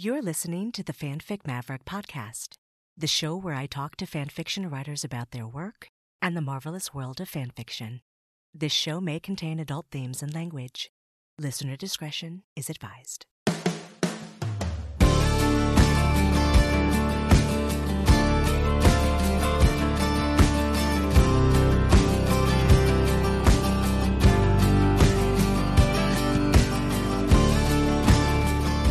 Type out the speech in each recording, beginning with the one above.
You're listening to the Fanfic Maverick podcast, the show where I talk to fanfiction writers about their work and the marvelous world of fanfiction. This show may contain adult themes and language. Listener discretion is advised.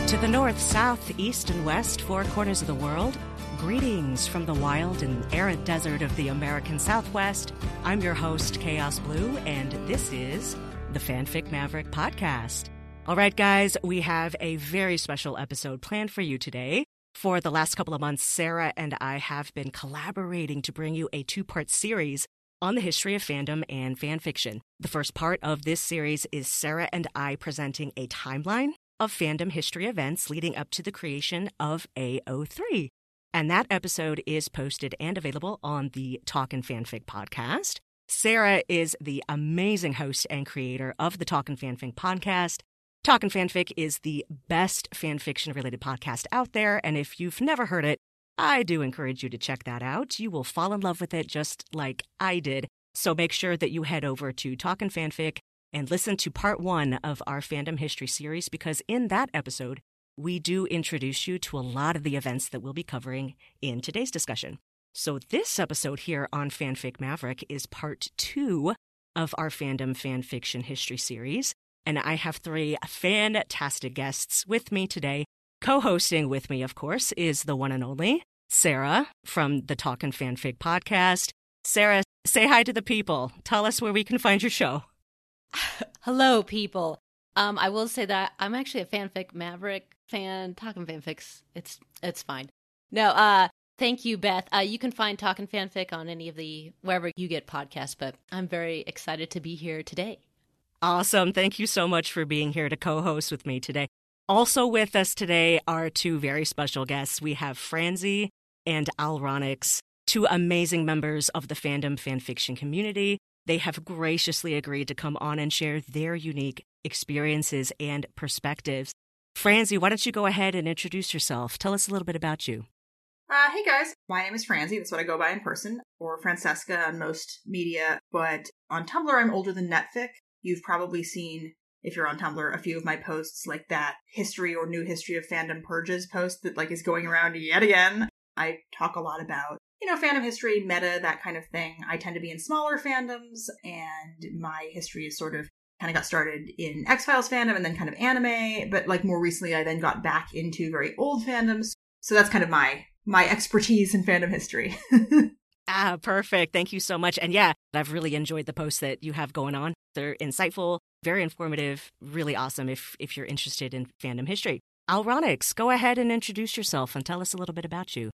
To the north, south, east, and west, four corners of the world, greetings from the wild and arid desert of the American Southwest. I'm your host, Chaosblue, and this is the Fanfic Maverick podcast. All right, guys, we have a very special episode planned for you today. For the last couple of months, Sara and I have been collaborating to bring you a two part series on the history of fandom and fanfiction. The first part of this series is Sara and I presenting a timeline of fandom history events leading up to the creation of AO3. And that episode is posted and available on the Talkin' Fanfic podcast. Sara is the amazing host and creator of the Talkin' Fanfic podcast. Talkin' Fanfic is the best fanfiction related podcast out there. And if you've never heard it, I do encourage you to check that out. You will fall in love with it just like I did. So make sure that you head over to Talkin' Fanfic and listen to part one of our fandom history series because in that episode, we do introduce you to a lot of the events that we'll be covering in today's discussion. So, this episode here on Fanfic Maverick is part two of our fandom fanfiction history series. And I have three fantastic guests with me today. Co hosting with me, of course, is the one and only Sara from the Talkin' Fanfic podcast. Sara, say hi to the people. Tell us where we can find your show. Hello, people. Um, I will say that I'm actually a fanfic maverick fan. Talking fanfics, it's it's fine. No, uh, thank you, Beth. Uh, you can find Talking Fanfic on any of the wherever you get podcasts. But I'm very excited to be here today. Awesome. Thank you so much for being here to co-host with me today. Also with us today are two very special guests. We have Franzi and Allronix, two amazing members of the fandom fanfiction community. They have graciously agreed to come on and share their unique experiences and perspectives. Franzi, why don't you go ahead and introduce yourself? Tell us a little bit about you. Uh, hey guys, my name is Franzi. That's what I go by in person, or Franzeska on most media. But on Tumblr, I'm older than Netfic. You've probably seen, if you're on Tumblr, a few of my posts like that history or new history of fandom purges post that like is going around yet again. I talk a lot about you know, fandom history, meta, that kind of thing. I tend to be in smaller fandoms, and my history is sort of kind of got started in X Files fandom and then kind of anime, but like more recently, I then got back into very old fandoms. So that's kind of my my expertise in fandom history. ah, perfect. Thank you so much. And yeah, I've really enjoyed the posts that you have going on. They're insightful, very informative, really awesome if if you're interested in fandom history. Allronix, go ahead and introduce yourself and tell us a little bit about you.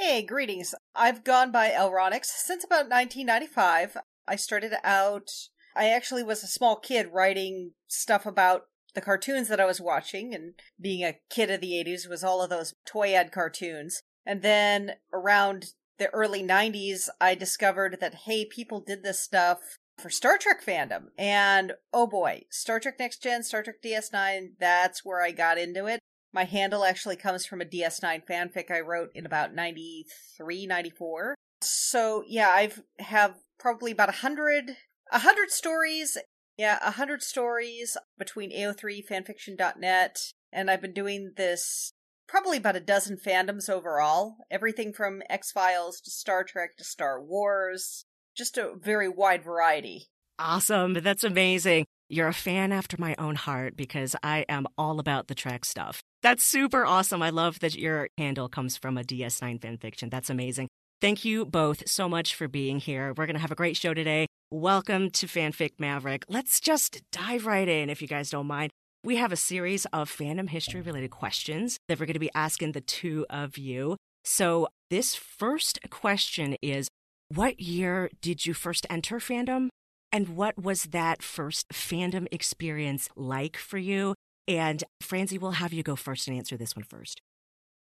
Hey, greetings. I've gone by Allronix since about 1995. I started out, I actually was a small kid writing stuff about the cartoons that I was watching, and being a kid of the 80s was all of those toy ad cartoons. And then around the early 90s, I discovered that, hey, people did this stuff for Star Trek fandom. And oh boy, Star Trek Next Gen, Star Trek DS9, that's where I got into it. My handle actually comes from a DS9 fanfic I wrote in about 93, 94. So yeah, I've have probably about a hundred, a hundred stories. Yeah, a hundred stories between AO3 fanfiction.net. And I've been doing this probably about a dozen fandoms overall. Everything from X-Files to Star Trek to Star Wars. Just a very wide variety. Awesome. That's amazing. You're a fan after my own heart because I am all about the Trek stuff. That's super awesome. I love that your handle comes from a DS9 fanfiction. That's amazing. Thank you both so much for being here. We're going to have a great show today. Welcome to Fanfic Maverick. Let's just dive right in, if you guys don't mind. We have a series of fandom history related questions that we're going to be asking the two of you. So, this first question is What year did you first enter fandom? And what was that first fandom experience like for you? And Franzi, we'll have you go first and answer this one first.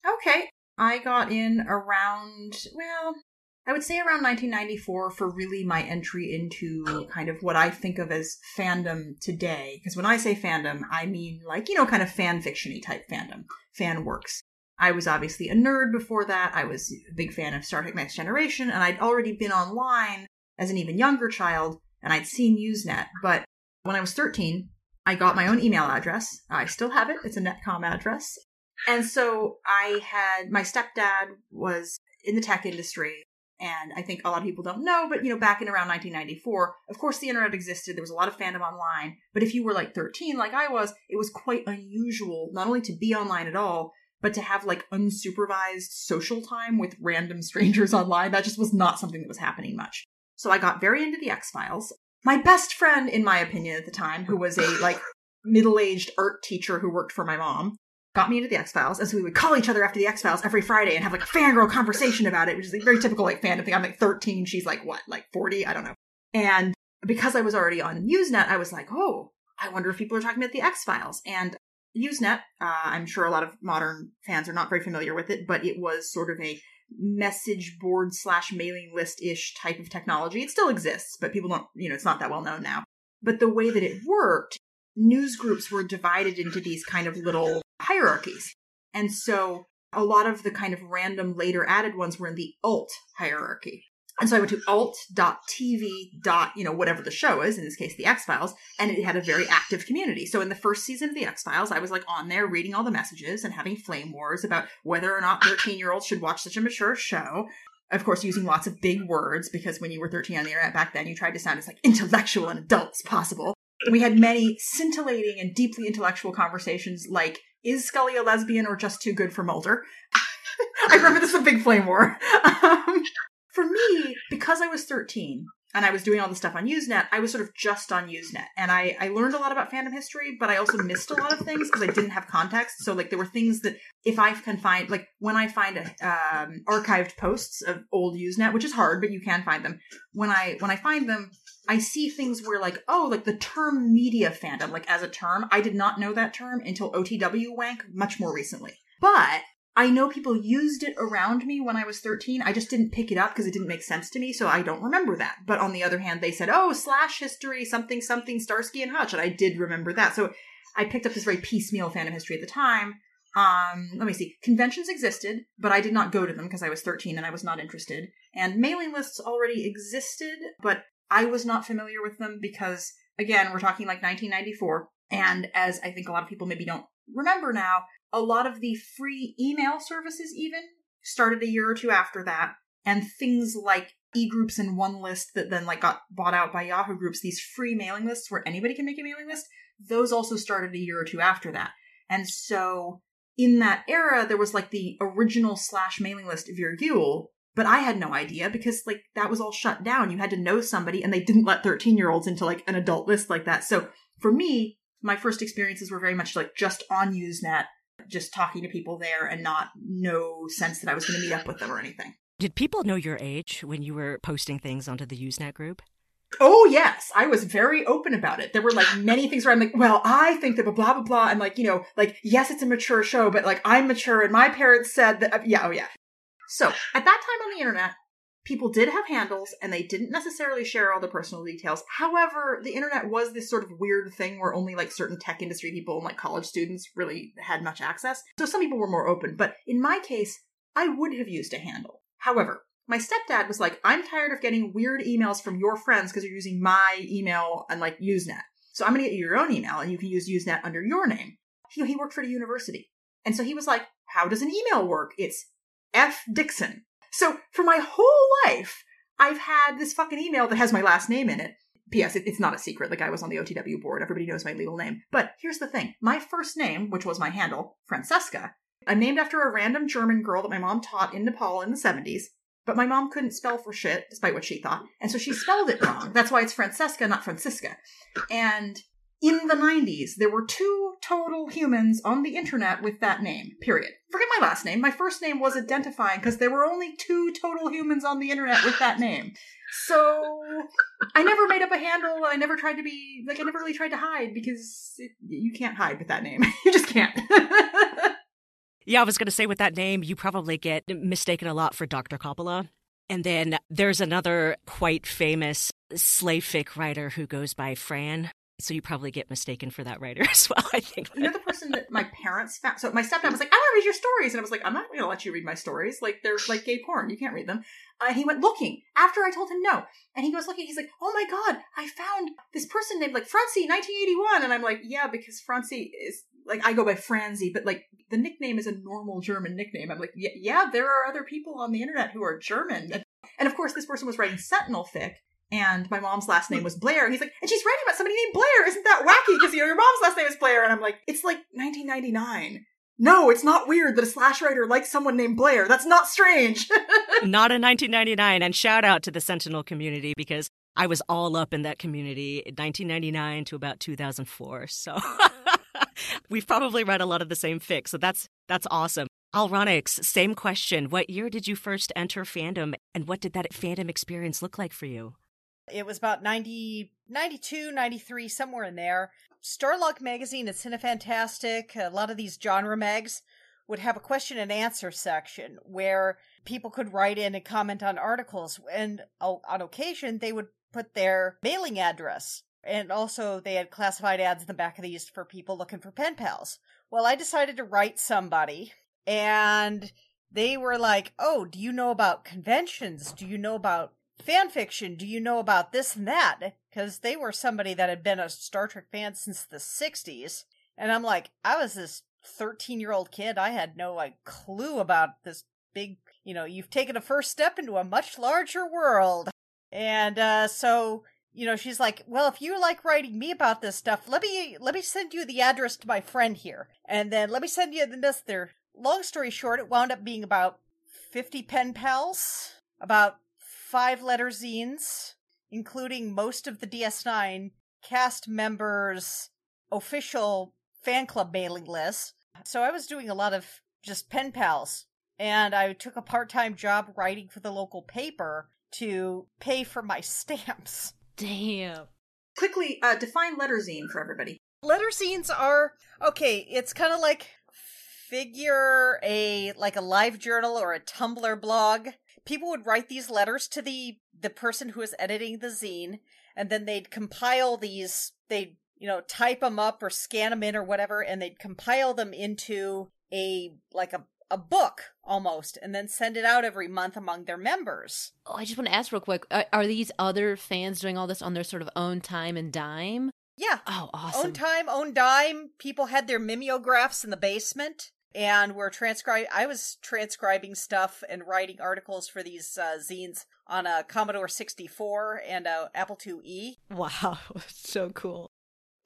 Okay. I got in around, well, I would say around 1994 for really my entry into oh. kind of what I think of as fandom today. Because when I say fandom, I mean like, you know, kind of fan fictiony type fandom, fan works. I was obviously a nerd before that. I was a big fan of Star Trek Next Generation, and I'd already been online as an even younger child, and I'd seen Usenet. But when I was 13, I got my own email address. I still have it. It's a netcom address. And so I had my stepdad was in the tech industry and I think a lot of people don't know, but you know, back in around 1994, of course the internet existed. There was a lot of fandom online. But if you were like 13, like I was, it was quite unusual not only to be online at all, but to have like unsupervised social time with random strangers online. That just was not something that was happening much. So I got very into the X Files. My best friend, in my opinion at the time, who was a like middle aged art teacher who worked for my mom, got me into the X Files, and so we would call each other after the X Files every Friday and have like a fangirl conversation about it, which is a very typical like fandom thing. I'm like 13, she's like what, like 40, I don't know. And because I was already on Usenet, I was like, oh, I wonder if people are talking about the X Files. And Usenet, uh, I'm sure a lot of modern fans are not very familiar with it, but it was sort of a message board slash mailing list ish type of technology. It still exists, but people don't, you know, it's not that well known now. But the way that it worked, news groups were divided into these kind of little hierarchies. And so a lot of the kind of random later added ones were in the alt hierarchy. And so I went to alt.tv. you know, whatever the show is, in this case, the X Files, and it had a very active community. So in the first season of the X Files, I was like on there reading all the messages and having flame wars about whether or not 13 year olds should watch such a mature show. Of course, using lots of big words because when you were 13 on the internet back then, you tried to sound as like intellectual and adult as possible. We had many scintillating and deeply intellectual conversations like, is Scully a lesbian or just too good for Mulder? I remember this was a big flame war. Um, for me, because I was 13 and I was doing all the stuff on Usenet, I was sort of just on Usenet. And I, I learned a lot about fandom history, but I also missed a lot of things because I didn't have context. So, like, there were things that if I can find, like, when I find um, archived posts of old Usenet, which is hard, but you can find them. When I when I find them, I see things where, like, oh, like the term media fandom, like as a term, I did not know that term until OTW wank much more recently. But I know people used it around me when I was 13. I just didn't pick it up because it didn't make sense to me, so I don't remember that. But on the other hand, they said, oh, slash history, something, something, Starsky and Hutch. And I did remember that. So I picked up this very piecemeal fandom history at the time. Um, let me see. Conventions existed, but I did not go to them because I was 13 and I was not interested. And mailing lists already existed, but I was not familiar with them because, again, we're talking like 1994. And as I think a lot of people maybe don't remember now, a lot of the free email services even started a year or two after that and things like e-groups and ONElist that then like got bought out by yahoo groups these free mailing lists where anybody can make a mailing list those also started a year or two after that and so in that era there was like the original slash mailing list Virgule, but I had no idea because like that was all shut down. You had to know somebody and they didn't let 13 year olds into like an adult list like that. So for me, my first experiences were very much like just on Usenet just talking to people there and not no sense that I was going to meet up with them or anything. Did people know your age when you were posting things onto the Usenet group? Oh yes, I was very open about it. There were like many things where I'm like, well, I think that blah blah blah blah. I'm like, you know, like yes, it's a mature show, but like I'm mature, and my parents said that. Uh, yeah, oh yeah. So at that time on the internet, people did have handles and they didn't necessarily share all the personal details. However, the internet was this sort of weird thing where only like certain tech industry people and like college students really had much access. So some people were more open, but in my case, I would have used a handle. However, my stepdad was like, I'm tired of getting weird emails from your friends because you're using my email and like Usenet. So I'm going to get you your own email and you can use Usenet under your name. He, he worked for the university. And so he was like, how does an email work? It's F Dixon so for my whole life, I've had this fucking email that has my last name in it. P.S. It, it's not a secret. Like I was on the OTW board. Everybody knows my legal name. But here's the thing. My first name, which was my handle, Franzeska, I'm named after a random German girl that my mom taught in Nepal in the 70s. But my mom couldn't spell for shit, despite what she thought. And so she spelled it wrong. That's why it's Franzeska, not Franziska. And in the 90s, there were two total humans on the internet with that name, period. Forget my last name. My first name was identifying because there were only two total humans on the internet with that name. So I never made up a handle. I never tried to be, like, I never really tried to hide because it, you can't hide with that name. you just can't. yeah, I was going to say with that name, you probably get mistaken a lot for Dr. Coppola. And then there's another quite famous slayfic writer who goes by Fran. So you probably get mistaken for that writer as well, I think. You know the person that my parents found. So my stepdad was like, "I want to read your stories," and I was like, "I'm not going to let you read my stories. Like they're like gay porn. You can't read them." Uh, he went looking after I told him no, and he goes looking. He's like, "Oh my god, I found this person named like Francie, 1981," and I'm like, "Yeah, because Francie is like I go by Franzi, but like the nickname is a normal German nickname." I'm like, "Yeah, yeah, there are other people on the internet who are German," and of course, this person was writing Sentinel fic and my mom's last name hmm. was Blair. He's like, and she's writing about somebody named Blair. Isn't that wacky? Because you know your mom's last name is Blair, and I'm like, it's like 1999. No, it's not weird that a slash writer likes someone named Blair. That's not strange. not in 1999. And shout out to the Sentinel community because I was all up in that community in 1999 to about 2004. So we've probably read a lot of the same fics. So that's that's awesome. Allronix, same question. What year did you first enter fandom, and what did that fandom experience look like for you? It was about 90, 92, 93, somewhere in there. Starlog magazine and Cinefantastique, a lot of these genre mags would have a question and answer section where people could write in and comment on articles. And on occasion, they would put their mailing address. And also, they had classified ads in the back of these for people looking for pen pals. Well, I decided to write somebody, and they were like, Oh, do you know about conventions? Do you know about fan fiction. Do you know about this and that? Because they were somebody that had been a star trek fan since the 60s and i'm like i was this 13 year old kid. I had no like clue about this big you know you've taken a first step into a much larger world. And uh so you know she's like well if you like writing me about this stuff let me let me send you the address to my friend here. And then let me send you the there long story short it wound up being about 50 pen pals about five letter zines, including most of the DS9 cast members' official fan club mailing list. So I was doing a lot of just pen pals. And I took a part time job writing for the local paper to pay for my stamps. Damn. Quickly, uh, define letter zine for everybody. Letter zines are okay, it's kind of like figure a like a LiveJournal or a Tumblr blog people would write these letters to the the person who was editing the zine and then they'd compile these they'd you know type them up or scan them in or whatever and they'd compile them into a like a a book almost and then send it out every month among their members. Oh, I just want to ask real quick are, are, these other fans doing all this on their sort of own time and dime? Yeah. Oh, awesome. Own time, own dime. People had their mimeographs in the basement and we're transcribing i was transcribing stuff and writing articles for these uh, zines on a commodore 64 and a apple iie wow so cool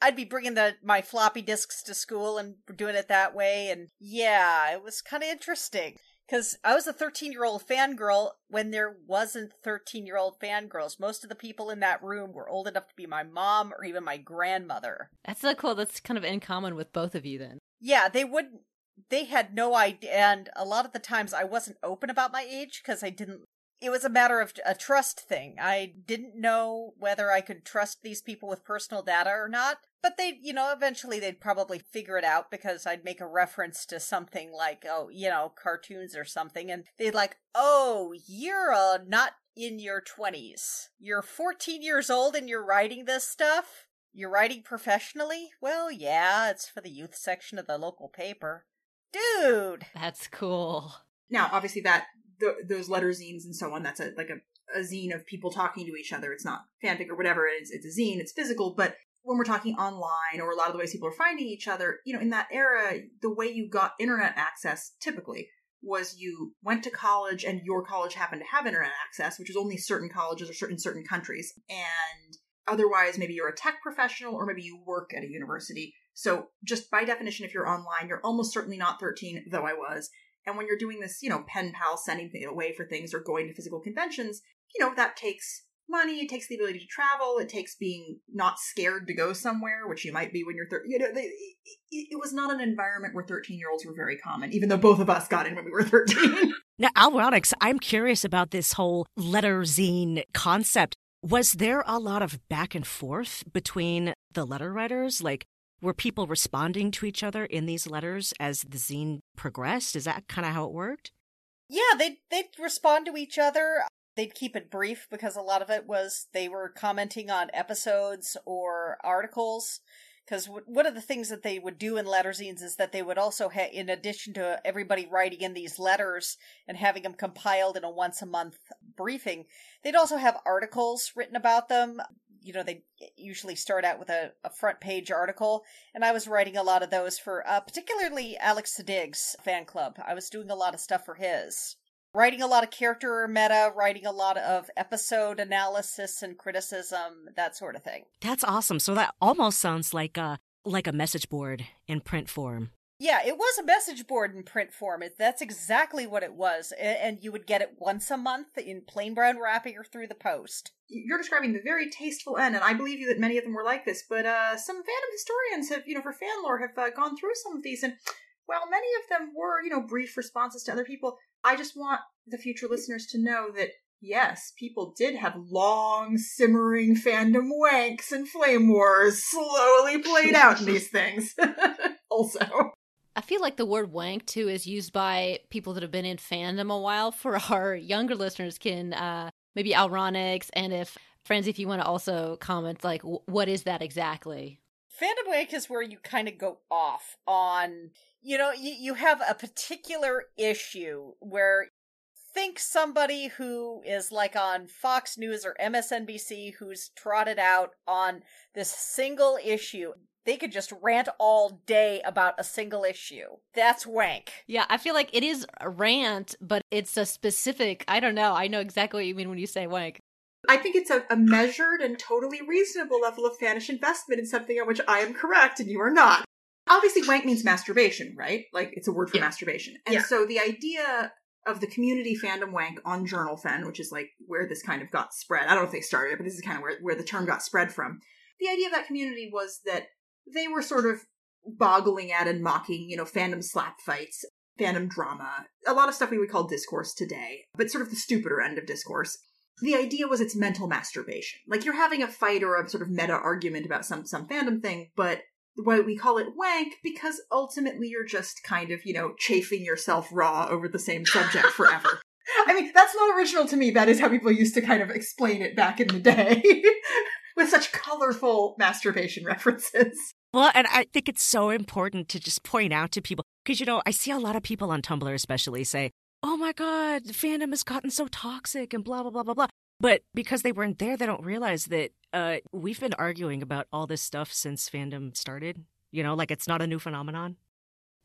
i'd be bringing the my floppy disks to school and doing it that way and yeah it was kind of interesting because I was a 13 year old fangirl when there wasn't 13 year old fangirls. Most of the people in that room were old enough to be my mom or even my grandmother. That's so cool. That's kind of in common with both of you then. Yeah, they wouldn't they had no idea and a lot of the times i wasn't open about my age because i didn't it was a matter of a trust thing. I didn't know whether i could trust these people with personal data or not but they you know eventually they'd probably figure it out because i'd make a reference to something like oh you know cartoons or something and they'd like oh you're uh, not in your 20s you're 14 years old and you're writing this stuff? You're writing professionally? Well yeah it's for the youth section of the local paper dude. That's cool. Now obviously that those letter zines and so on that's a like a, a zine of people talking to each other. It's not fanfic or whatever. It is it's a zine. It's physical. But when we're talking online or a lot of the ways people are finding each other you know in that era the way you got internet access typically was you went to college and your college happened to have internet access which is only certain colleges or certain certain countries. And otherwise maybe you're a tech professional or maybe you work at a university so, just by definition, if you're online, you're almost certainly not 13, though I was. And when you're doing this, you know, pen pal sending away for things or going to physical conventions, you know, that takes money, it takes the ability to travel, it takes being not scared to go somewhere, which you might be when you're 13. You know, they, it, it was not an environment where 13 year olds were very common, even though both of us got in when we were 13. now, Allronix, I'm curious about this whole letter zine concept. Was there a lot of back and forth between the letter writers? Like, were people responding to each other in these letters as the zine progressed? Is that kind of how it worked? Yeah, they they'd respond to each other. they'd keep it brief because a lot of it was they were commenting on episodes or articles. Because one of the things that they would do in letter zines is that they would also have, in addition to everybody writing in these letters and having them compiled in a once a month briefing, they'd also have articles written about them. You know, they usually start out with a, a front page article, and I was writing a lot of those for uh, particularly Alex Siddig's fan club. I was doing a lot of stuff for his writing a lot of character meta, writing a lot of episode analysis and criticism, that sort of thing. That's awesome. So that almost sounds like a like a message board in print form. Yeah, it was a message board in print form. It, that's exactly what it was. And you would get it once a month in plain brown wrapping or through the post. You're describing the very tasteful end, and I believe you that many of them were like this, but uh, some fandom historians have, you know, for fan lore, have uh, gone through some of these, and while many of them were, you know, brief responses to other people, I just want the future listeners to know that yes, people did have long, simmering fandom wanks and flame wars slowly played out in these things. also. Feel like the word wank too is used by people that have been in fandom a while. For our younger listeners, can uh, maybe Allronix, and if Franzi, if you want to also comment, like what is that exactly? Fandom wank is where you kind of go off on you know, you, you have a particular issue where think somebody who is like on Fox News or MSNBC who's trotted out on this single issue. They could just rant all day about a single issue. That's wank. Yeah, I feel like it is a rant, but it's a specific. I don't know. I know exactly what you mean when you say wank. I think it's a, a measured and totally reasonable level of fanish investment in something on which I am correct and you are not obviously wank means masturbation, right? Like it's a word for yeah. masturbation. And yeah. so the idea of the community fandom wank on JournalFen, which is like where this kind of got spread. I don't know if they started it, but this is kind of where, where the term got spread from. The idea of that community was that they were sort of boggling at and mocking, you know, fandom slap fights, fandom drama, a lot of stuff we would call discourse today, but sort of the stupider end of discourse. The idea was it's mental masturbation. Like you're having a fight or a sort of meta argument about some some fandom thing, but why we call it wank because ultimately you're just kind of, you know, chafing yourself raw over the same subject forever. I mean, that's not original to me. That is how people used to kind of explain it back in the day with such colorful masturbation references. Well, and I think it's so important to just point out to people because, you know, I see a lot of people on Tumblr, especially, say, oh my God, fandom has gotten so toxic and blah, blah, blah, blah, blah. But because they weren't there, they don't realize that uh, we've been arguing about all this stuff since fandom started. You know, like it's not a new phenomenon.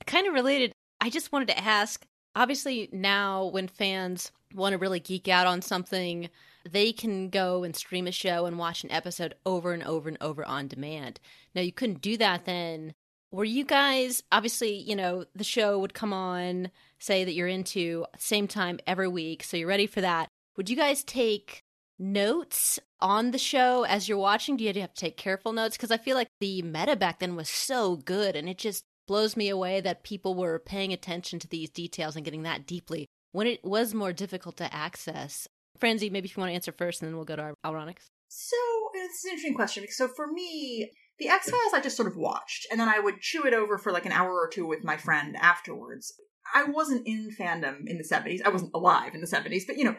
Kind of related, I just wanted to ask obviously, now when fans want to really geek out on something, they can go and stream a show and watch an episode over and over and over on demand. Now, you couldn't do that then. Were you guys obviously, you know, the show would come on, say that you're into same time every week, so you're ready for that. Would you guys take notes on the show as you're watching? Do you have to take careful notes? Because I feel like the meta back then was so good, and it just blows me away that people were paying attention to these details and getting that deeply when it was more difficult to access. Franzi, maybe if you want to answer first, and then we'll go to our Allronix. So it's an interesting question. So for me, the X Files I just sort of watched, and then I would chew it over for like an hour or two with my friend afterwards. I wasn't in fandom in the 70s. I wasn't alive in the 70s, but you know,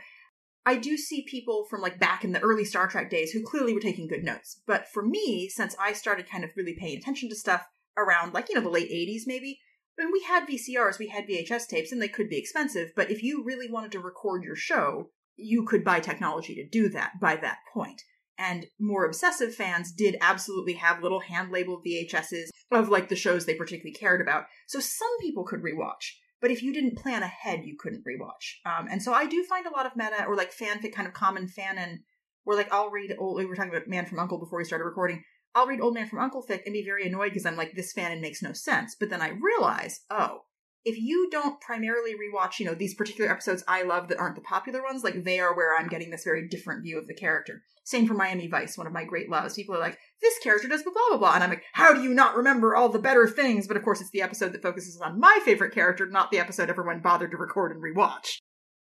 I do see people from like back in the early Star Trek days who clearly were taking good notes. But for me, since I started kind of really paying attention to stuff around like, you know, the late 80s maybe, when we had VCRs, we had VHS tapes, and they could be expensive, but if you really wanted to record your show, you could buy technology to do that by that point. And more obsessive fans did absolutely have little hand labeled VHSs of like the shows they particularly cared about. So some people could rewatch. But if you didn't plan ahead, you couldn't rewatch. Um, and so I do find a lot of meta or like fanfic, kind of common fanon, where like I'll read old. We were talking about Man from Uncle before we started recording. I'll read Old Man from Uncle fic and be very annoyed because I'm like, this fanon makes no sense. But then I realize, oh, if you don't primarily rewatch, you know, these particular episodes I love that aren't the popular ones, like they are where I'm getting this very different view of the character. Same for Miami Vice, one of my great loves. People are like, this character does blah, blah, blah, And I'm like, how do you not remember all the better things? But of course, it's the episode that focuses on my favorite character, not the episode everyone bothered to record and rewatch.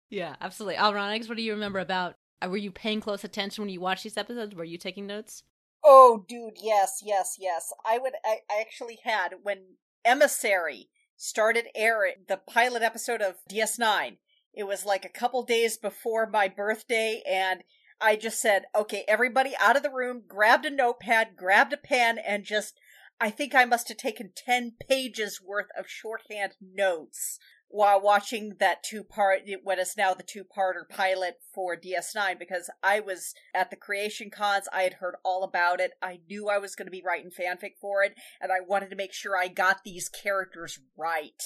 Yeah, absolutely. Allronix, what do you remember about? Uh, were you paying close attention when you watched these episodes? Were you taking notes? Oh, dude, yes, yes, yes. I would. I, I actually had when Emissary started airing the pilot episode of DS9. It was like a couple days before my birthday, and I just said, okay, everybody out of the room, grabbed a notepad, grabbed a pen, and just, I think I must have taken 10 pages worth of shorthand notes while watching that two part, what is now the two parter pilot for DS9, because I was at the creation cons, I had heard all about it, I knew I was going to be writing fanfic for it, and I wanted to make sure I got these characters right.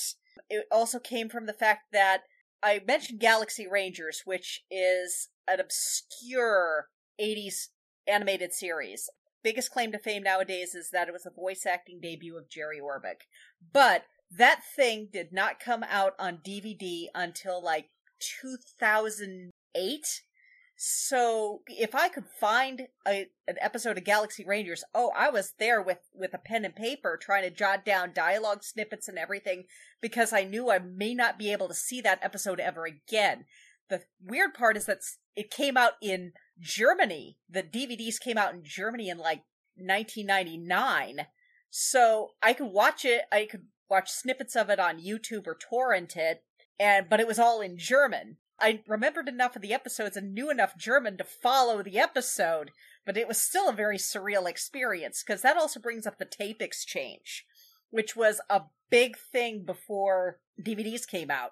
It also came from the fact that I mentioned Galaxy Rangers, which is an obscure 80s animated series. Biggest claim to fame nowadays is that it was the voice acting debut of Jerry Orbach. But that thing did not come out on DVD until like 2008. So if I could find a, an episode of Galaxy Rangers, oh, I was there with, with a pen and paper trying to jot down dialogue snippets and everything because I knew I may not be able to see that episode ever again. The weird part is that it came out in Germany. The DVDs came out in Germany in like 1999. So I could watch it. I could watch snippets of it on YouTube or torrent it, and but it was all in German. I remembered enough of the episodes and knew enough German to follow the episode, but it was still a very surreal experience because that also brings up the tape exchange, which was a big thing before DVDs came out,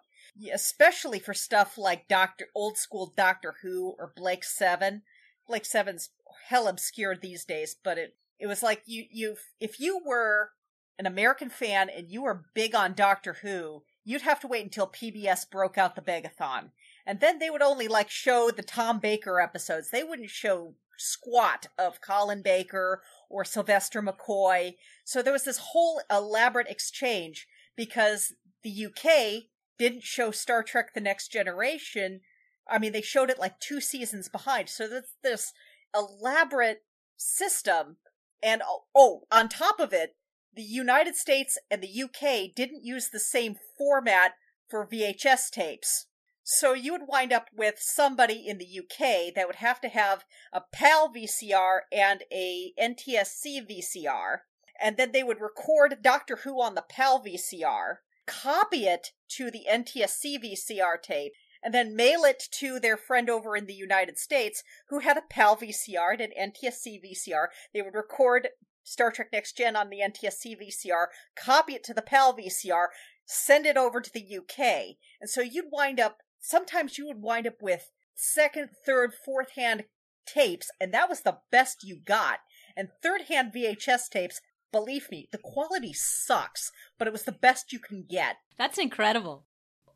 especially for stuff like Doctor old school Doctor Who or Blake Seven. Blake Seven's hell obscured these days, but it it was like you you if you were an American fan and you were big on Doctor Who, you'd have to wait until PBS broke out the Begathon. And then they would only like show the Tom Baker episodes. They wouldn't show squat of Colin Baker or Sylvester McCoy. So there was this whole elaborate exchange because the UK didn't show Star Trek The Next Generation. I mean, they showed it like two seasons behind. So this elaborate system. And oh, on top of it, the United States and the UK didn't use the same format for VHS tapes. So you would wind up with somebody in the UK that would have to have a PAL VCR and a NTSC VCR, and then they would record Doctor Who on the PAL VCR, copy it to the NTSC VCR tape, and then mail it to their friend over in the United States who had a PAL VCR and an NTSC VCR. They would record Star Trek Next Gen on the NTSC VCR, copy it to the PAL VCR, send it over to the UK. And so you'd wind up, sometimes you would wind up with second, third, fourth hand tapes, and that was the best you got. And third hand VHS tapes, believe me, the quality sucks, but it was the best you can get. That's incredible.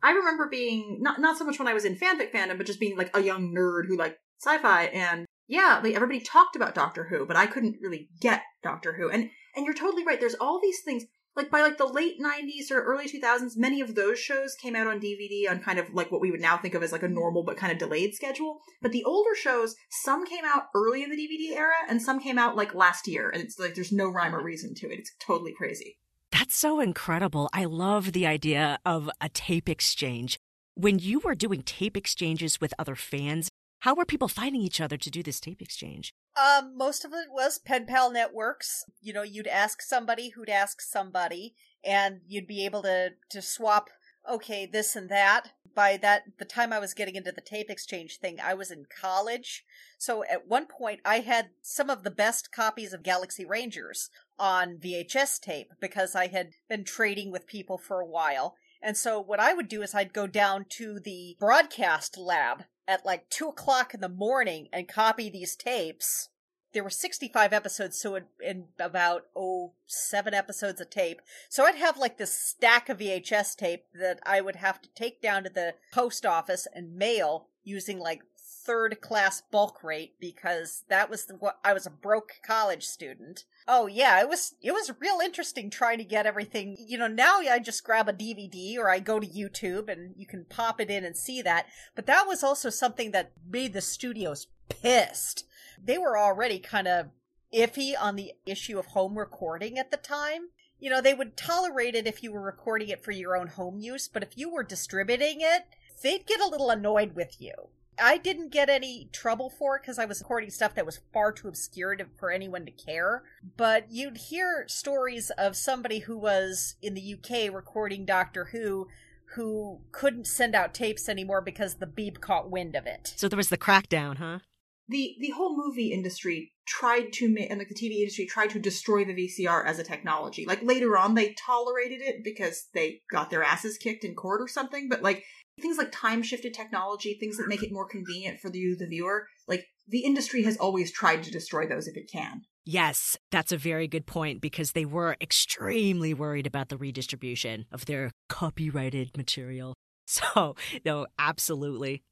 I remember being not not so much when I was in fanfic fandom, but just being like a young nerd who liked sci-fi and yeah, like everybody talked about Doctor Who, but I couldn't really get Doctor Who. And and you're totally right. There's all these things like by like the late 90s or early 2000s many of those shows came out on dvd on kind of like what we would now think of as like a normal but kind of delayed schedule but the older shows some came out early in the dvd era and some came out like last year and it's like there's no rhyme or reason to it it's totally crazy that's so incredible i love the idea of a tape exchange when you were doing tape exchanges with other fans how were people finding each other to do this tape exchange? Um, most of it was pen pal networks. You know, you'd ask somebody who'd ask somebody, and you'd be able to to swap. Okay, this and that. By that, the time I was getting into the tape exchange thing, I was in college. So at one point, I had some of the best copies of Galaxy Rangers on VHS tape because I had been trading with people for a while. And so what I would do is I'd go down to the broadcast lab at like two o'clock in the morning and copy these tapes. There were 65 episodes, so in, in about, oh, seven episodes of tape. So I'd have like this stack of VHS tape that I would have to take down to the post office and mail using like third class bulk rate because that was the, what I was a broke college student. Oh yeah, it was it was real interesting trying to get everything. You know, now I just grab a DVD or I go to YouTube and you can pop it in and see that. But that was also something that made the studios pissed. They were already kind of iffy on the issue of home recording at the time. You know, they would tolerate it if you were recording it for your own home use, but if you were distributing it, they'd get a little annoyed with you. I didn't get any trouble for it because I was recording stuff that was far too obscure to, for anyone to care. But you'd hear stories of somebody who was in the UK recording Doctor Who who couldn't send out tapes anymore because the Beeb caught wind of it. So there was the crackdown, huh? The the whole movie industry tried to make and like the TV industry tried to destroy the VCR as a technology. Like later on they tolerated it because they got their asses kicked in court or something, but like things like time shifted technology, things that make it more convenient for you the viewer, like the industry has always tried to destroy those if it can. Yes, that's a very good point because they were extremely worried about the redistribution of their copyrighted material. So, no, absolutely.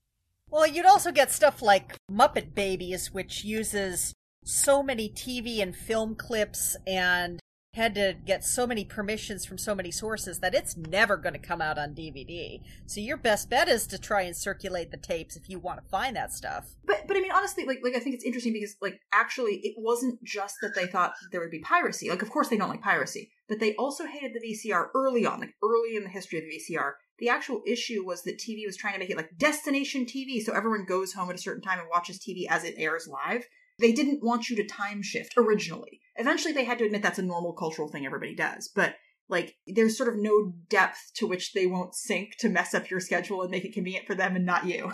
Well, you'd also get stuff like Muppet Babies, which uses so many TV and film clips and had to get so many permissions from so many sources that it's never going to come out on DVD. So your best bet is to try and circulate the tapes if you want to find that stuff. But but I mean honestly like like I think it's interesting because like actually it wasn't just that they thought there would be piracy. Like of course they don't like piracy, but they also hated the VCR early on, like early in the history of the VCR. The actual issue was that TV was trying to make it like destination TV so everyone goes home at a certain time and watches TV as it airs live. They didn't want you to time shift originally. Eventually, they had to admit that's a normal cultural thing everybody does, but like there's sort of no depth to which they won't sink to mess up your schedule and make it convenient for them and not you.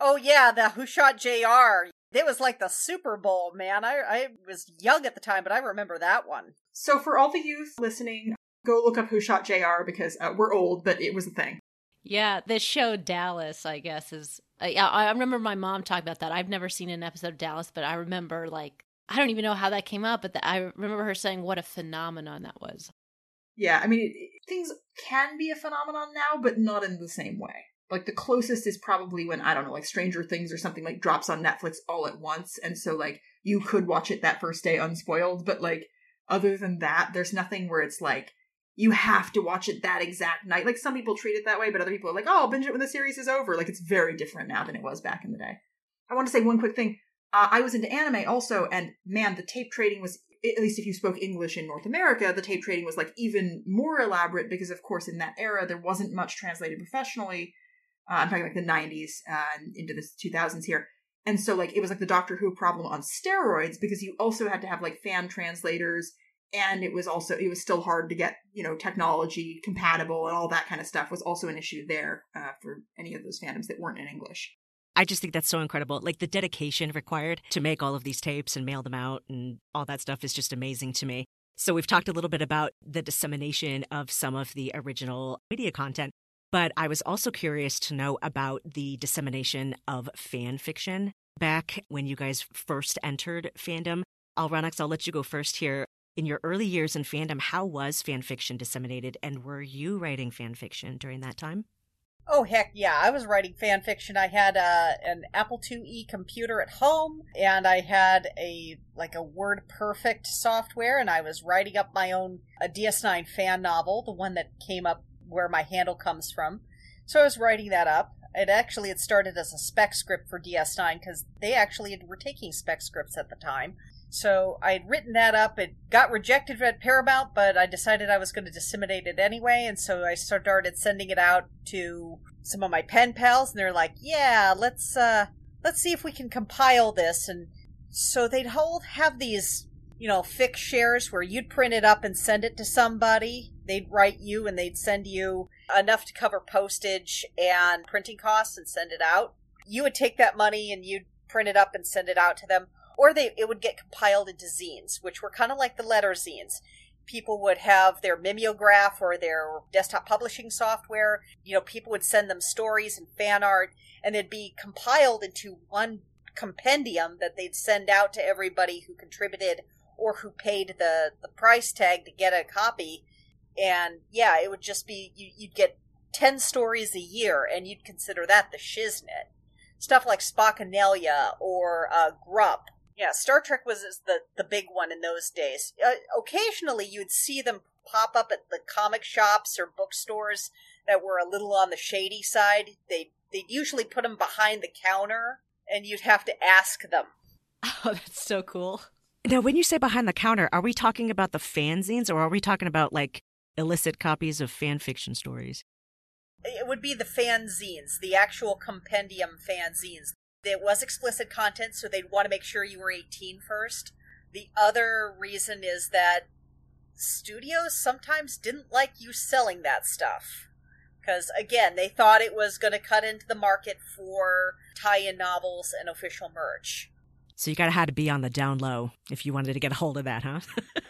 Oh yeah, the Who Shot JR. It was like the Super Bowl, man. I I was young at the time, but I remember that one. So for all the youth listening, go look up Who Shot JR because uh, we're old, but it was a thing. Yeah, the show Dallas, I guess, is. Uh, yeah, I remember my mom talking about that. I've never seen an episode of Dallas, but I remember like I don't even know how that came up, but the, I remember her saying what a phenomenon that was. Yeah, I mean, it, things can be a phenomenon now, but not in the same way. Like the closest is probably when I don't know, like Stranger Things or something like drops on Netflix all at once, and so like you could watch it that first day unspoiled. But like other than that, there's nothing where it's like you have to watch it that exact night. Like some people treat it that way, but other people are like, oh, I'll binge it when the series is over. Like it's very different now than it was back in the day. I want to say one quick thing. Uh, I was into anime also, and man, the tape trading was at least if you spoke English in North America, the tape trading was like even more elaborate because, of course, in that era there wasn't much translated professionally. Uh, I'm talking like the 90s uh, into the 2000s here. And so, like, it was like the Doctor Who problem on steroids because you also had to have like fan translators and it was also it was still hard to get you know technology compatible and all that kind of stuff was also an issue there uh, for any of those fandoms that weren't in english. I just think that's so incredible. Like the dedication required to make all of these tapes and mail them out and all that stuff is just amazing to me. So we've talked a little bit about the dissemination of some of the original media content but i was also curious to know about the dissemination of fan fiction. Back when you guys first entered fandom Allronix, I'll let you go first here. In your early years in fandom, how was fan fiction disseminated, and were you writing fan fiction during that time? Oh heck yeah! I was writing fan fiction. I had uh, an Apple IIe computer at home, and I had a like a WordPerfect software, and I was writing up my own a DS9 fan novel, the one that came up where my handle comes from. So I was writing that up. It actually it started as a spec script for DS9 because they actually were taking spec scripts at the time. So I had written that up. It got rejected at Paramount, but I decided I was going to disseminate it anyway, and so I started sending it out to some of my pen pals, and they're like, "Yeah, let's uh, let's see if we can compile this." And so they'd hold have these, you know, fixed shares where you'd print it up and send it to somebody. They'd write you, and they'd send you enough to cover postage and printing costs and send it out. You would take that money and you'd print it up and send it out to them or they it would get compiled into zines, which were kind of like the letter zines. People would have their mimeograph or their desktop publishing software. You know, people would send them stories and fan art, and it'd be compiled into one compendium that they'd send out to everybody who contributed or who paid the, the price tag to get a copy. And yeah, it would just be, you, would get 10 stories a year, and you'd consider that the shiznit. Stuff like Spockanalia or uh, Grup yeah, Star Trek was the the big one in those days. Uh, occasionally, you'd see them pop up at the comic shops or bookstores that were a little on the shady side. They they'd usually put them behind the counter, and you'd have to ask them. Oh, that's so cool. Now, when you say behind the counter, are we talking about the fanzines, or are we talking about like illicit copies of fan fiction stories? It would be the fanzines, the actual compendium fanzines. It was explicit content, so they'd want to make sure you were 18 first. The other reason is that studios sometimes didn't like you selling that stuff Because again, they thought it was going to cut into the market for tie-in novels and official merch. So you kind of had to be on the down low if you wanted to get a hold of that, huh?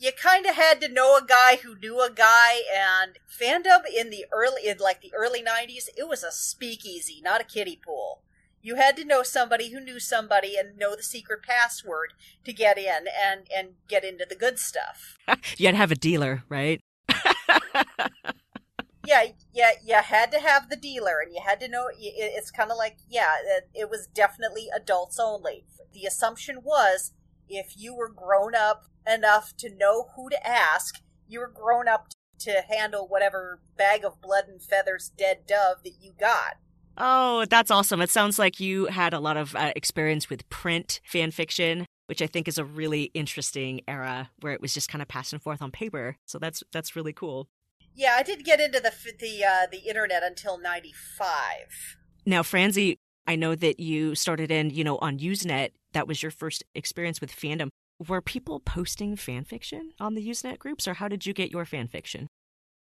you kind of had to know a guy who knew a guy and fandom in the early in like the early 90s it was a speakeasy not a kiddie pool. You had to know somebody who knew somebody and know the secret password to get in and and get into the good stuff. You had to have a dealer right? Yeah yeah you had to have the dealer and you had to know it's kind of like yeah it was definitely adults only. The assumption was if you were grown up enough to know who to ask, you were grown up to handle whatever bag of blood and feathers dead dove that you got. Oh, that's awesome. It sounds like you had a lot of uh, experience with print fan fiction, which I think is a really interesting era where it was just kind of passed and forth on paper. So that's that's really cool. Yeah, I didn't get into the the uh, the internet until 95. Now, Franzi, I know that you started in, you know, on Usenet. That was your first experience with fandom were people posting fan fiction on the Usenet groups, or how did you get your fan fiction?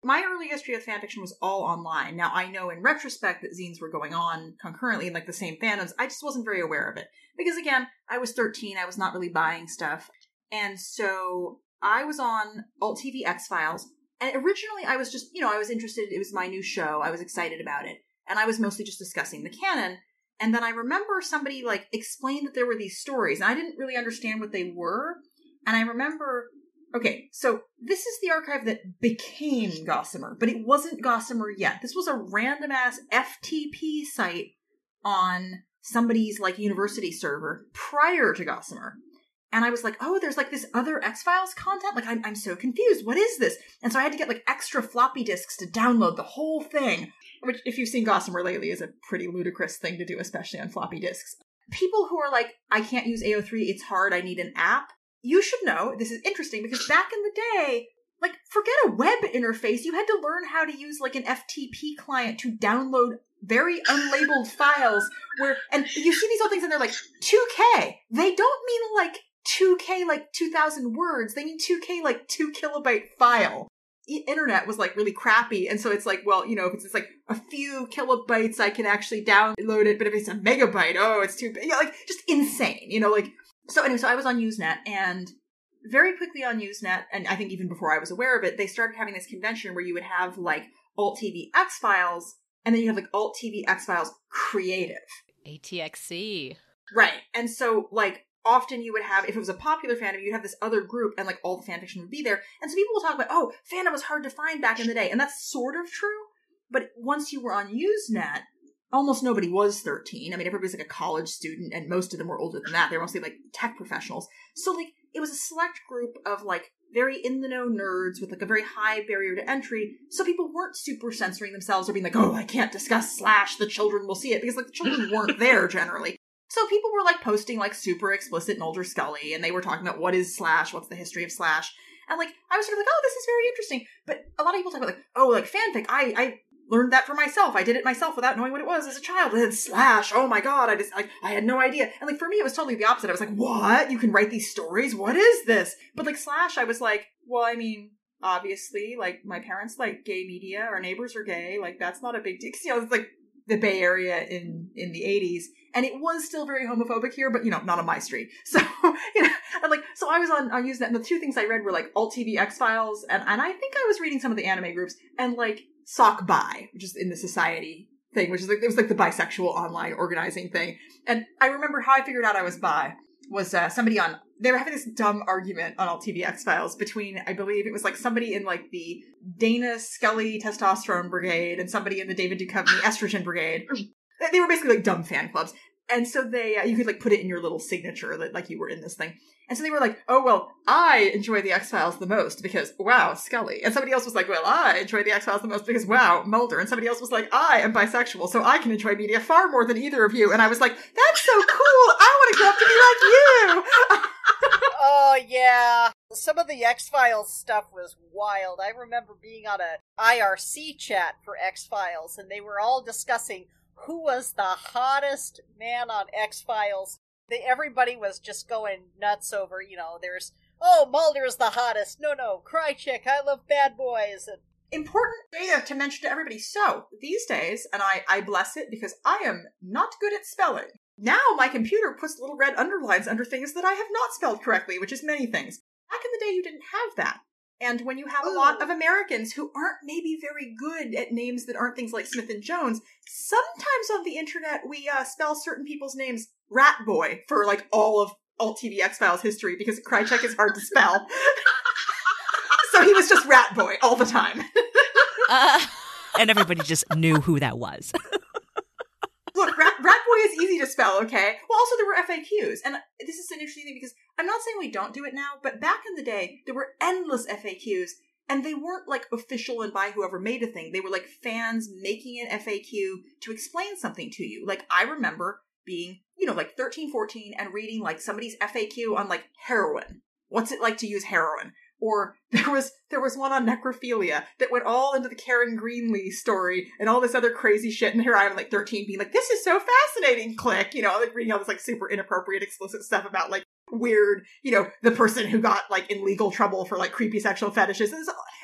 My early history of fan fiction was all online. Now I know in retrospect that zines were going on concurrently in like the same fandoms. I just wasn't very aware of it because again, I was 13. I was not really buying stuff, and so I was on Alt TV X Files. And originally, I was just you know I was interested. It was my new show. I was excited about it, and I was mostly just discussing the canon. And then I remember somebody like explained that there were these stories, and I didn't really understand what they were. And I remember, okay, so this is the archive that became Gossamer, but it wasn't Gossamer yet. This was a random ass FTP site on somebody's like university server prior to Gossamer. And I was like, oh, there's like this other X Files content. Like, I'm, I'm so confused. What is this? And so I had to get like extra floppy disks to download the whole thing which if you've seen Gossamer lately is a pretty ludicrous thing to do, especially on floppy disks. People who are like, I can't use AO3, it's hard, I need an app. You should know, this is interesting because back in the day, like forget a web interface, you had to learn how to use like an FTP client to download very unlabeled files where and you see these old things and they're like 2K. They don't mean like 2K like 2000 words. They mean 2K like 2 kilobyte file internet was like really crappy and so it's like well you know if it's just like a few kilobytes i can actually download it but if it's a megabyte oh it's too big you know, like just insane you know like so anyway so i was on usenet and very quickly on usenet and i think even before i was aware of it they started having this convention where you would have like alt tv x files and then you have like alt tv x files creative. Atxc right and so like often you would have if it was a popular fandom you'd have this other group and like all the fanfiction would be there. And so people will talk about oh fandom was hard to find back in the day. And that's sort of true but once you were on usenet almost nobody was 13 i mean everybody's like a college student and most of them were older than that. They were mostly like tech professionals. So like it was a select group of like very in the know nerds with like a very high barrier to entry. So people weren't super censoring themselves or being like oh i can't discuss slash the children will see it because like the children weren't there generally so people were like posting like super explicit Mulder Scully, and they were talking about what is Slash, what's the history of Slash, and like I was sort of like, oh, this is very interesting. But a lot of people talk about like, oh, like fanfic. I I learned that for myself. I did it myself without knowing what it was as a child. And then Slash, oh my god, I just like I had no idea. And like for me, it was totally the opposite. I was like, what? You can write these stories? What is this? But like Slash, I was like, well, I mean, obviously, like my parents like gay media, our neighbors are gay. Like that's not a big deal. You know, it's like the Bay Area in in the 80s and it was still very homophobic here but you know not on my street. So you know and like so I was on on Usenet and the two things I read were like alt TV X Files and and I think I was reading some of the anime groups and like Sock Bi which is in the society thing which is like it was like the bisexual online organizing thing. And I remember how I figured out I was bi was uh, somebody on they were having this dumb argument on alt TV X Files between I believe it was like somebody in like the Dana Scully testosterone brigade and somebody in the David Duchovny estrogen brigade. They were basically like dumb fan clubs, and so they uh, you could like put it in your little signature that like you were in this thing. And so they were like, "Oh well, I enjoy the X Files the most because wow, Scully." And somebody else was like, "Well, I enjoy the X Files the most because wow, Mulder." And somebody else was like, "I am bisexual, so I can enjoy media far more than either of you." And I was like, "That's so cool! I want to grow up to be like you." oh yeah. Some of the X Files stuff was wild. I remember being on a IRC chat for X Files, and they were all discussing who was the hottest man on X Files. Everybody was just going nuts over, you know, there's, oh, Mulder's the hottest. No, no, Krycek, I love bad boys. And important data to mention to everybody. So these days, and I, I bless it because I am not good at spelling. Now my computer puts little red underlines under things that I have not spelled correctly, which is many things. Back in the day, you didn't have that. And when you have a lot of Americans who aren't maybe very good at names that aren't things like Smith and Jones, sometimes on the internet we uh, spell certain people's names Rat Boy for like all of Alt TV X Files history because Krycek is hard to spell. so he was just Rat Boy all the time. Uh, and everybody just knew who that was. Look, Rat, Rat Boy is easy to spell, okay? Well, also there were FAQs, and this is an interesting thing because I'm not saying we don't do it now, but back in the day, there were endless FAQs, and they weren't like official and by whoever made a thing. They were like fans making an FAQ to explain something to you. Like, I remember being, you know, like 13, 14 and reading like somebody's FAQ on like heroin. What's it like to use heroin? Or there was there was one on necrophilia that went all into the Karen Greenlee story and all this other crazy shit. And here I am, like thirteen, being like, "This is so fascinating." Click, you know, like reading all this like super inappropriate, explicit stuff about like weird, you know, the person who got like in legal trouble for like creepy sexual fetishes.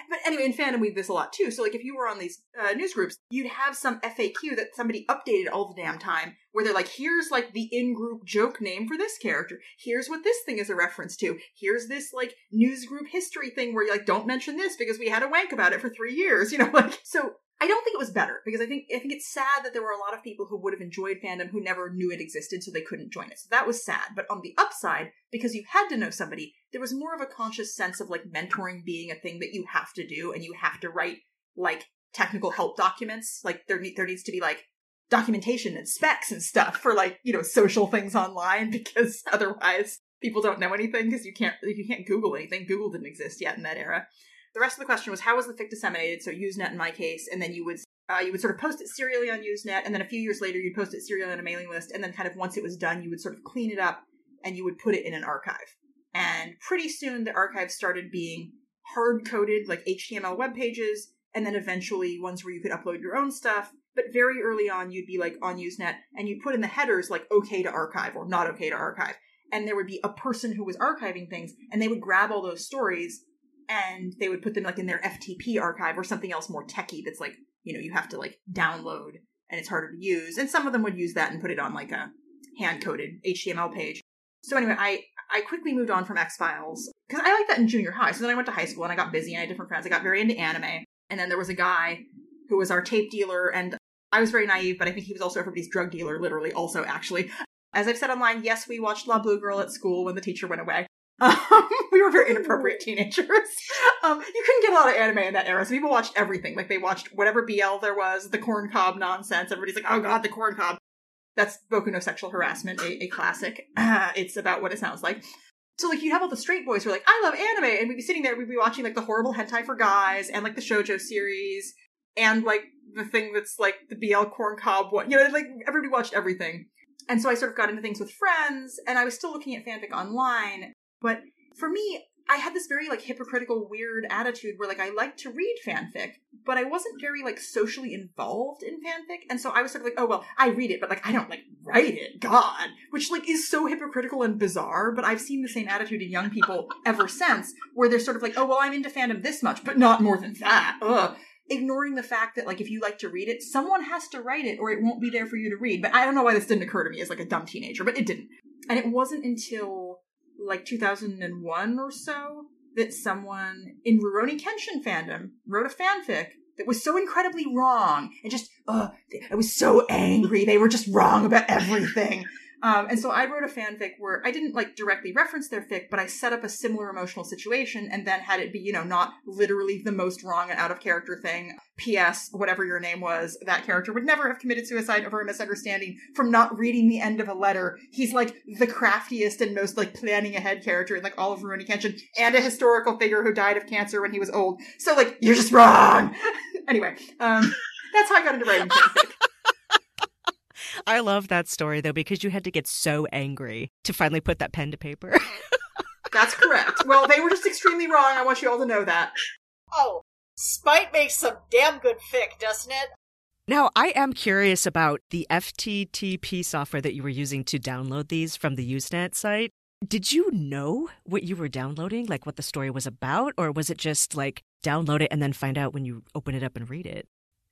But anyway, in fandom, we do this a lot too. So like, if you were on these uh, news groups, you'd have some FAQ that somebody updated all the damn time, where they're like, "Here's like the in-group joke name for this character. Here's what this thing is a reference to. Here's this like news group history thing where you like don't mention this because we had a wank about it for three years. You know, like so." I don't think it was better because I think I think it's sad that there were a lot of people who would have enjoyed fandom who never knew it existed, so they couldn't join it. So that was sad. But on the upside, because you had to know somebody, there was more of a conscious sense of like mentoring being a thing that you have to do, and you have to write like technical help documents. Like there there needs to be like documentation and specs and stuff for like you know social things online because otherwise people don't know anything because you can't you can't Google anything. Google didn't exist yet in that era. The rest of the question was how was the fic disseminated? So Usenet in my case, and then you would uh, you would sort of post it serially on Usenet, and then a few years later you'd post it serially on a mailing list, and then kind of once it was done, you would sort of clean it up and you would put it in an archive. And pretty soon the archive started being hard coded like HTML web pages, and then eventually ones where you could upload your own stuff. But very early on, you'd be like on Usenet, and you'd put in the headers like okay to archive or not okay to archive. And there would be a person who was archiving things, and they would grab all those stories and they would put them like in their FTP archive or something else more techy that's like, you know, you have to like download and it's harder to use. And some of them would use that and put it on like a hand coded HTML page. So anyway, I I quickly moved on from X Files because I liked that in junior high. So then I went to high school and I got busy and I had different friends. I got very into anime, and then there was a guy who was our tape dealer, and I was very naive, but I think he was also everybody's drug dealer, literally. Also, actually, as I've said online, yes, we watched La Blue Girl at school when the teacher went away. Um, we were very inappropriate teenagers. Um, you couldn't get a lot of anime in that era, so people watched everything. Like they watched whatever BL there was, the corn cob nonsense. Everybody's like, "Oh God, the corn cob." That's Boku no Sexual Harassment, a, a classic. Uh, it's about what it sounds like. So like you have all the straight boys who are like, "I love anime," and we'd be sitting there, we'd be watching like the horrible hentai for guys and like the shojo series and like the thing that's like the BL corn cob one. You know, like everybody watched everything. And so I sort of got into things with friends, and I was still looking at fanfic online. But for me, I had this very like hypocritical, weird attitude where like I liked to read fanfic, but I wasn't very like socially involved in fanfic, and so I was sort of like, oh well, I read it, but like I don't like write it. God, which like is so hypocritical and bizarre. But I've seen the same attitude in young people ever since, where they're sort of like, oh well, I'm into fandom this much, but not more than that. Ugh. Ignoring the fact that like if you like to read it, someone has to write it, or it won't be there for you to read. But I don't know why this didn't occur to me as like a dumb teenager, but it didn't. And it wasn't until like 2001 or so that someone in Rurouni Kenshin fandom wrote a fanfic that was so incredibly wrong and just uh I was so angry they were just wrong about everything. Um, and so I wrote a fanfic where I didn't like directly reference their fic, but I set up a similar emotional situation and then had it be, you know, not literally the most wrong and out of character thing. P.S. Whatever your name was, that character would never have committed suicide over a misunderstanding from not reading the end of a letter. He's like the craftiest and most like planning ahead character in like all of Rurouni Kenshin and a historical figure who died of cancer when he was old. So like, you're just wrong! anyway, um, that's how I got into writing fanfic. I love that story though because you had to get so angry to finally put that pen to paper. That's correct. Well, they were just extremely wrong. I want you all to know that. Oh, spite makes some damn good fic, doesn't it? now, I am curious about the FTP software that you were using to download these from the Usenet site. Did you know what you were downloading, like what the story was about, or was it just like download it and then find out when you open it up and read it?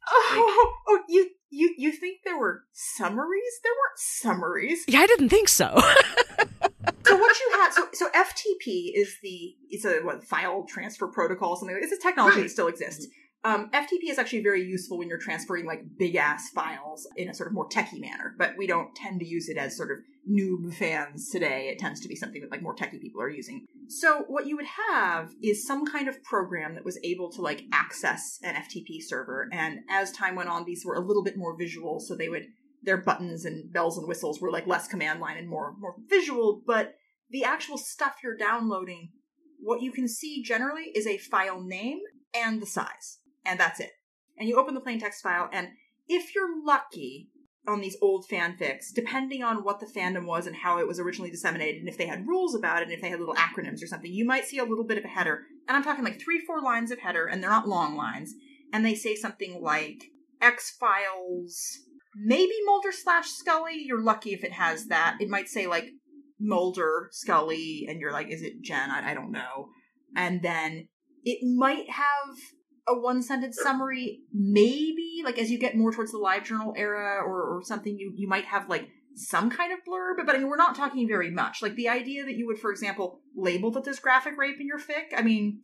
Oh, oh you you you think there were summaries? There weren't summaries. Yeah, I didn't think so. so what you had so so FTP is the it's a what file transfer protocol something. It's a technology that still exists. Mm-hmm. Um, FTP is actually very useful when you're transferring like big ass files in a sort of more techie manner, but we don't tend to use it as sort of noob fans today. It tends to be something that like more techie people are using. So what you would have is some kind of program that was able to like access an FTP server, and as time went on, these were a little bit more visual, so they would their buttons and bells and whistles were like less command line and more more visual, but the actual stuff you're downloading, what you can see generally is a file name and the size and that's it. And you open the plain text file, and if you're lucky on these old fanfics, depending on what the fandom was and how it was originally disseminated, and if they had rules about it, and if they had little acronyms or something, you might see a little bit of a header. And I'm talking like three, four lines of header, and they're not long lines. And they say something like X Files, maybe Mulder slash Scully. You're lucky if it has that. It might say like Mulder, Scully, and you're like, is it gen? I, I don't know. And then it might have a one sentence summary maybe? Like as you get more towards the LiveJournal era or, or something you you might have like some kind of blurb but i mean we're not talking very much. Like the idea that you would for example label that there's graphic rape in your fic i mean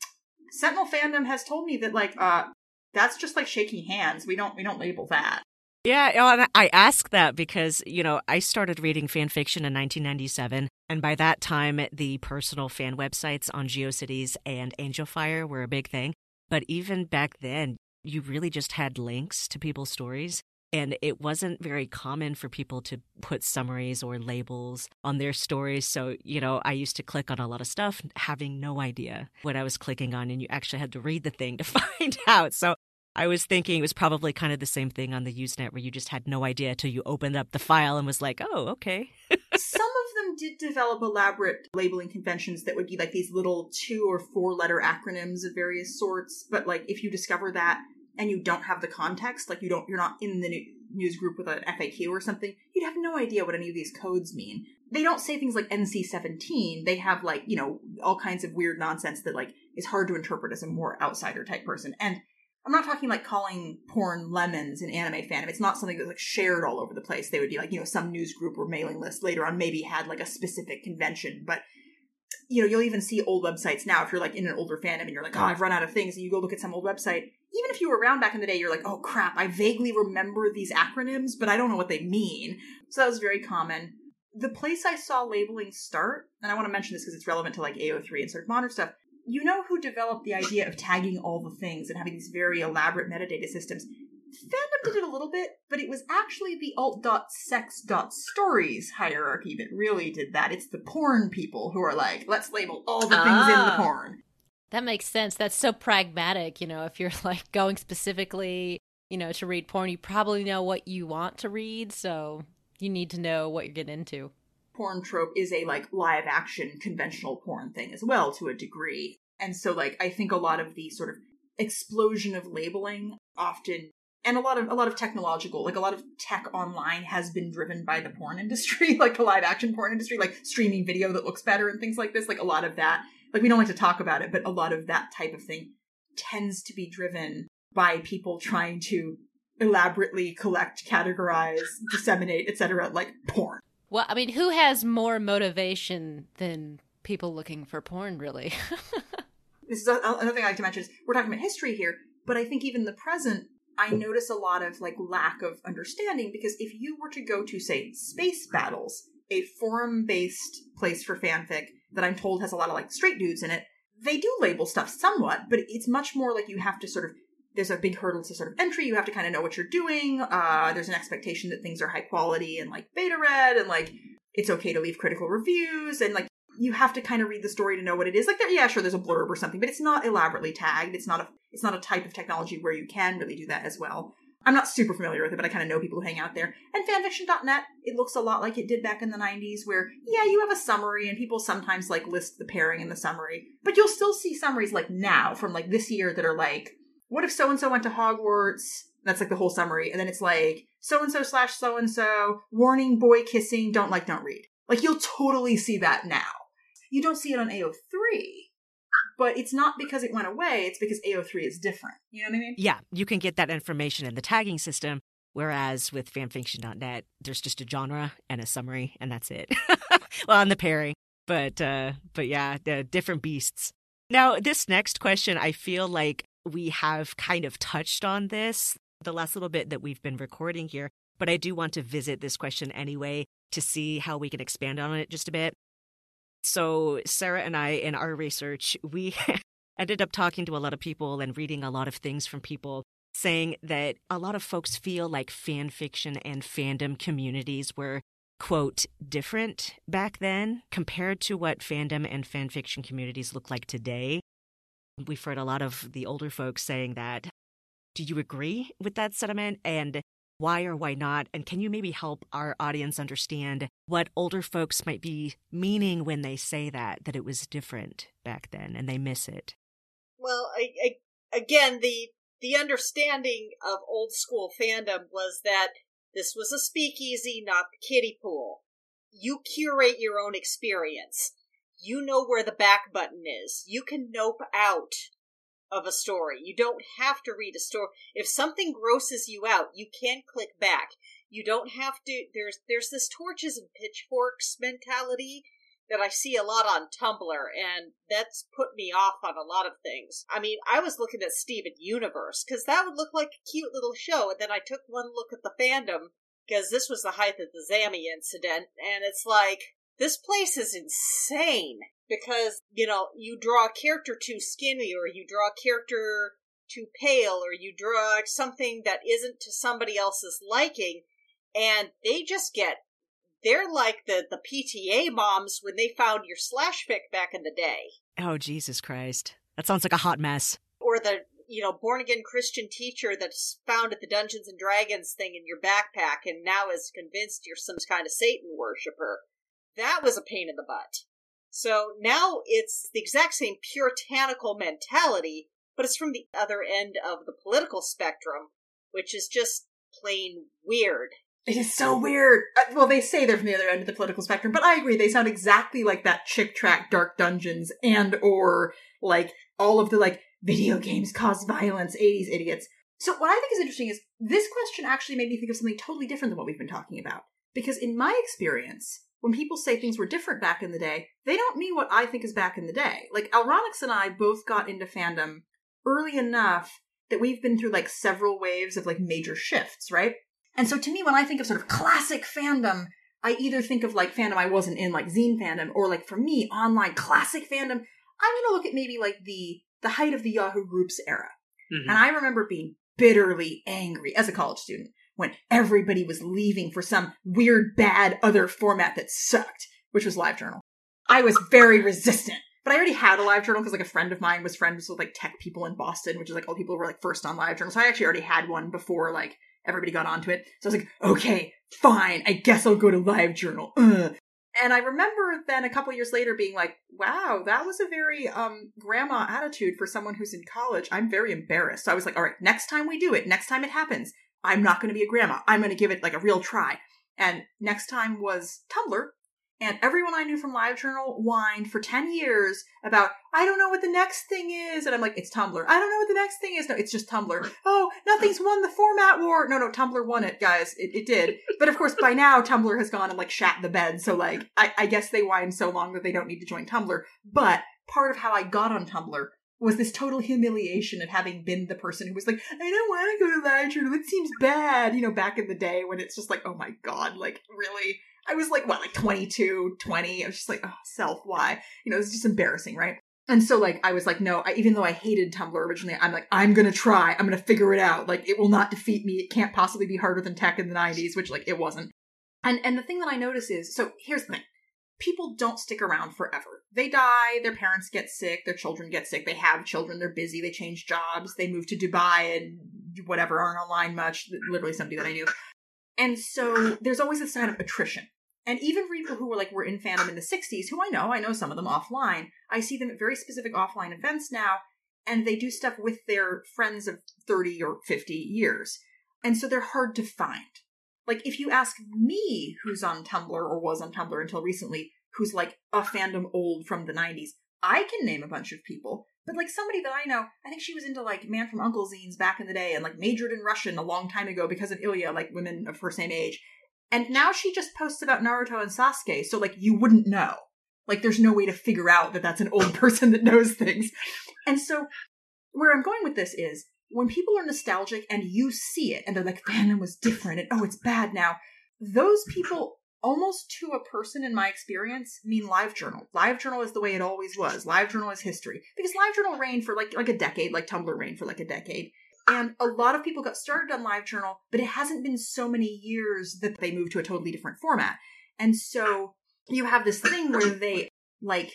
sentinel fandom has told me that like uh that's just like shaking hands. We don't we don't label that. Yeah, I ask that because, you know, I started reading fan fiction in 1997, and by that time, the personal fan websites on GeoCities and Angelfire were a big thing. But even back then, you really just had links to people's stories. And it wasn't very common for people to put summaries or labels on their stories. So, you know, I used to click on a lot of stuff having no idea what I was clicking on. And you actually had to read the thing to find out. So I was thinking it was probably kind of the same thing on the Usenet where you just had no idea until you opened up the file and was like, oh, okay. Some of them did develop elaborate labeling conventions that would be like these little two or four letter acronyms of various sorts. But like if you discover that and you don't have the context, like you don't, you're not in the news group with an FAQ or something, you'd have no idea what any of these codes mean. They don't say things like NC 17. They have like, you know, all kinds of weird nonsense that like is hard to interpret as a more outsider type person. And I'm not talking like calling porn lemons in anime fandom. It's not something that's like shared all over the place. They would be like, you know, some news group or mailing list later on maybe had like a specific convention, but you know, you'll even see old websites now if you're like in an older fandom and you're like, oh, I've run out of things, and you go look at some old website. Even if you were around back in the day, you're like, oh crap, I vaguely remember these acronyms, but I don't know what they mean. So that was very common. The place I saw labeling start, and I want to mention this because it's relevant to like AO3 and sort of modern stuff, you know who developed the idea of tagging all the things and having these very elaborate metadata systems? Fandom did it a little bit, but it was actually the alt.sex.stories hierarchy that really did that. It's the porn people who are like, let's label all the things ah, in the ah. porn. That makes sense. That's so pragmatic. You know, if you're like going specifically, you know, to read porn, you probably know what you want to read. So you need to know what you're getting into porn trope is a like live action conventional porn thing as well to a degree. And so like I think a lot of the sort of explosion of labeling often and a lot of a lot of technological like a lot of tech online has been driven by the porn industry like the live action porn industry like streaming video that looks better and things like this like a lot of that like we don't like to talk about it but a lot of that type of thing tends to be driven by people trying to elaborately collect categorize disseminate etc like porn well, I mean, who has more motivation than people looking for porn, really? this is another thing I like to mention is we're talking about history here, but I think even the present, I notice a lot of like lack of understanding because if you were to go to say SpaceBattles, a forum-based place for fanfic that I'm told has a lot of like straight dudes in it, they do label stuff somewhat, but it's much more like you have to sort of there's a big hurdle to sort of entry. You have to kind of know what you're doing. Uh, there's an expectation that things are high quality and like beta read and like it's okay to leave critical reviews and like you have to kind of read the story to know what it is. Like there, yeah, sure, there's a blurb or something, but it's not elaborately tagged. It's not a it's not a type of technology where you can really do that as well. I'm not super familiar with it, but I kind of know people who hang out there. And fanfiction.net, it looks a lot like it did back in the 90s, where, yeah, you have a summary and people sometimes like list the pairing in the summary, but you'll still see summaries like now from like this year that are like, what if so and so went to Hogwarts? That's like the whole summary. And then it's like, so and so slash so and so, warning, boy kissing, don't like, don't read. Like you'll totally see that now. You don't see it on AO3, but it's not because it went away, it's because AO3 is different. You know what I mean? Yeah, you can get that information in the tagging system. Whereas with fanfiction.net, there's just a genre and a summary, and that's it. well, on the pairing, but uh, but yeah, the different beasts. Now, this next question, I feel like we have kind of touched on this the last little bit that we've been recording here, but I do want to visit this question anyway to see how we can expand on it just a bit. So, Sara and I, in our research, we ended up talking to a lot of people and reading a lot of things from people saying that a lot of folks feel like fan fiction and fandom communities were, quote, different back then compared to what fandom and fan fiction communities look like today. We've heard a lot of the older folks saying that. Do you agree with that sentiment? And why or why not? And can you maybe help our audience understand what older folks might be meaning when they say that, that it was different back then and they miss it? Well, I, I, again, the the understanding of old school fandom was that this was a speakeasy, not the kiddie pool. You curate your own experience. You know where the back button is. You can nope out of a story. You don't have to read a story. If something grosses you out, you can click back. You don't have to there's there's this torches and pitchforks mentality that I see a lot on Tumblr, and that's put me off on a lot of things. I mean, I was looking at Steven Universe, because that would look like a cute little show, and then I took one look at the fandom, because this was the height of the Zami incident, and it's like, this place is insane because you know you draw a character too skinny or you draw a character too pale or you draw something that isn't to somebody else's liking and they just get they're like the the PTA moms when they found your slash fic back in the day. Oh Jesus Christ. That sounds like a hot mess. Or the you know, born again Christian teacher that's found at the Dungeons and Dragons thing in your backpack and now is convinced you're some kind of Satan worshiper. That was a pain in the butt. So now it's the exact same puritanical mentality, but it's from the other end of the political spectrum, which is just plain weird. It is so weird. Uh, well, they say they're from the other end of the political spectrum, but I agree. They sound exactly like that Chick tract Dark Dungeons and or like all of the like video games cause violence 80s idiots. So what I think is interesting is this question actually made me think of something totally different than what we've been talking about. Because in my experience, when people say things were different back in the day, they don't mean what I think is back in the day. Like Allronix and I both got into fandom early enough that we've been through like several waves of like major shifts, right? And so to me, when I think of sort of classic fandom, I either think of like fandom I wasn't in, like zine fandom, or like for me, online classic fandom. I'm gonna look at maybe like the the height of the Yahoo groups era. Mm-hmm. And I remember being bitterly angry as a college student when everybody was leaving for some weird, bad other format that sucked, which was LiveJournal. I was very resistant. But I already had a LiveJournal because like a friend of mine was friends with like tech people in Boston, which is like all people were like first on LiveJournal. So I actually already had one before like everybody got onto it. So I was like, okay, fine, I guess I'll go to LiveJournal. Ugh. And I remember then a couple years later being like, wow, that was a very um grandma attitude for someone who's in college. I'm very embarrassed. So I was like, all right, next time we do it, next time it happens, I'm not going to be a grandma. I'm going to give it like a real try. And next time was Tumblr. And everyone I knew from LiveJournal whined for 10 years about, I don't know what the next thing is. And I'm like, it's Tumblr. I don't know what the next thing is. No, it's just Tumblr. Oh, nothing's won the format war. No, no, Tumblr won it, guys. It, it did. But of course, by now, Tumblr has gone and like shat the bed. So like, I, I guess they whined so long that they don't need to join Tumblr. But part of how I got on Tumblr was this total humiliation of having been the person who was like, I don't want to go to LiveJournal. It seems bad. You know, back in the day when it's just like, oh my God, like really? I was like, what, like 22, 20? I was just like, oh, self, why? You know, it's just embarrassing, right? And so, like, I was like, no, I, even though I hated Tumblr originally, I'm like, I'm gonna try. I'm gonna figure it out. Like, it will not defeat me. It can't possibly be harder than tech in the 90s, which, like, it wasn't. And, and the thing that I notice is, so here's the thing people don't stick around forever. They die, their parents get sick, their children get sick, they have children, they're busy, they change jobs, they move to Dubai and whatever, aren't online much. Literally somebody that I knew. And so there's always this kind of attrition. And even people who were like were in fandom in the 60s, who I know, I know some of them offline, I see them at very specific offline events now, and they do stuff with their friends of 30 or 50 years. And so they're hard to find. Like, if you ask me who's on Tumblr or was on Tumblr until recently, who's like a fandom old from the 90s. I can name a bunch of people, but like somebody that I know, I think she was into like Man from Uncle zines back in the day and like majored in Russian a long time ago because of Ilya, like women of her same age. And now she just posts about Naruto and Sasuke, so like you wouldn't know. Like there's no way to figure out that that's an old person that knows things. And so where I'm going with this is when people are nostalgic and you see it and they're like fandom was different and oh it's bad now, those people almost to a person in my experience mean livejournal livejournal is the way it always was. Livejournal is history. Because livejournal reigned for like like a decade like tumblr reigned for like a decade. And a lot of people got started on livejournal but it hasn't been so many years that they moved to a totally different format. And so you have this thing where they like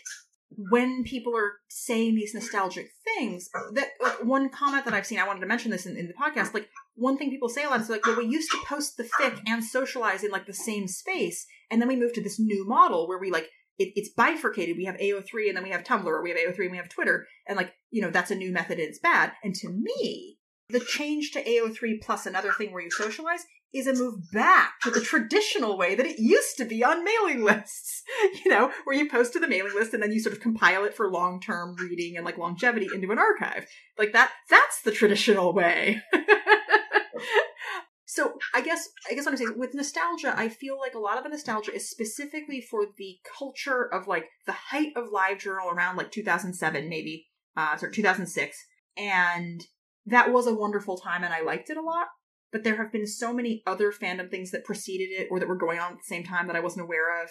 when people are saying these nostalgic things that like, one comment that i've seen i wanted to mention this in, in the podcast like one thing people say a lot is like, well, we used to post the fic and socialize in like the same space, and then we moved to this new model where we like it, it's bifurcated. We have AO3 and then we have Tumblr, or we have AO3 and we have Twitter, and like you know that's a new method and it's bad. And to me, the change to AO3 plus another thing where you socialize is a move back to the traditional way that it used to be on mailing lists. You know, where you post to the mailing list and then you sort of compile it for long-term reading and like longevity into an archive. Like that that's the traditional way. so I guess I guess what I'm saying with nostalgia, I feel like a lot of the nostalgia is specifically for the culture of like the height of LiveJournal around like 2007, maybe, uh, sorry, 2006, and that was a wonderful time, and I liked it a lot. But there have been so many other fandom things that preceded it or that were going on at the same time that I wasn't aware of,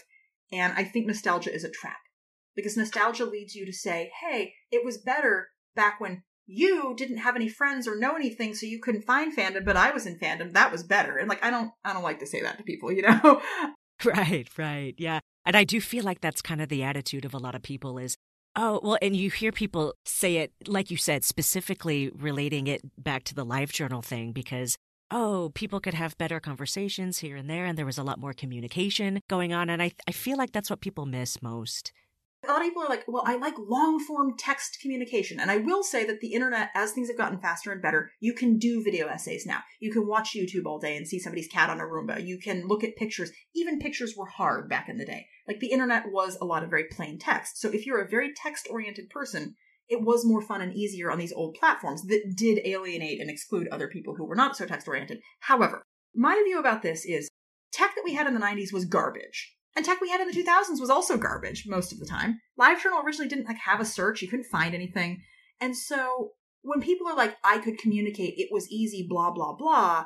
and I think nostalgia is a trap. Because nostalgia leads you to say, "Hey, it was better back when you didn't have any friends or know anything so you couldn't find fandom but i was in fandom that was better. And like i don't i don't like to say that to people you know? Right right yeah. And i do feel like that's kind of the attitude of a lot of people is oh well and you hear people say it like you said specifically relating it back to the LiveJournal thing because oh people could have better conversations here and there and there was a lot more communication going on and i, I feel like that's what people miss most a lot of people are like, well, I like long form text communication. And I will say that the internet, as things have gotten faster and better, you can do video essays now. You can watch YouTube all day and see somebody's cat on a Roomba. You can look at pictures. Even pictures were hard back in the day. Like the internet was a lot of very plain text. So if you're a very text oriented person, it was more fun and easier on these old platforms that did alienate and exclude other people who were not so text oriented. However, my view about this is tech that we had in the 90s was garbage. And tech we had in the 2000s was also garbage most of the time. LiveJournal originally didn't like have a search, you couldn't find anything. And so when people are like, I could communicate, it was easy, blah, blah, blah,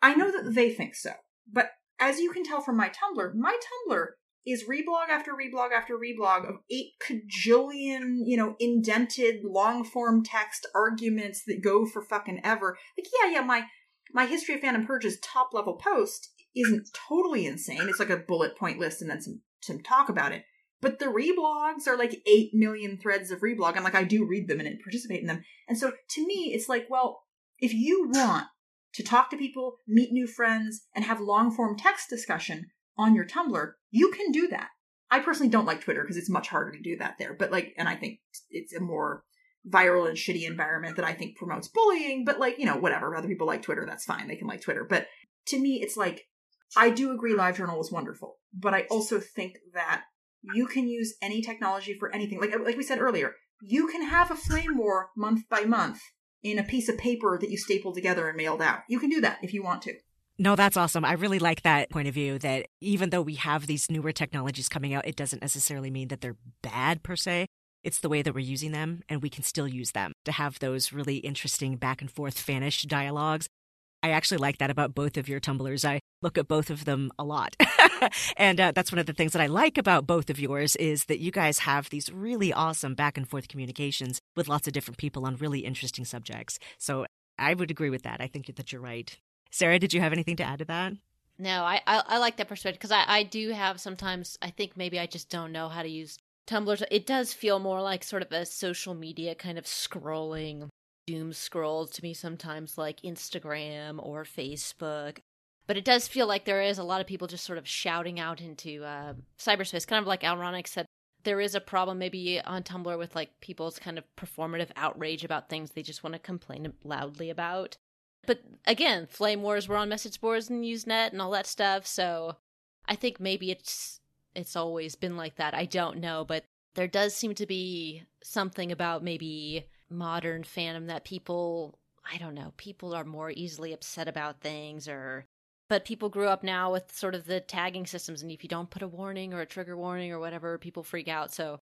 I know that they think so. But as you can tell from my Tumblr, my Tumblr is reblog after reblog after reblog of eight cajillion, you know, indented long form text arguments that go for fucking ever. Like, yeah, yeah, my my history of fandom purges top level post isn't totally insane. It's like a bullet point list and then some some talk about it. But the reblogs are like eight million threads of reblog, and like I do read them and participate in them. And so to me, it's like, well, if you want to talk to people, meet new friends, and have long form text discussion on your Tumblr, you can do that. I personally don't like Twitter because it's much harder to do that there. But like, and I think it's a more viral and shitty environment that I think promotes bullying. But like, you know, whatever. Other people like Twitter, that's fine. They can like Twitter. But to me, it's like I do agree LiveJournal was wonderful, but I also think that you can use any technology for anything. Like like we said earlier, you can have a flame war month by month in a piece of paper that you stapled together and mailed out. You can do that if you want to. No, that's awesome. I really like that point of view that even though we have these newer technologies coming out, it doesn't necessarily mean that they're bad per se. It's the way that we're using them, and we can still use them to have those really interesting back and forth fanish dialogues I actually like that about both of your Tumblrs. I look at both of them a lot. and uh, that's one of the things that I like about both of yours is that you guys have these really awesome back and forth communications with lots of different people on really interesting subjects. So I would agree with that. I think that you're right. Sara, did you have anything to add to that? No, I I, I like that perspective because I, I do have sometimes I think maybe I just don't know how to use Tumblr. It does feel more like sort of a social media kind of scrolling doom scrolls to me sometimes like Instagram or Facebook. But it does feel like there is a lot of people just sort of shouting out into uh, cyberspace, kind of like Allronix said. There is a problem maybe on Tumblr with like people's kind of performative outrage about things they just want to complain loudly about. But again, flame wars were on message boards and Usenet and all that stuff, so I think maybe it's it's always been like that. I don't know, but there does seem to be something about maybe modern fandom that people I don't know, people are more easily upset about things or but people grew up now with sort of the tagging systems and if you don't put a warning or a trigger warning or whatever, people freak out. So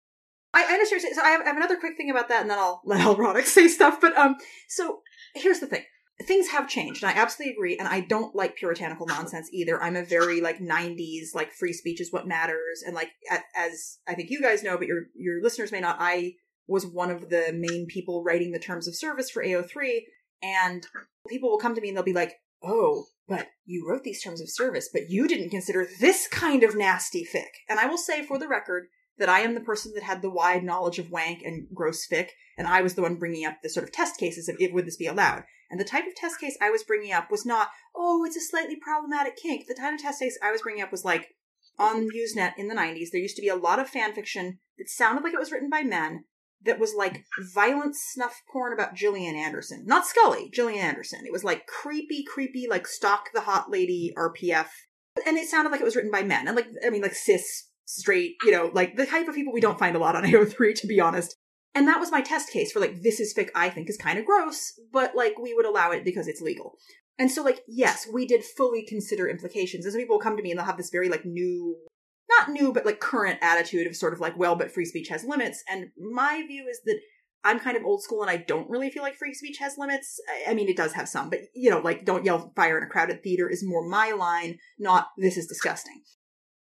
I, understand. So I have, I have another quick thing about that, and then I'll let Allronix say stuff. But um, so here's the thing: things have changed, and I absolutely agree. And I don't like puritanical nonsense either. I'm a very like '90s like free speech is what matters, and like as I think you guys know, but your your listeners may not. I was one of the main people writing the terms of service for AO3, and people will come to me and they'll be like, "Oh, but you wrote these terms of service, but you didn't consider this kind of nasty fic." And I will say, for the record, that I am the person that had the wide knowledge of wank and gross fic, and I was the one bringing up the sort of test cases of would this be allowed. And the type of test case I was bringing up was not, oh, it's a slightly problematic kink. The type of test case I was bringing up was like, on Usenet in the 90s, there used to be a lot of fan fiction that sounded like it was written by men that was like violent snuff porn about Gillian Anderson. Not Scully, Gillian Anderson. It was like creepy, creepy, like stalk the hot lady RPF. And it sounded like it was written by men. And like, I mean, like cis straight, you know, like the type of people we don't find a lot on AO3, to be honest. And that was my test case for like, this is fic I think is kind of gross, but like we would allow it because it's legal. And so like, yes, we did fully consider implications. As people will come to me and they'll have this very like new, not new, but like current attitude of sort of like, well, but free speech has limits. And my view is that I'm kind of old school and I don't really feel like free speech has limits. I mean, it does have some, but you know, like don't yell fire in a crowded theater is more my line, not this is disgusting.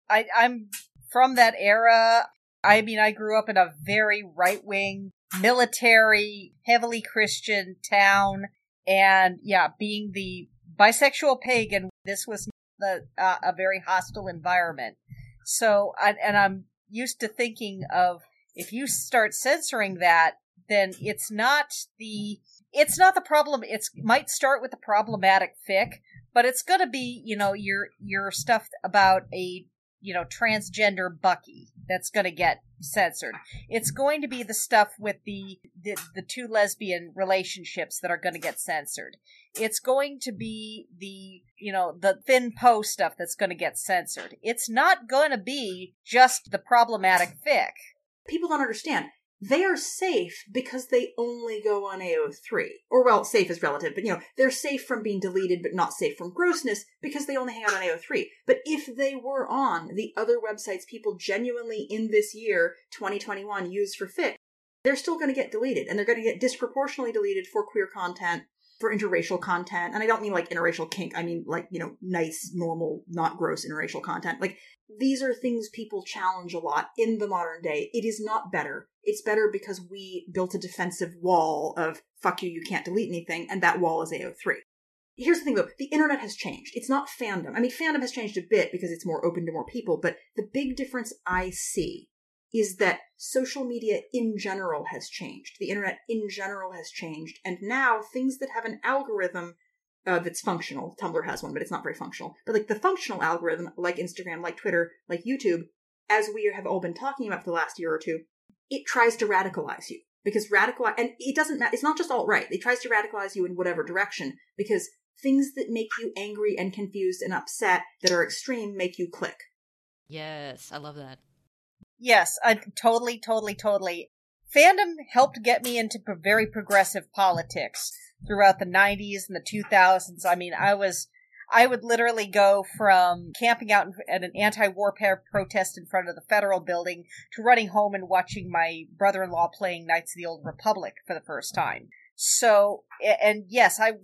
I, I'm from that era. I mean, I grew up in a very right wing, military, heavily Christian town. And yeah, being the bisexual pagan, this was the, uh, a very hostile environment. So, and I'm used to thinking of if you start censoring that, then it's not the, it's not the problem. It's might start with the problematic fic, but it's going to be, you know, your, your stuff about a you know, transgender Bucky that's going to get censored. It's going to be the stuff with the, the, the two lesbian relationships that are going to get censored. It's going to be the, you know, the Finn Poe stuff that's going to get censored. It's not going to be just the problematic fic. People don't understand they are safe because they only go on AO3. Or, well, safe is relative, but you know, they're safe from being deleted, but not safe from grossness because they only hang out on AO3. But if they were on the other websites people genuinely in this year, 2021, use for fic, they're still going to get deleted and they're going to get disproportionately deleted for queer content for interracial content and i don't mean like interracial kink i mean like you know nice normal not gross interracial content like these are things people challenge a lot in the modern day it is not better it's better because we built a defensive wall of fuck you, you can't delete anything, and that wall is AO3. Here's the thing though, the internet has changed. It's not fandom. I mean, fandom has changed a bit because it's more open to more people, but the big difference I see is that social media in general has changed. The internet in general has changed, and now things that have an algorithm uh, that's functional, Tumblr has one, but it's not very functional, but like the functional algorithm, like Instagram, like Twitter, like YouTube, as we have all been talking about for the last year or two, it tries to radicalize you because radical and it doesn't matter it's not just alt right it tries to radicalize you in whatever direction because things that make you angry and confused and upset that are extreme make you click. Yes i love that yes i totally totally totally fandom helped get me into very progressive politics throughout the 90s and the 2000s i mean i was I would literally go from camping out at an anti-war protest in front of the federal building to running home and watching my brother-in-law playing Knights of the Old Republic for the first time. So, and yes, I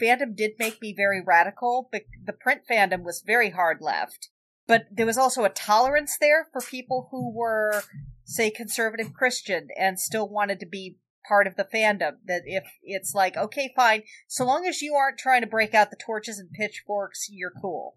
fandom did make me very radical, but the print fandom was very hard left. But there was also a tolerance there for people who were, say, conservative Christian and still wanted to be part of the fandom that if it's like okay fine so long as you aren't trying to break out the torches and pitchforks you're cool.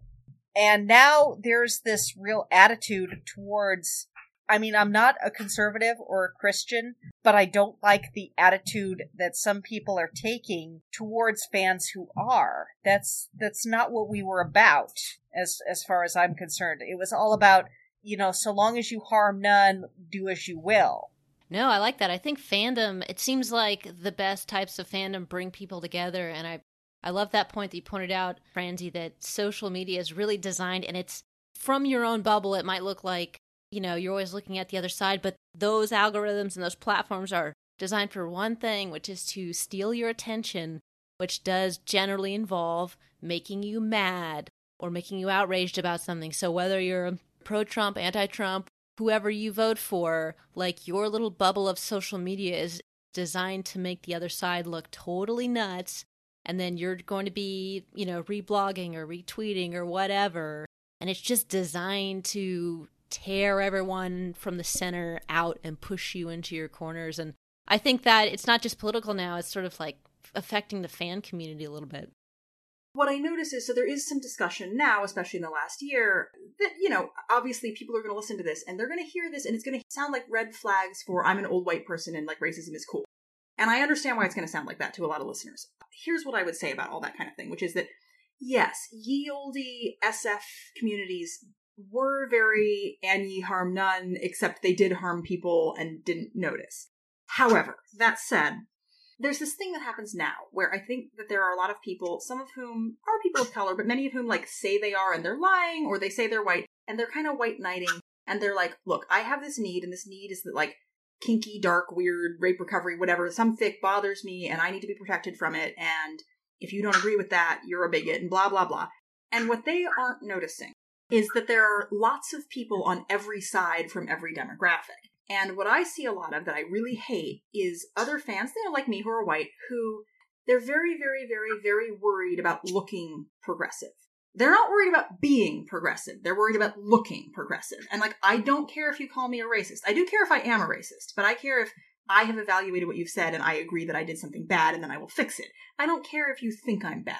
And now there's this real attitude towards I mean, I'm not a conservative or a Christian, but I don't like the attitude that some people are taking towards fans who are. That's that's not what we were about as as far as I'm concerned. It was all about, you know, so long as you harm none, do as you will. No, I like that. I think fandom, it seems like the best types of fandom bring people together. And I, I love that point that you pointed out, Franzi, that social media is really designed and it's from your own bubble. It might look like you know, you're always looking at the other side, but those algorithms and those platforms are designed for one thing, which is to steal your attention, which does generally involve making you mad or making you outraged about something. So whether you're pro Trump, anti Trump, whoever you vote for, like your little bubble of social media is designed to make the other side look totally nuts. And then you're going to be, you know, reblogging or retweeting or whatever. And it's just designed to tear everyone from the center out and push you into your corners. And I think that it's not just political now, it's sort of like affecting the fan community a little bit. What I notice is so there is some discussion now, especially in the last year, that, you know, obviously people are going to listen to this and they're going to hear this and it's going to sound like red flags for I'm an old white person and like racism is cool. And I understand why it's going to sound like that to a lot of listeners. Here's what I would say about all that kind of thing, which is that yes, ye olde SF communities were very and ye harm none, except they did harm people and didn't notice. However, that said, there's this thing that happens now where I think that there are a lot of people, some of whom are people of color, but many of whom like say they are and they're lying, or they say they're white and they're kind of white knighting, and they're like, look, I have this need, and this need is that like kinky, dark, weird rape recovery, whatever, some fic bothers me, and I need to be protected from it, and if you don't agree with that, you're a bigot, and blah blah blah. And what they aren't noticing is that there are lots of people on every side from every demographic. And what I see a lot of that I really hate is other fans, you know, like me who are white, who they're very, very, very, very worried about looking progressive. They're not worried about being progressive. They're worried about looking progressive. And like, I don't care if you call me a racist. I do care if I am a racist, but I care if I have evaluated what you've said and I agree that I did something bad and then I will fix it. I don't care if you think I'm bad.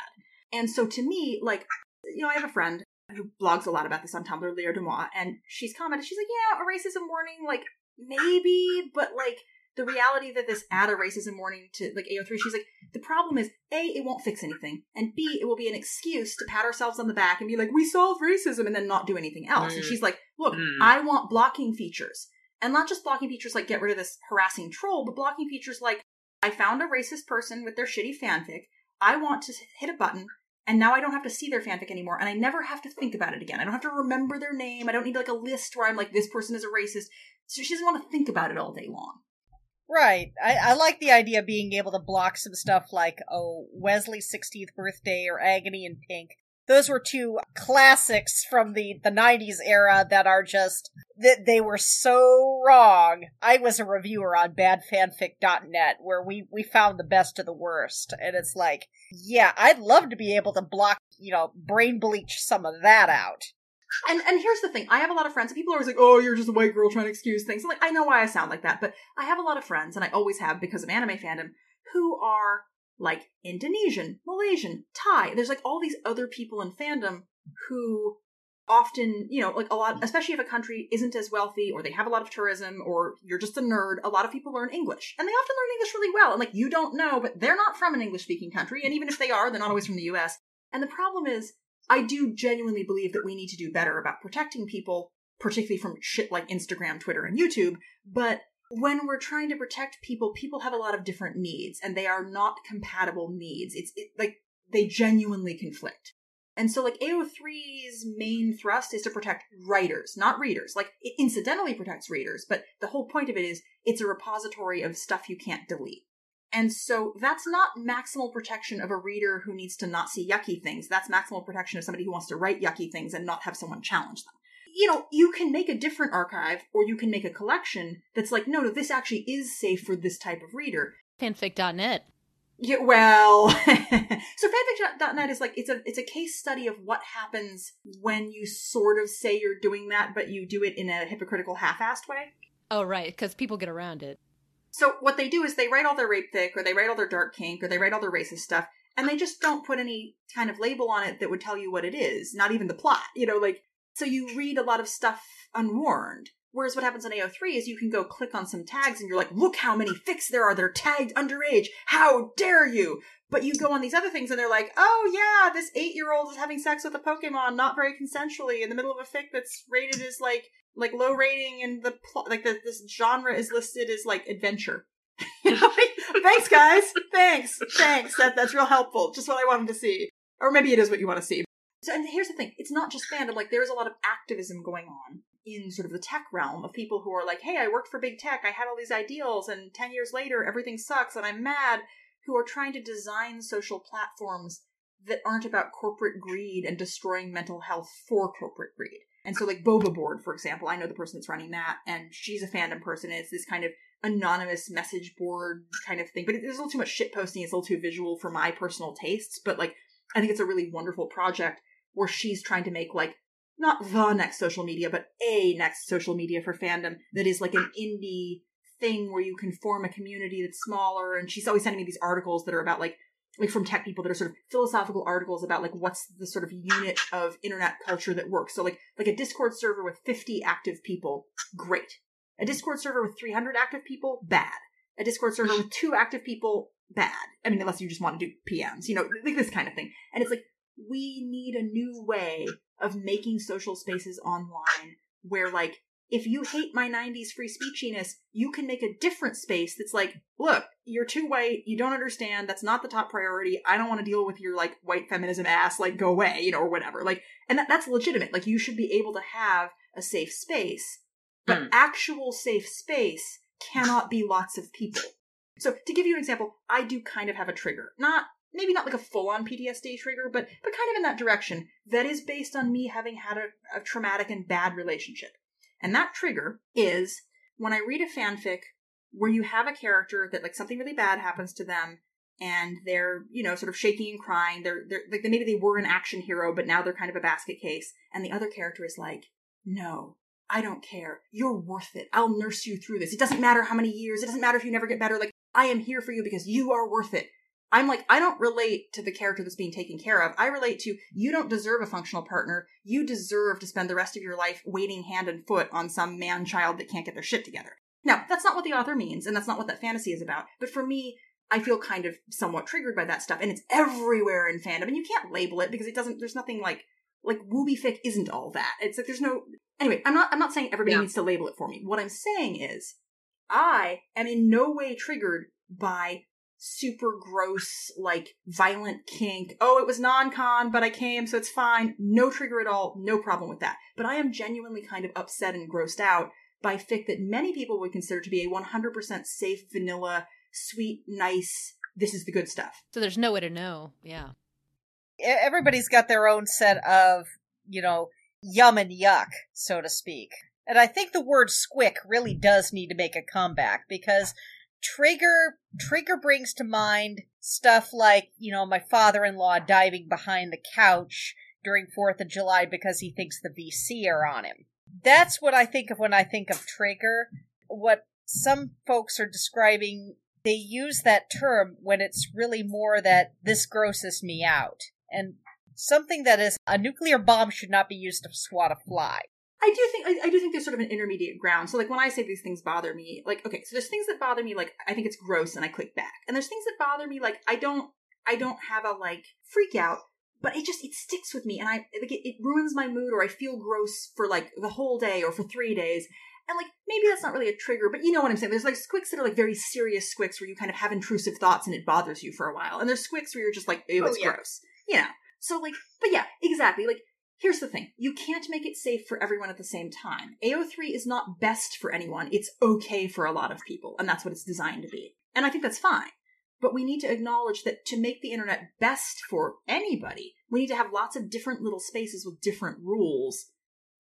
And so to me, like, you know, I have a friend who blogs a lot about this on Tumblr, Leah Demois, and she's commented, she's like, yeah, a racism warning, like, maybe, but like the reality that this add a racism warning to like AO3, she's like, the problem is A, it won't fix anything, and B, it will be an excuse to pat ourselves on the back and be like, we solved racism and then not do anything else. Mm. And she's like, look, mm. I want blocking features. And not just blocking features like get rid of this harassing troll, but blocking features like I found a racist person with their shitty fanfic. I want to hit a button and now I don't have to see their fanfic anymore, and I never have to think about it again. I don't have to remember their name. I don't need like a list where I'm like, this person is a racist. So she doesn't want to think about it all day long. Right. I, I like the idea of being able to block some stuff like, oh, Wesley's 16th birthday or Agony in Pink. Those were two classics from the, the 90s era that are just, that they were so wrong. I was a reviewer on badfanfic.net where we, we found the best of the worst. And it's like, yeah, I'd love to be able to block, you know, brain bleach some of that out. And and here's the thing: I have a lot of friends, and people are always like, "Oh, you're just a white girl trying to excuse things." I'm like, I know why I sound like that, but I have a lot of friends, and I always have because of anime fandom, who are like Indonesian, Malaysian, Thai. There's like all these other people in fandom who often, you know, like a lot, especially if a country isn't as wealthy or they have a lot of tourism or you're just a nerd, a lot of people learn English. And they often learn English really well. And like you don't know, but they're not from an English speaking country. And even if they are, they're not always from the US. And the problem is I do genuinely believe that we need to do better about protecting people, particularly from shit like Instagram, Twitter, and YouTube. But when we're trying to protect people, people have a lot of different needs, and they are not compatible needs. It's it, like they genuinely conflict. And so, like, AO3's main thrust is to protect writers, not readers. Like, it incidentally protects readers, but the whole point of it is it's a repository of stuff you can't delete. And so that's not maximal protection of a reader who needs to not see yucky things. That's maximal protection of somebody who wants to write yucky things and not have someone challenge them. You know, you can make a different archive or you can make a collection that's like, no, no, this actually is safe for this type of reader. Fanfic.net. Yeah, well, so fanfic.net is like it's a it's a case study of what happens when you sort of say you're doing that, but you do it in a hypocritical, half-assed way. Oh, right, because people get around it. So what they do is they write all their rape fic or they write all their dark kink or they write all their racist stuff and they just don't put any kind of label on it that would tell you what it is, not even the plot. You know, like so you read a lot of stuff unwarned. Whereas what happens on AO3 is you can go click on some tags and you're like, look how many fics there are that are tagged underage. How dare you? But you go on these other things and they're like, oh yeah, this eight year old is having sex with a Pokemon not very consensually in the middle of a fic that's rated as like like low rating and the plot like the, this genre is listed as like adventure. you know, thanks guys, thanks, thanks. That that's real helpful. Just what I wanted to see, or maybe it is what you want to see. So, and here's the thing: it's not just fandom. Like there's a lot of activism going on in sort of the tech realm of people who are like, hey, I worked for big tech, I had all these ideals, and 10 years later, everything sucks and I'm mad, who are trying to design social platforms that aren't about corporate greed and destroying mental health for corporate greed. And so, like Boba Board, for example, I know the person that's running that, and she's a fandom person. It's this kind of anonymous message board kind of thing, but there's a little too much shit posting. It's a little too visual for my personal tastes. But like, I think it's a really wonderful project where she's trying to make like not the next social media, but a next social media for fandom that is like an indie thing where you can form a community that's smaller. And she's always sending me these articles that are about like like from tech people that are sort of philosophical articles about like what's the sort of unit of internet culture that works. So like like a Discord server with 50 active people, great. A Discord server with 300 active people, bad. A Discord server with two active people, bad. I mean, unless you just want to do PMs, you know, like this kind of thing. And it's like we need a new way of making social spaces online where like if you hate my 90s free speechiness, you can make a different space that's like, look, you're too white, you don't understand, that's not the top priority, I don't want to deal with your like white feminism ass, like go away, you know, or whatever. Like, and that, that's legitimate. Like, you should be able to have a safe space, but mm. actual safe space cannot be lots of people. So, to give you an example, I do kind of have a trigger. Not maybe not like a full-on PTSD trigger, but but kind of in that direction. That is based on me having had a, a traumatic and bad relationship. And that trigger is when I read a fanfic where you have a character that like something really bad happens to them and they're, you know, sort of shaking and crying. They're they're like maybe they were an action hero, but now they're kind of a basket case. And the other character is like, no, I don't care. You're worth it. I'll nurse you through this. It doesn't matter how many years. It doesn't matter if you never get better. Like, I am here for you because you are worth it. I'm like, I don't relate to the character that's being taken care of. I relate to you don't deserve a functional partner. You deserve to spend the rest of your life waiting hand and foot on some man child that can't get their shit together. Now, that's not what the author means, and that's not what that fantasy is about. But for me, I feel kind of somewhat triggered by that stuff, and it's everywhere in fandom, and you can't label it because it doesn't. There's nothing like like wooby fic isn't all that. It's like there's no. Anyway, I'm not. I'm not saying everybody yeah. needs to label it for me. What I'm saying is, I am in no way triggered by super gross, like violent kink. Oh, it was non con, but I came, so it's fine. No trigger at all. No problem with that. But I am genuinely kind of upset and grossed out by fic that many people would consider to be a 100% safe, vanilla, sweet, nice, this is the good stuff. So there's no way to know. Yeah. Everybody's got their own set of, you know, yum and yuck, so to speak. And I think the word squick really does need to make a comeback because Trigger Trigger brings to mind stuff like, you know, my father-in-law diving behind the couch during 4th of July because he thinks the VC are on him. That's what I think of when I think of trigger. What some folks are describing, they use that term when it's really more that this grosses me out. And something that is a nuclear bomb should not be used to swat a fly. I do think I, I, do think there's sort of an intermediate ground. So like when I say these things bother me, like okay, so there's things that bother me, like I think it's gross and I click back, and there's things that bother me, like I don't I don't have a like freak out, but it just it sticks with me, and I like it, it ruins my mood, or I feel gross for like the whole day or for three days. And like maybe that's not really a trigger, but you know what I'm saying. There's like squicks that are like very serious squicks where you kind of have intrusive thoughts and it bothers you for a while, and there's squicks where you're just like, ew, oh, it's oh, yeah. gross, you know. So like, but yeah, exactly. Like Here's the thing you can't make it safe for everyone at the same time. AO3 is not best for anyone, it's okay for a lot of people, and that's what it's designed to be. And I think that's fine. But we need to acknowledge that to make the internet best for anybody, we need to have lots of different little spaces with different rules.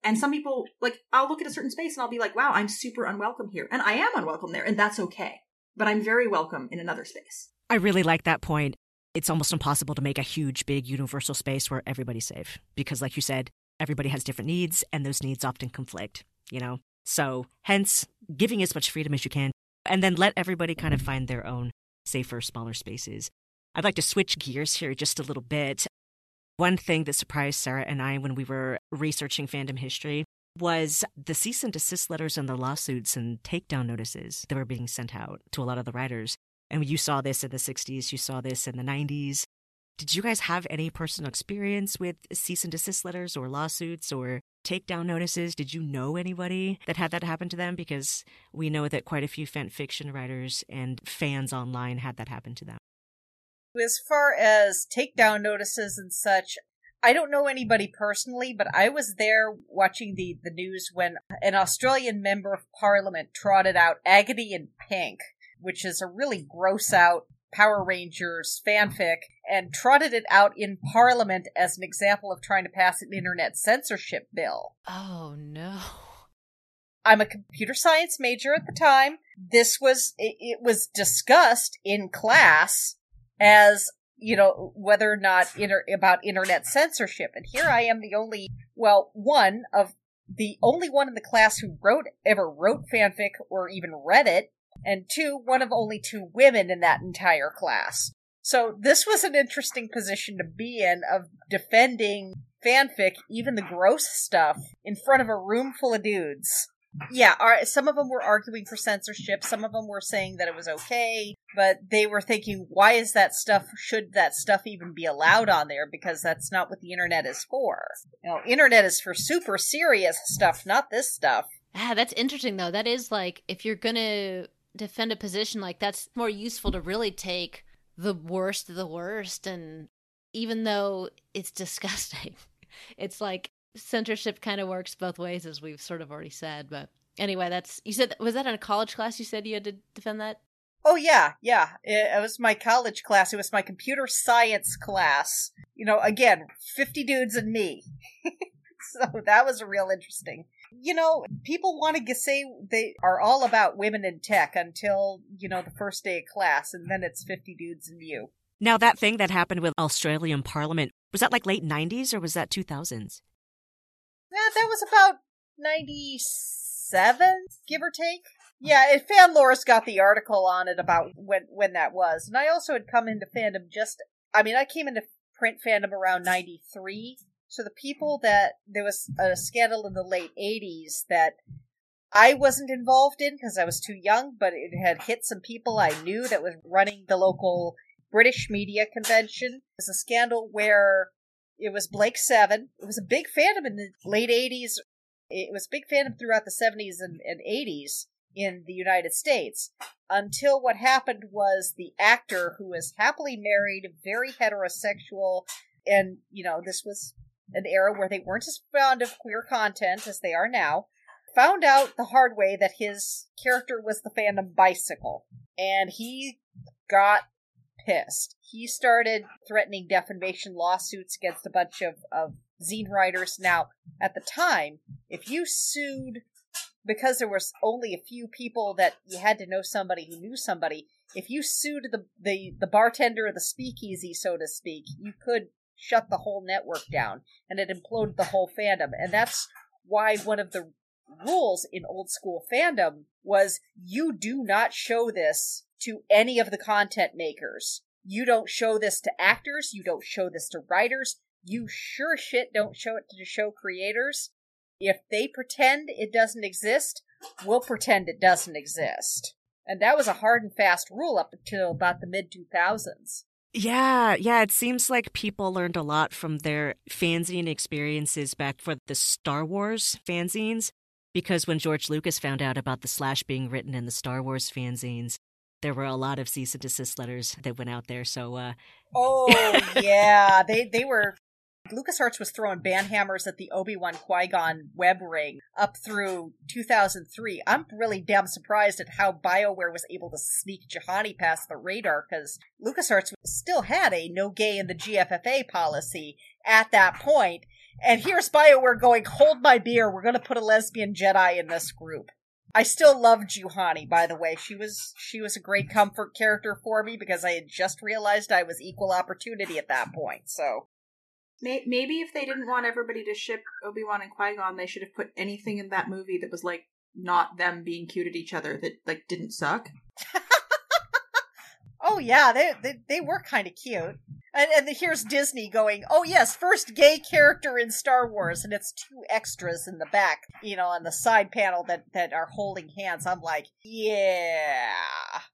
And some people, like, I'll look at a certain space and I'll be like, wow, I'm super unwelcome here. And I am unwelcome there, and that's okay. But I'm very welcome in another space. I really like that point it's almost impossible to make a huge, big universal space where everybody's safe. Because, like you said, everybody has different needs, and those needs often conflict, you know? So, hence, giving as much freedom as you can, and then let everybody kind of find their own safer, smaller spaces. I'd like to switch gears here just a little bit. One thing that surprised Sara and I when we were researching fandom history was the cease and desist letters and the lawsuits and takedown notices that were being sent out to a lot of the writers. And you saw this in the 60s, you saw this in the 90s. Did you guys have any personal experience with cease and desist letters or lawsuits or takedown notices? Did you know anybody that had that happen to them? Because we know that quite a few fan fiction writers and fans online had that happen to them. As far as takedown notices and such, I don't know anybody personally, but I was there watching the, the news when an Australian member of parliament trotted out Agony in Pink, which is a really gross out Power Rangers fanfic, and trotted it out in parliament as an example of trying to pass an internet censorship bill. Oh no. I'm a computer science major at the time. This was, it, it was discussed in class as you know, whether or not inter- about internet censorship. And here I am the only, well, one of the only one in the class who wrote, ever wrote fanfic or even read it. And two, one of only two women in that entire class. So this was an interesting position to be in of defending fanfic, even the gross stuff, in front of a room full of dudes. Yeah, some of them were arguing for censorship. Some of them were saying that it was okay, but they were thinking, why is that stuff? Should that stuff even be allowed on there? Because that's not what the internet is for. You know, internet is for super serious stuff, not this stuff. Ah, that's interesting though. That is like if you're gonna defend a position like that's more useful to really take the worst of the worst, and even though it's disgusting, it's like censorship kind of works both ways, as we've sort of already said. But anyway, that's you said was that in a college class? You said you had to defend that. Oh yeah, yeah. It, it was my college class. It was my computer science class. You know, again, fifty dudes and me. so that was real interesting. You know, people want to say they are all about women in tech until you know the first day of class, and then it's fifty dudes and you. Now, that thing that happened with Australian Parliament was that like late '90s or was that 2000s? Yeah, that was about 97, give or take. Yeah, and Fanlore's got the article on it about when when that was. And I also had come into fandom just I mean, I came into print fandom around 93. So the people that there was a scandal in the late 80s that I wasn't involved in because I was too young, but it had hit some people I knew that was running the local British media convention. It was a scandal where it was Blake Seven. It was a big fandom in the late 80s. It was big fandom throughout the 70s and, and 80s in the United States until what happened was the actor who was happily married, very heterosexual, and, you know, this was an era where they weren't as fond of queer content as they are now, found out the hard way that his character was the fandom bicycle. And he got pissed. He started threatening defamation lawsuits against a bunch of, of zine writers. Now, at the time, if you sued because there was only a few people that you had to know somebody who knew somebody, if you sued the, the, the bartender or the speakeasy, so to speak, you could shut the whole network down and it imploded the whole fandom. And that's why one of the rules in old school fandom was you do not show this to any of the content makers. You don't show this to actors. You don't show this to writers. You sure shit don't show it to show creators. If they pretend it doesn't exist, we'll pretend it doesn't exist. And that was a hard and fast rule up until about the mid 2000s. Yeah, yeah, it seems like people learned a lot from their fanzine experiences back for the Star Wars fanzines. Because when George Lucas found out about the slash being written in the Star Wars fanzines, there were a lot of cease and desist letters that went out there. So, uh, oh yeah, they they were. LucasArts was throwing banhammers at the Obi Wan Qui Gon web ring up through 2003. I'm really damn surprised at how BioWare was able to sneak Juhani past the radar because LucasArts still had a no gay in the GFFA policy at that point. And here's BioWare going, hold my beer, we're going to put a lesbian Jedi in this group. I still love Juhani, by the way. She was she was a great comfort character for me because I had just realized I was equal opportunity at that point. So maybe if they didn't want everybody to ship Obi Wan and Qui Gon, they should have put anything in that movie that was like not them being cute at each other that like didn't suck. oh yeah, they they, they were kind of cute. And, and here's Disney going, oh yes, first gay character in Star Wars, and it's two extras in the back, you know, on the side panel that, that are holding hands. I'm like, yeah.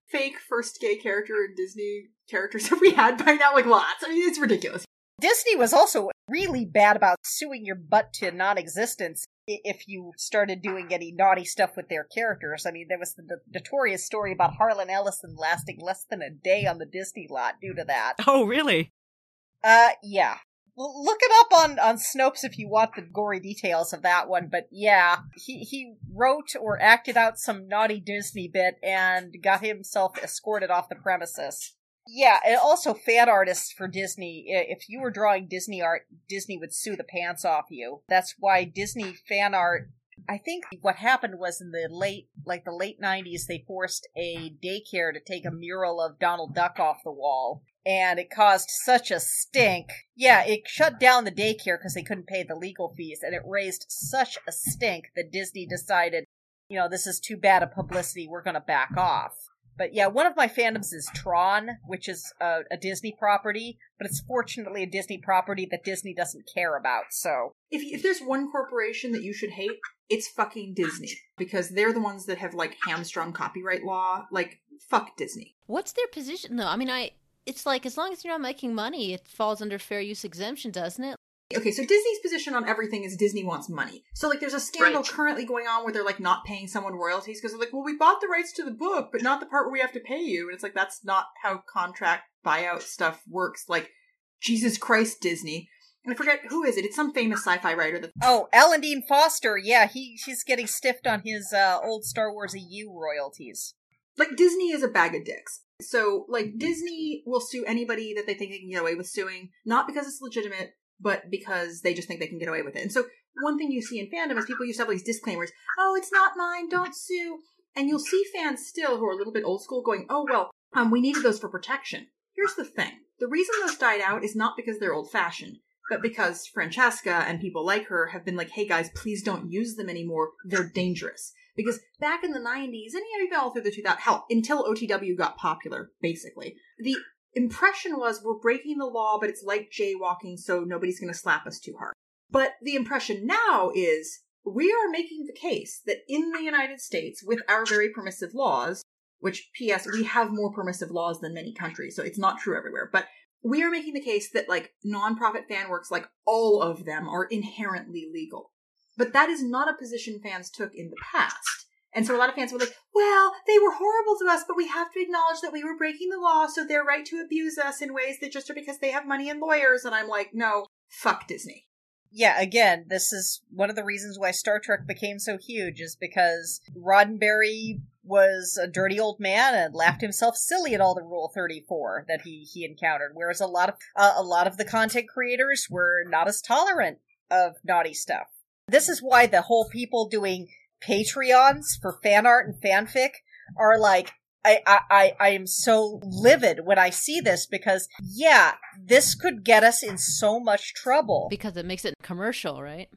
Fake first gay character in Disney characters have we had by now? Like lots. I mean, it's ridiculous. Disney was also really bad about suing your butt to non existence if you started doing any naughty stuff with their characters. I mean, there was the notorious story about Harlan Ellison lasting less than a day on the Disney lot due to that. Oh, really? Uh, yeah. look it up on on Snopes if you want the gory details of that one. But yeah, he he wrote or acted out some naughty Disney bit and got himself escorted off the premises. Yeah, and also fan artists for Disney. If you were drawing Disney art, Disney would sue the pants off you. That's why Disney fan art I think what happened was in the late, like the late 90s, they forced a daycare to take a mural of Donald Duck off the wall. And it caused such a stink. Yeah, it shut down the daycare because they couldn't pay the legal fees. And it raised such a stink that Disney decided, you know, this is too bad a publicity. We're going to back off. But yeah, one of my fandoms is Tron, which is a, a, Disney property, but it's fortunately a Disney property that Disney doesn't care about. So if if there's one corporation that you should hate, it's fucking Disney because they're the ones that have like hamstrung copyright law. Like fuck Disney. What's their position though? I mean, I it's like as long as you're not making money, it falls under fair use exemption, doesn't it? Okay, so Disney's position on everything is Disney wants money. So like there's a scandal right. currently going on where they're like not paying someone royalties because they're like, well, we bought the rights to the book, but not the part where we have to pay you. And it's like that's not how contract buyout stuff works. Like Jesus Christ, Disney. And I forget who is it. It's some famous sci-fi writer that. Oh, Alan Dean Foster. Yeah, he she's getting stiffed on his uh, old Star Wars EU royalties. Like Disney is a bag of dicks. So like Disney will sue anybody that they think they can get away with suing, not because it's legitimate, but because they just think they can get away with it. And so one thing you see in fandom is people used to have these disclaimers, oh, it's not mine, don't sue. And you'll see fans still who are a little bit old school going, oh, well, um, we needed those for protection. Here's the thing. The reason those died out is not because they're old fashioned, but because Francesca and people like her have been like, hey guys, please don't use them anymore. They're dangerous. Because back in the 90s, and even all through the 2000s, hell, until OTW got popular, basically, the impression was we're breaking the law, but it's like jaywalking, so nobody's going to slap us too hard. But the impression now is we are making the case that in the United States, with our very permissive laws, which, P.S., we have more permissive laws than many countries, so it's not true everywhere, but we are making the case that, like, nonprofit fan works, like all of them, are inherently legal. But that is not a position fans took in the past. And so a lot of fans were like, well, they were horrible to us, but we have to acknowledge that we were breaking the law, so they're right to abuse us in ways that just are because they have money and lawyers. And I'm like, no, fuck Disney. Yeah, again, this is one of the reasons why Star Trek became so huge, is because Roddenberry was a dirty old man and laughed himself silly at all the Rule 34 that he, he encountered, whereas a lot of uh, a lot of the content creators were not as tolerant of naughty stuff. This is why the whole people doing Patreons for fan art and fanfic are like I, I, I am so livid when I see this because, yeah, this could get us in so much trouble. Because it makes it commercial, right?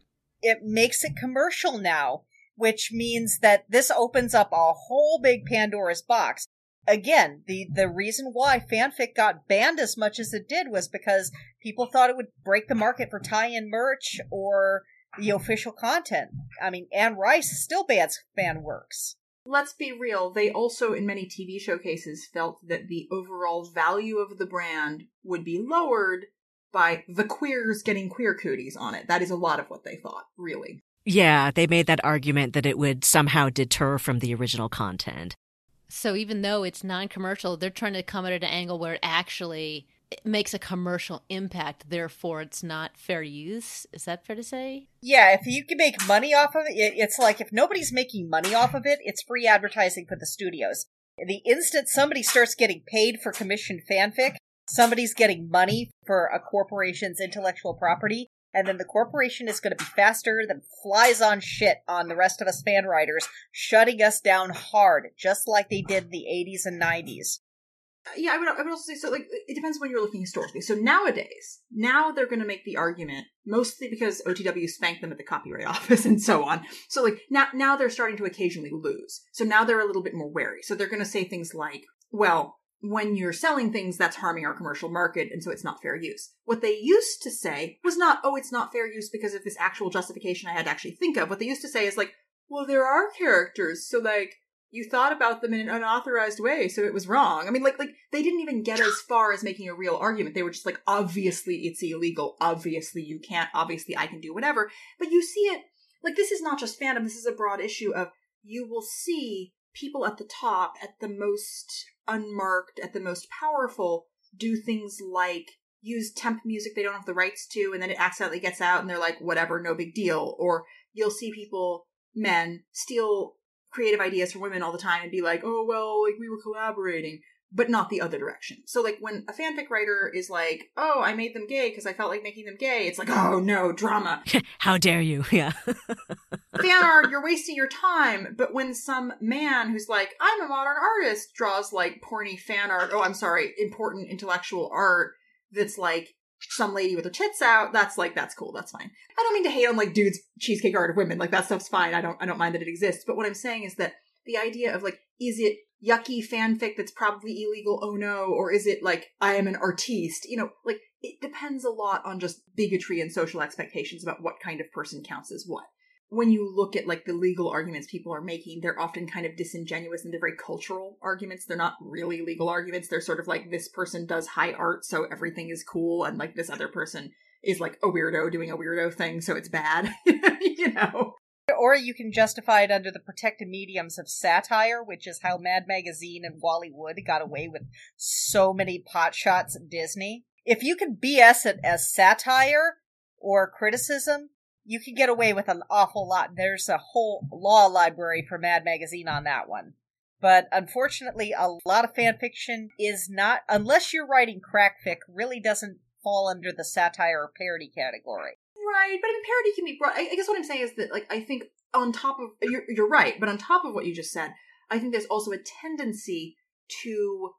It makes it commercial now, which means that this opens up a whole big Pandora's box. Again, the, the reason why fanfic got banned as much as it did was because people thought it would break the market for tie in merch or the official content. I mean, Anne Rice still bans fan works. Let's be real, they also, in many TV showcases, felt that the overall value of the brand would be lowered by the queers getting queer cooties on it. That is a lot of what they thought, really. Yeah, they made that argument that it would somehow deter from the original content. So even though it's non commercial, they're trying to come at an angle where it actually it makes a commercial impact, therefore it's not fair use. Is that fair to say? Yeah, if you can make money off of it, it's like if nobody's making money off of it, it's free advertising for the studios. The instant somebody starts getting paid for commissioned fanfic, somebody's getting money for a corporation's intellectual property, and then the corporation is going to be faster than flies on shit on the rest of us fan writers, shutting us down hard, just like they did in the 80s and 90s yeah, I would, I would also say so. Like, it depends when you're looking historically. So nowadays, now they're going to make the argument mostly because OTW spanked them at the Copyright Office and so on. So like now, now they're starting to occasionally lose. So now they're a little bit more wary. So they're going to say things like, "Well, when you're selling things, that's harming our commercial market, and so it's not fair use." What they used to say was not, "Oh, it's not fair use because of this actual justification I had to actually think of." What they used to say is like, "Well, there are characters, so like." You thought about them in an unauthorized way, so it was wrong. I mean, like, like they didn't even get as far as making a real argument. They were just like, obviously it's illegal. Obviously you can't. Obviously I can do whatever. But you see it, like, this is not just fandom. This is a broad issue of you will see people at the top, at the most unmarked, at the most powerful, do things like use temp music they don't have the rights to and then it accidentally gets out and they're like whatever no big deal or you'll see people men steal creative ideas for women all the time and be like oh well like we were collaborating but not the other direction so like when a fanfic writer is like oh i made them gay because i felt like making them gay it's like oh no drama How dare you? Yeah. fan art, you're wasting your time. But when some man who's like, I'm a modern artist, draws like porny fan art, oh, I'm sorry, important intellectual art that's like some lady with her tits out, that's like, that's cool, that's fine. I don't mean to hate on like dudes cheesecake art of women, like that stuff's fine. I don't, I don't mind that it exists. But what I'm saying is that the idea of like, is it yucky fanfic that's probably illegal? Oh no. Or is it like, I am an artiste? You know, like, it depends a lot on just bigotry and social expectations about what kind of person counts as what when you look at like the legal arguments people are making, they're often kind of disingenuous and they're very cultural arguments. They're not really legal arguments. They're sort of like this person does high art, so everything is cool, and like this other person is like a weirdo doing a weirdo thing, so it's bad. you know. Or you can justify it under the protected mediums of satire, which is how Mad Magazine and Wally Wood got away with so many pot shots at Disney. If you can BS it as satire or criticism, you can get away with an awful lot. There's a whole law library for Mad Magazine on that one. But unfortunately, a lot of fan fiction is not, unless you're writing crack fic, really doesn't fall under the satire or parody category. Right, but I mean, parody can be brought. I, I guess what I'm saying is that, like, I think on top of you're, you're right, but on top of what you just said, I think there's also a tendency to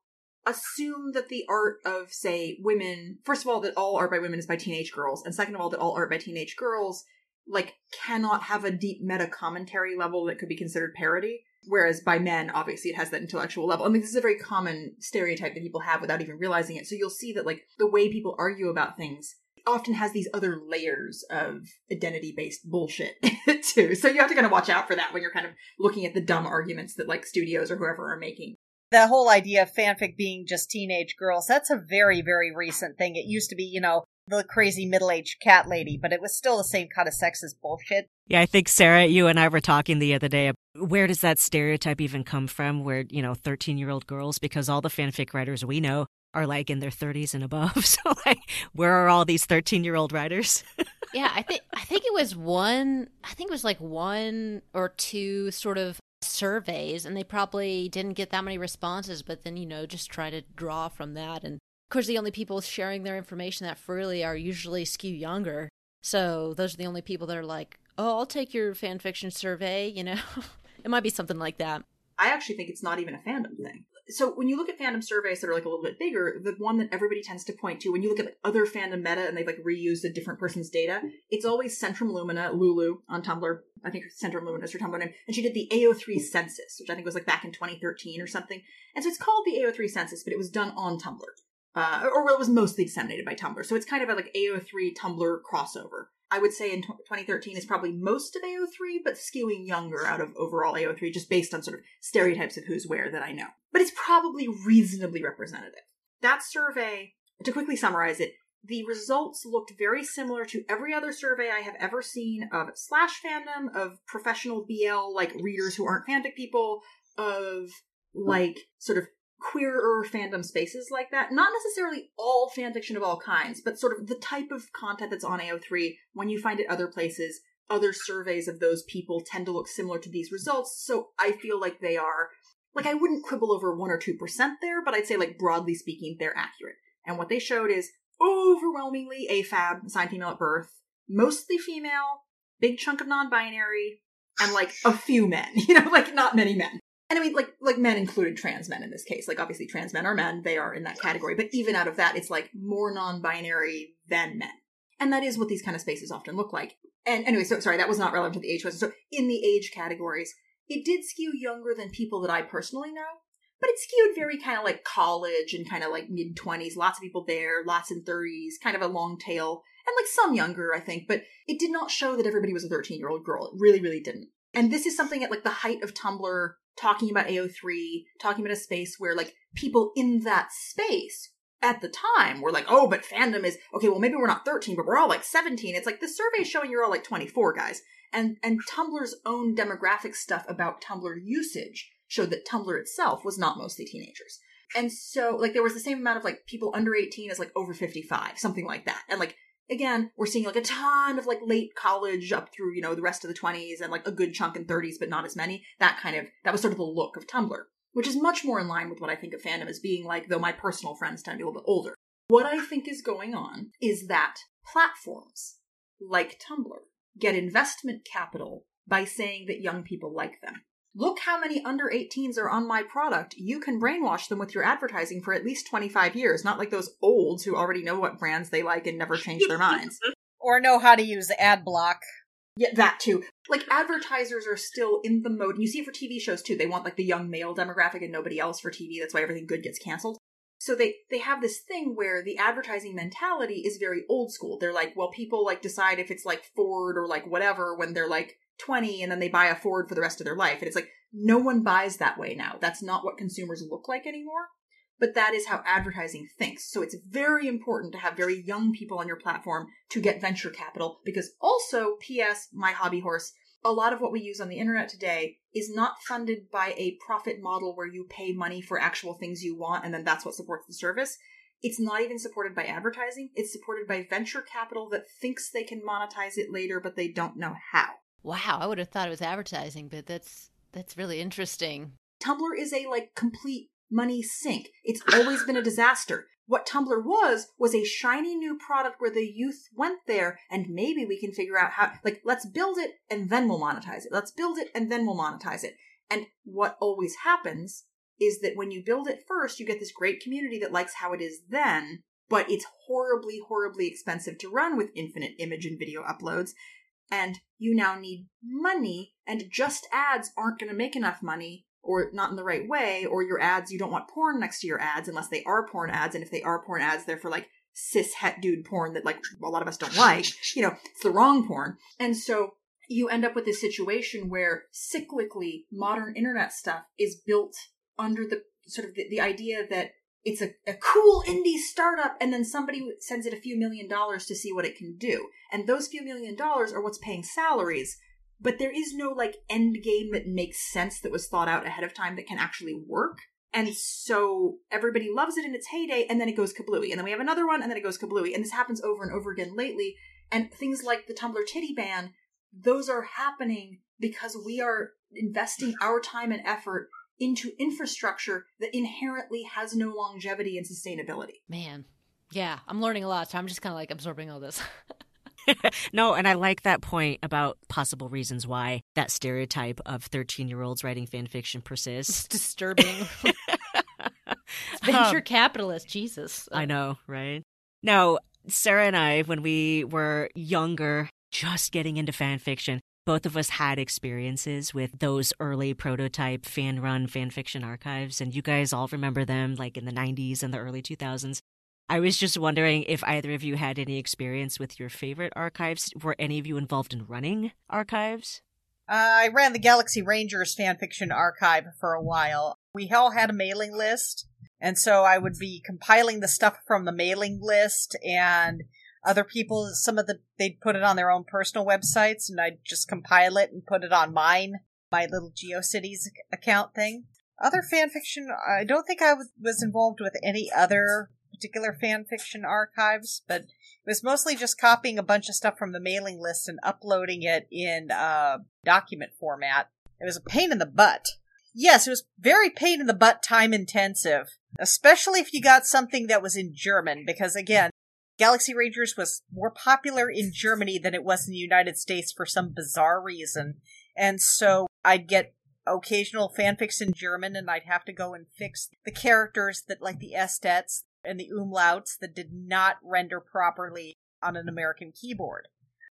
assume that the art of, say, women. First of all, that all art by women is by teenage girls, and second of all, that all art by teenage girls like cannot have a deep meta commentary level that could be considered parody. Whereas by men, obviously, it has that intellectual level. I mean, this is a very common stereotype that people have without even realizing it. So you'll see that, like, the way people argue about things often has these other layers of identity based bullshit too. So you have to kind of watch out for that when you're kind of looking at the dumb arguments that, like, studios or whoever are making. The whole idea of fanfic being just teenage girls, that's a very, very recent thing. It used to be, you know, the crazy middle aged cat lady, but it was still the same kind of sexist bullshit. Yeah, I think Sara, you and I were talking the other day. About where does that stereotype even come from? Where, you know, 13 year old girls, because all the fanfic writers we know are like in their 30s and above. So, like, where are all these 13 year old writers? yeah, I think I think it was one. I think it was like one or two sort of surveys, and they probably didn't get that many responses. But then you know, just try to draw from that and of course, the only people sharing their information that freely are usually skew younger. So those are the only people that are like, oh, I'll take your fan fiction survey, you know? it might be something like that. I actually think it's not even a fandom thing. So when you look at fandom surveys that are like a little bit bigger, the one that everybody tends to point to when you look at like other fandom meta and they've like reused a different person's data, it's always Centrum Lumina, Lulu on Tumblr. I think Centrum Lumina is her Tumblr name, and she did the AO3 census, which I think was like back in 2013 or something. And so it's called the AO3 census, but it was done on Tumblr uh, or well, it was mostly disseminated by Tumblr. So it's kind of a like AO3 Tumblr crossover. I would say in t- 2013 is probably most of AO3, but skewing younger out of overall AO3, just based on sort of stereotypes of who's where that I know. But it's probably reasonably representative. That survey, to quickly summarize it, the results looked very similar to every other survey I have ever seen of slash fandom, of professional BL, like readers who aren't fanfic people, of like sort of queerer fandom spaces like that. Not necessarily all fanfiction of all kinds, but sort of the type of content that's on AO3 when you find it other places. Other surveys of those people tend to look similar to these results, so I feel like they are like I wouldn't quibble over one or two percent there, but I'd say like broadly speaking, they're accurate. And what they showed is overwhelmingly AFAB, assigned female at birth, mostly female, big chunk of non-binary, and like a few men. You know, like not many men and I mean, like, like men included trans men in this case. Like, obviously, trans men are men; they are in that category. But even out of that, it's like more non-binary than men, and that is what these kind of spaces often look like. And anyway, so sorry, that was not relevant to the age question. So, in the age categories, it did skew younger than people that I personally know, but it skewed very kind of like college and kind of like mid twenties. Lots of people there, lots in thirties, kind of a long tail, and like some younger, I think. But it did not show that everybody was a thirteen-year-old girl. It really, really didn't. And this is something at like the height of Tumblr talking about AO3, talking about a space where like people in that space at the time were like, oh, but fandom is okay. Well, maybe we're not 13, but we're all like 17. It's like the survey showing you're all like 24 guys. And and Tumblr's own demographic stuff about Tumblr usage showed that Tumblr itself was not mostly teenagers. And so, like, there was the same amount of like people under 18 as like over 55, something like that. And like, again, we're seeing like a ton of like late college up through, you know, the rest of the 20s and like a good chunk in 30s, but not as many. That kind of, that was sort of the look of Tumblr, which is much more in line with what I think of fandom as being like, though my personal friends tend to be a little bit older. What I think is going on is that platforms like Tumblr get investment capital by saying that young people like them. Look how many under 18s are on my product. You can brainwash them with your advertising for at least 25 years, not like those olds who already know what brands they like and never change their minds. Or know how to use ad block. Yeah, that too. Like advertisers are still in the mode. And you see it for TV shows too. They want like the young male demographic and nobody else for TV. That's why everything good gets canceled. So they they have this thing where the advertising mentality is very old school. They're like, well, people like decide if it's like Ford or like whatever when they're like 20 and then they buy a Ford for the rest of their life. And it's like no one buys that way now. That's not what consumers look like anymore. But that is how advertising thinks. So it's very important to have very young people on your platform to get venture capital because also, PS, my hobby horse, a lot of what we use on the internet today is not funded by a profit model where you pay money for actual things you want and then that's what supports the service. It's not even supported by advertising. It's supported by venture capital that thinks they can monetize it later, but they don't know how. Wow, I would have thought it was advertising, but that's that's really interesting. Tumblr is a like complete money sink. It's always been a disaster. What Tumblr was was a shiny new product where the youth went there and maybe we can figure out how like let's build it and then we'll monetize it. Let's build it and then we'll monetize it. And what always happens is that when you build it first, you get this great community that likes how it is then, but it's horribly, horribly expensive to run with infinite image and video uploads and you now need money and just ads aren't going to make enough money or not in the right way or your ads you don't want porn next to your ads unless they are porn ads and if they are porn ads they're for like cis het dude porn that like a lot of us don't like. You know it's the wrong porn. And so you end up with this situation where cyclically modern internet stuff is built under the sort of the, the idea that it's a, a cool indie startup and then somebody sends it a few million dollars to see what it can do. And those few million dollars are what's paying salaries but there is no like end game that makes sense that was thought out ahead of time that can actually work and so everybody loves it in its heyday and then it goes kablooey and then we have another one and then it goes kablooey and this happens over and over again lately and things like the tumblr titty ban those are happening because we are investing our time and effort into infrastructure that inherently has no longevity and sustainability. Man, yeah, I'm learning a lot, so I'm just kind of like absorbing all this. no, and I like that point about possible reasons why that stereotype of 13 year olds writing fan fiction persists. It's disturbing. it's venture um, capitalist, Jesus. I know, right? Now, Sara and I, when we were younger, just getting into fan fiction, both of us had experiences with those early prototype fan run fan fiction archives, and you guys all remember them like in the 90s and the early 2000s. I was just wondering if either of you had any experience with your favorite archives. Were any of you involved in running archives? Uh, I ran the Galaxy Rangers fanfiction archive for a while. We all had a mailing list, and so I would be compiling the stuff from the mailing list and other people, some of the, they'd put it on their own personal websites and I'd just compile it and put it on mine, my little GeoCities account thing. Other fanfiction, I don't think I was involved with any other particular fan fiction archives, but it was mostly just copying a bunch of stuff from the mailing list and uploading it in uh, document format. It was a pain in the butt. Yes, it was very pain in the butt, time intensive, especially if you got something that was in German, because again, Galaxy Rangers was more popular in Germany than it was in the United States for some bizarre reason. And so I'd get occasional fanfics in German and I'd have to go and fix the characters that like the eszetts and the umlauts that did not render properly on an American keyboard.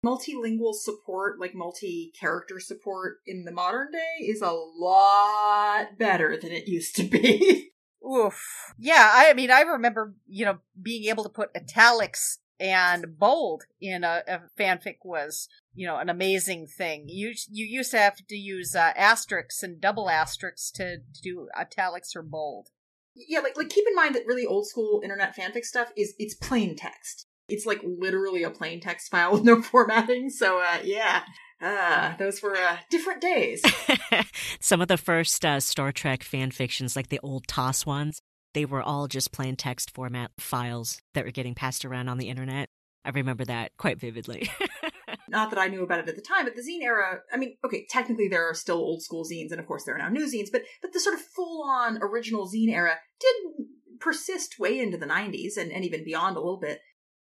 Multilingual support, like multi character support in the modern day, is a lot better than it used to be. Oof. Yeah, I mean, I remember, you know, being able to put italics and bold in a, a fanfic was, you know, an amazing thing. You you used to have to use uh, asterisks and double asterisks to, to do italics or bold. Yeah, like like keep in mind that really old school internet fanfic stuff is it's plain text. It's like literally a plain text file with no formatting. So uh, yeah, Ah, those were uh, different days. Some of the first uh, Star Trek fan fictions, like the old TOS ones, they were all just plain text format files that were getting passed around on the internet. I remember that quite vividly. Not that I knew about it at the time, but the zine era, I mean, okay, technically there are still old school zines, and of course there are now new zines, but but the sort of full on original zine era did persist way into the 90s and, and even beyond a little bit,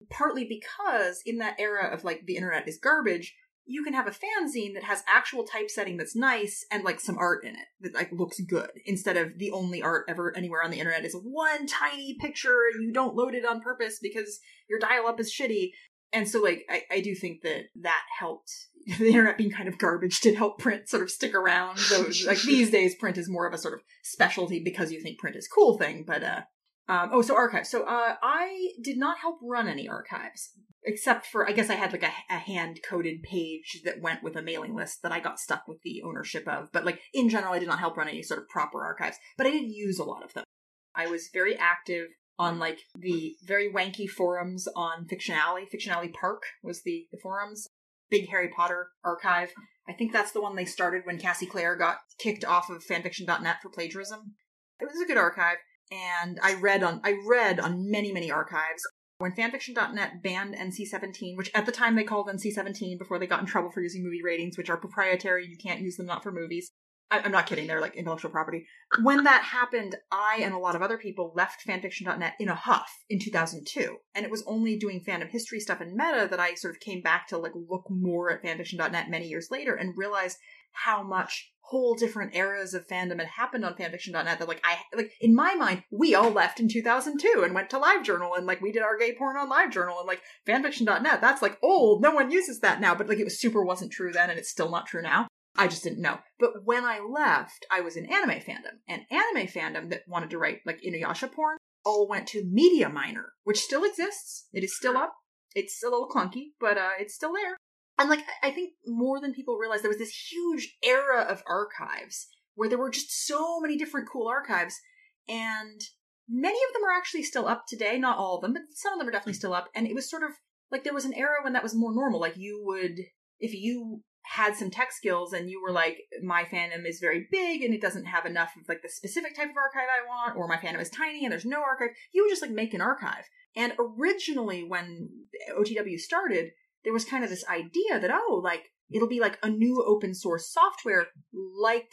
partly because in that era of like the internet is garbage, you can have a fanzine that has actual typesetting that's nice and like some art in it that like looks good instead of the only art ever anywhere on the internet is one tiny picture and you don't load it on purpose because your dial up is shitty and so like I, I do think that that helped the internet being kind of garbage did help print sort of stick around so like these days print is more of a sort of specialty because you think print is cool thing but uh um, oh, so archives. So uh, I did not help run any archives, except for I guess I had like a, a hand coded page that went with a mailing list that I got stuck with the ownership of. But like in general, I did not help run any sort of proper archives, but I did use a lot of them. I was very active on like the very wanky forums on Fiction Alley. Fiction Alley Park was the, the forums. Big Harry Potter archive. I think that's the one they started when Cassie Clare got kicked off of fanfiction.net for plagiarism. It was a good archive and I read on I read on many many archives when fanfiction.net banned NC-17, which at the time they called NC-17 before they got in trouble for using movie ratings, which are proprietary, you can't use them not for movies. I, am not kidding, they're like intellectual property. When that happened, I and a lot of other people left fanfiction.net in a huff in 2002. And it was only doing fandom history stuff and meta that I sort of came back to like look more at fanfiction.net many years later and realized how much whole different eras of fandom had happened on fanfiction.net that like I like in my mind we all left in 2002 and went to LiveJournal and like we did our gay porn on LiveJournal and like fanfiction.net that's like old no one uses that now but like it was super wasn't true then and it's still not true now I just didn't know. But when I left I was in anime fandom and anime fandom that wanted to write like Inuyasha porn all went to Media Miner which still exists. It is still up. It's a little clunky but uh it's still there. And like I think more than people realize there was this huge era of archives where there were just so many different cool archives and many of them are actually still up today. Not all of them but some of them are definitely still up. And it was sort of like there was an era when that was more normal. Like you would if you had some tech skills and you were like my fandom is very big and it doesn't have enough of like the specific type of archive i want or my fandom is tiny and there's no archive you would just like make an archive and originally when otw started there was kind of this idea that, oh, like, it'll be like a new open source software like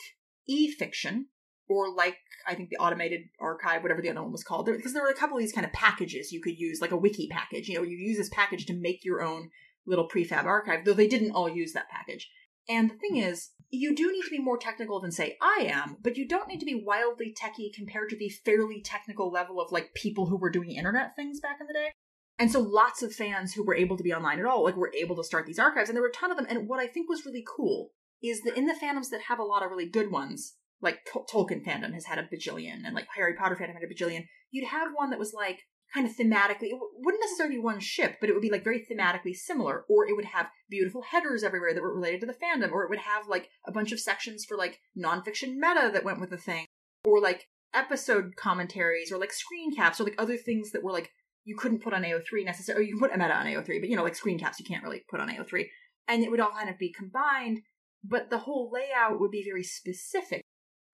eFiction or like I think the automated archive, whatever the other one was called, there, because there were a couple of these kind of packages you could use, like a wiki package. You know, you use this package to make your own little prefab archive, though they didn't all use that package. And the thing is, you do need to be more technical than say I am, but you don't need to be wildly techy compared to the fairly technical level of like people who were doing internet things back in the day. And so lots of fans who were able to be online at all, like were able to start these archives, and there were a ton of them. And what I think was really cool is that in the fandoms that have a lot of really good ones, like Tolkien fandom has had a bajillion, and like Harry Potter fandom had a bajillion, you'd have one that was like kind of thematically, it wouldn't necessarily be one ship, but it would be like very thematically similar, or it would have beautiful headers everywhere that were related to the fandom, or it would have like a bunch of sections for like nonfiction meta that went with the thing, or like episode commentaries, or like screen caps, or like other things that were like you couldn't put on AO3 necessarily. You can put a meta on AO3, but you know, like screen caps, you can't really put on AO3. And it would all kind of be combined, but the whole layout would be very specific.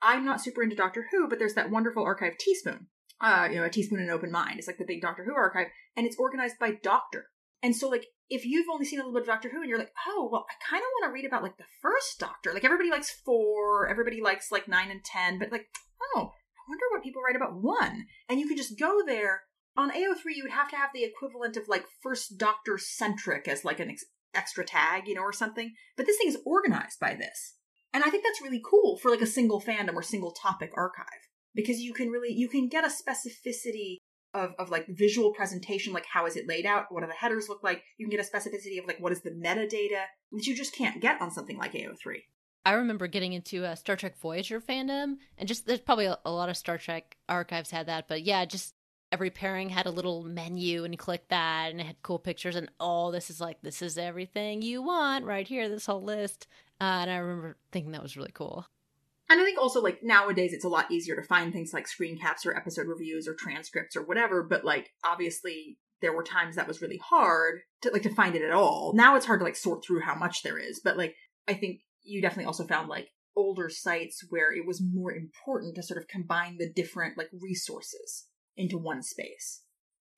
I'm not super into Doctor Who, but there's that wonderful archive Teaspoon. Uh, you know, a teaspoon and an open mind. It's like the big Doctor Who archive, and it's organized by Doctor. And so, like, if you've only seen a little bit of Doctor Who and you're like, oh, well, I kind of want to read about like the first Doctor. Like, everybody likes four, everybody likes like nine and ten, but like, oh, I wonder what people write about one. And you can just go there on AO3 you would have to have the equivalent of like first doctor centric as like an ex- extra tag, you know, or something. But this thing is organized by this. And I think that's really cool for like a single fandom or single topic archive because you can really you can get a specificity of, of like visual presentation, like how is it laid out, what do the headers look like. You can get a specificity of like what is the metadata that you just can't get on something like AO3. I remember getting into a Star Trek Voyager fandom, and just there's probably a, a lot of Star Trek archives had that, but yeah, just every pairing had a little menu and click that and it had cool pictures and oh this is like this is everything you want right here this whole list uh, and i remember thinking that was really cool and i think also like nowadays it's a lot easier to find things like screen caps or episode reviews or transcripts or whatever but like obviously there were times that was really hard to like to find it at all now it's hard to like sort through how much there is but like i think you definitely also found like older sites where it was more important to sort of combine the different like resources into one space.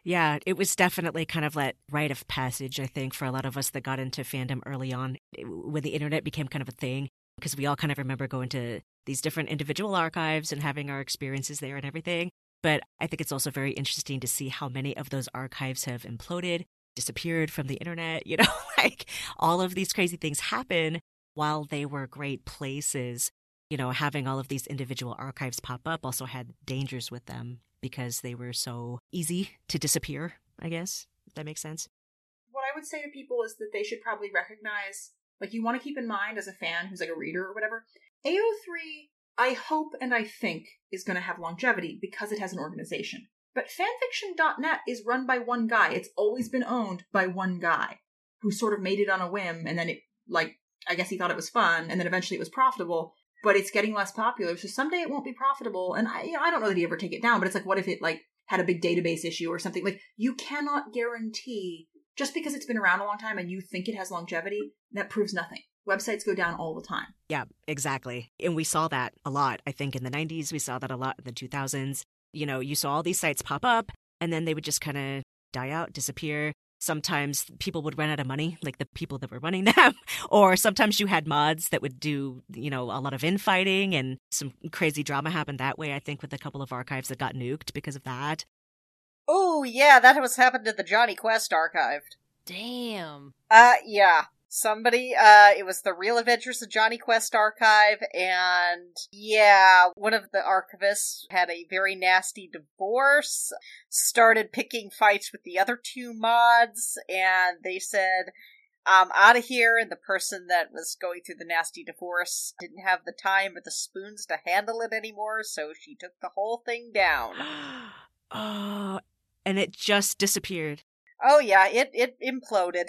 Yeah, it was definitely kind of that rite of passage, I think, for a lot of us that got into fandom early on when the internet became kind of a thing, because we all kind of remember going to these different individual archives and having our experiences there and everything. But I think it's also very interesting to see how many of those archives have imploded, disappeared from the internet. You know, like all of these crazy things happen while they were great places. You know, having all of these individual archives pop up also had dangers with them because they were so easy to disappear, I guess, if that makes sense. What I would say to people is that they should probably recognize, like, you want to keep in mind as a fan who's like a reader or whatever, AO3, I hope and I think, is going to have longevity because it has an organization. But fanfiction.net is run by one guy. It's always been owned by one guy who sort of made it on a whim and then it, like, I guess he thought it was fun and then eventually it was profitable but it's getting less popular. So someday it won't be profitable. And I, you know, I don't know that he ever take it down, but it's like, what if it like had a big database issue or something? Like you cannot guarantee just because it's been around a long time and you think it has longevity, that proves nothing. Websites go down all the time. Yeah, exactly. And we saw that a lot. I think in the 90s, we saw that a lot in the 2000s. You know, you saw all these sites pop up and then they would just kind of die out, disappear sometimes people would run out of money, like the people that were running them, or sometimes you had mods that would do, you know, a lot of infighting and some crazy drama happened that way. I think with a couple of archives that got nuked because of that. Oh yeah, that was happened to the Jonny Quest archive. Damn. Uh, yeah somebody uh it was the real adventures of Jonny Quest archive and yeah one of the archivists had a very nasty divorce started picking fights with the other two mods and they said i'm out of here and the person that was going through the nasty divorce didn't have the time or the spoons to handle it anymore so she took the whole thing down oh and it just disappeared oh yeah it it imploded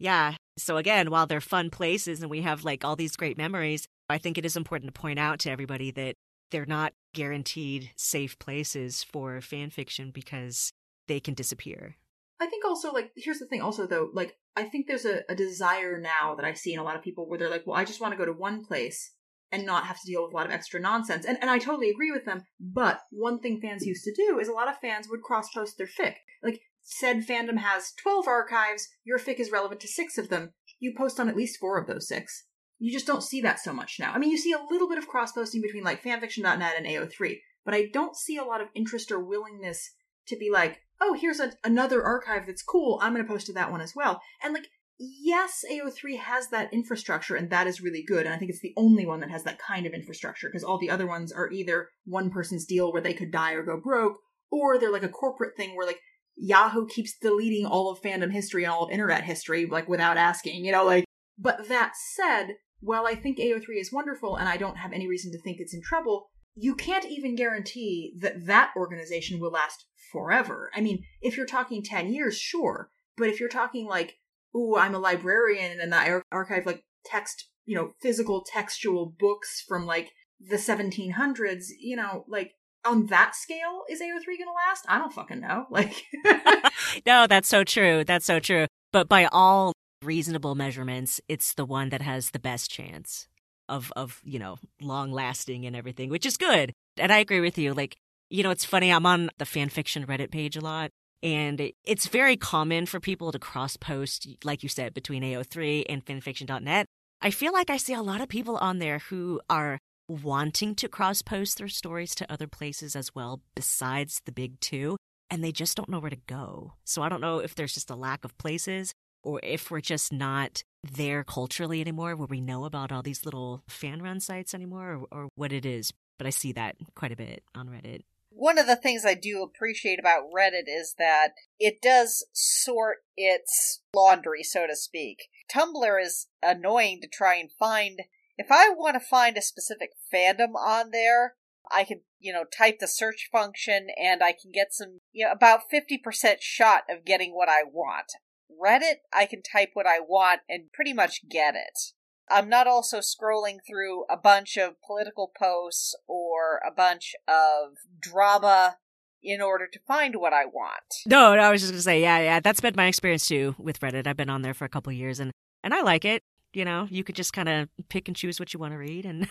yeah. So again, while they're fun places and we have like all these great memories, I think it is important to point out to everybody that they're not guaranteed safe places for fan fiction because they can disappear. I think also like here's the thing also though, like I think there's a, a desire now that I see in a lot of people where they're like, well, I just want to go to one place and not have to deal with a lot of extra nonsense. And and I totally agree with them. But one thing fans used to do is a lot of fans would cross post their fic. Like said fandom has 12 archives, your fic is relevant to six of them. You post on at least four of those six. You just don't see that so much now. I mean, you see a little bit of cross posting between like fanfiction.net and AO3, but I don't see a lot of interest or willingness to be like, oh, here's a, another archive that's cool. I'm going to post to that one as well. And like, yes, AO3 has that infrastructure and that is really good. And I think it's the only one that has that kind of infrastructure because all the other ones are either one person's deal where they could die or go broke, or they're like a corporate thing where like Yahoo keeps deleting all of fandom history and all of internet history, like without asking, you know, like. But that said, while I think AO3 is wonderful and I don't have any reason to think it's in trouble, you can't even guarantee that that organization will last forever. I mean, if you're talking 10 years, sure. But if you're talking like, ooh, I'm a librarian and I archive like text, you know, physical textual books from like the 1700s, you know, like on that scale, is AO3 going to last? I don't fucking know. Like, no, that's so true. That's so true. But by all reasonable measurements, it's the one that has the best chance of, of, you know, long lasting and everything, which is good. And I agree with you. Like, you know, it's funny. I'm on the fan fiction Reddit page a lot. And it's very common for people to cross post, like you said, between AO3 and fanfiction.net. I feel like I see a lot of people on there who are wanting to cross post their stories to other places as well, besides the big two, and they just don't know where to go. So I don't know if there's just a lack of places or if we're just not there culturally anymore where we know about all these little fan run sites anymore or, or what it is. But I see that quite a bit on Reddit. One of the things I do appreciate about Reddit is that it does sort its laundry, so to speak. Tumblr is annoying to try and find if I want to find a specific fandom on there, I can, you know, type the search function and I can get some, you know, about 50% shot of getting what I want. Reddit, I can type what I want and pretty much get it. I'm not also scrolling through a bunch of political posts or a bunch of drama in order to find what I want. No, no I was just gonna say, yeah, yeah, that's been my experience too with Reddit. I've been on there for a couple years and and I like it you know you could just kind of pick and choose what you want to read and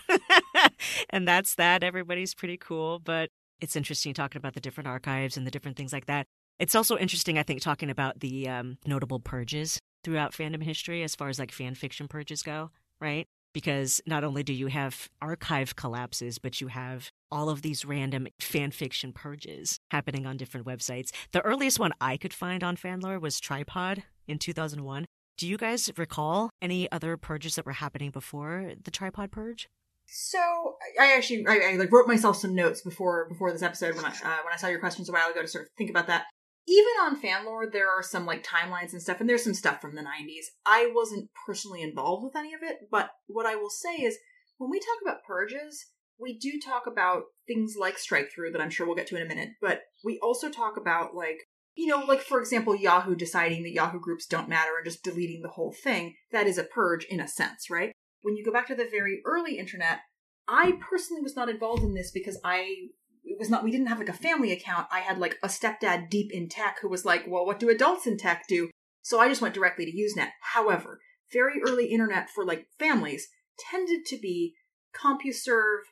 and that's that everybody's pretty cool but it's interesting talking about the different archives and the different things like that. It's also interesting, I think, talking about the um, notable purges throughout fandom history as far as like fan fiction purges go, right? Because not only do you have archive collapses, but you have all of these random fan fiction purges happening on different websites. The earliest one I could find on Fanlore was Tripod in 2001. Do you guys recall any other purges that were happening before the Tripod purge? So I actually I, I, like wrote myself some notes before before this episode when I uh, when I saw your questions a while ago to sort of think about that. Even on Fanlore, there are some like timelines and stuff, and there's some stuff from the '90s. I wasn't personally involved with any of it, but what I will say is when we talk about purges, we do talk about things like strike through that I'm sure we'll get to in a minute, but we also talk about like you know, like for example, Yahoo deciding that Yahoo groups don't matter and just deleting the whole thing. That is a purge in a sense, right? when you go back to the very early internet, I personally was not involved in this because I it was not we didn't have like a family account. I had like a stepdad deep in tech who was like, "Well, what do adults in tech do?" So I just went directly to Usenet. However, very early internet for like families tended to be CompuServe,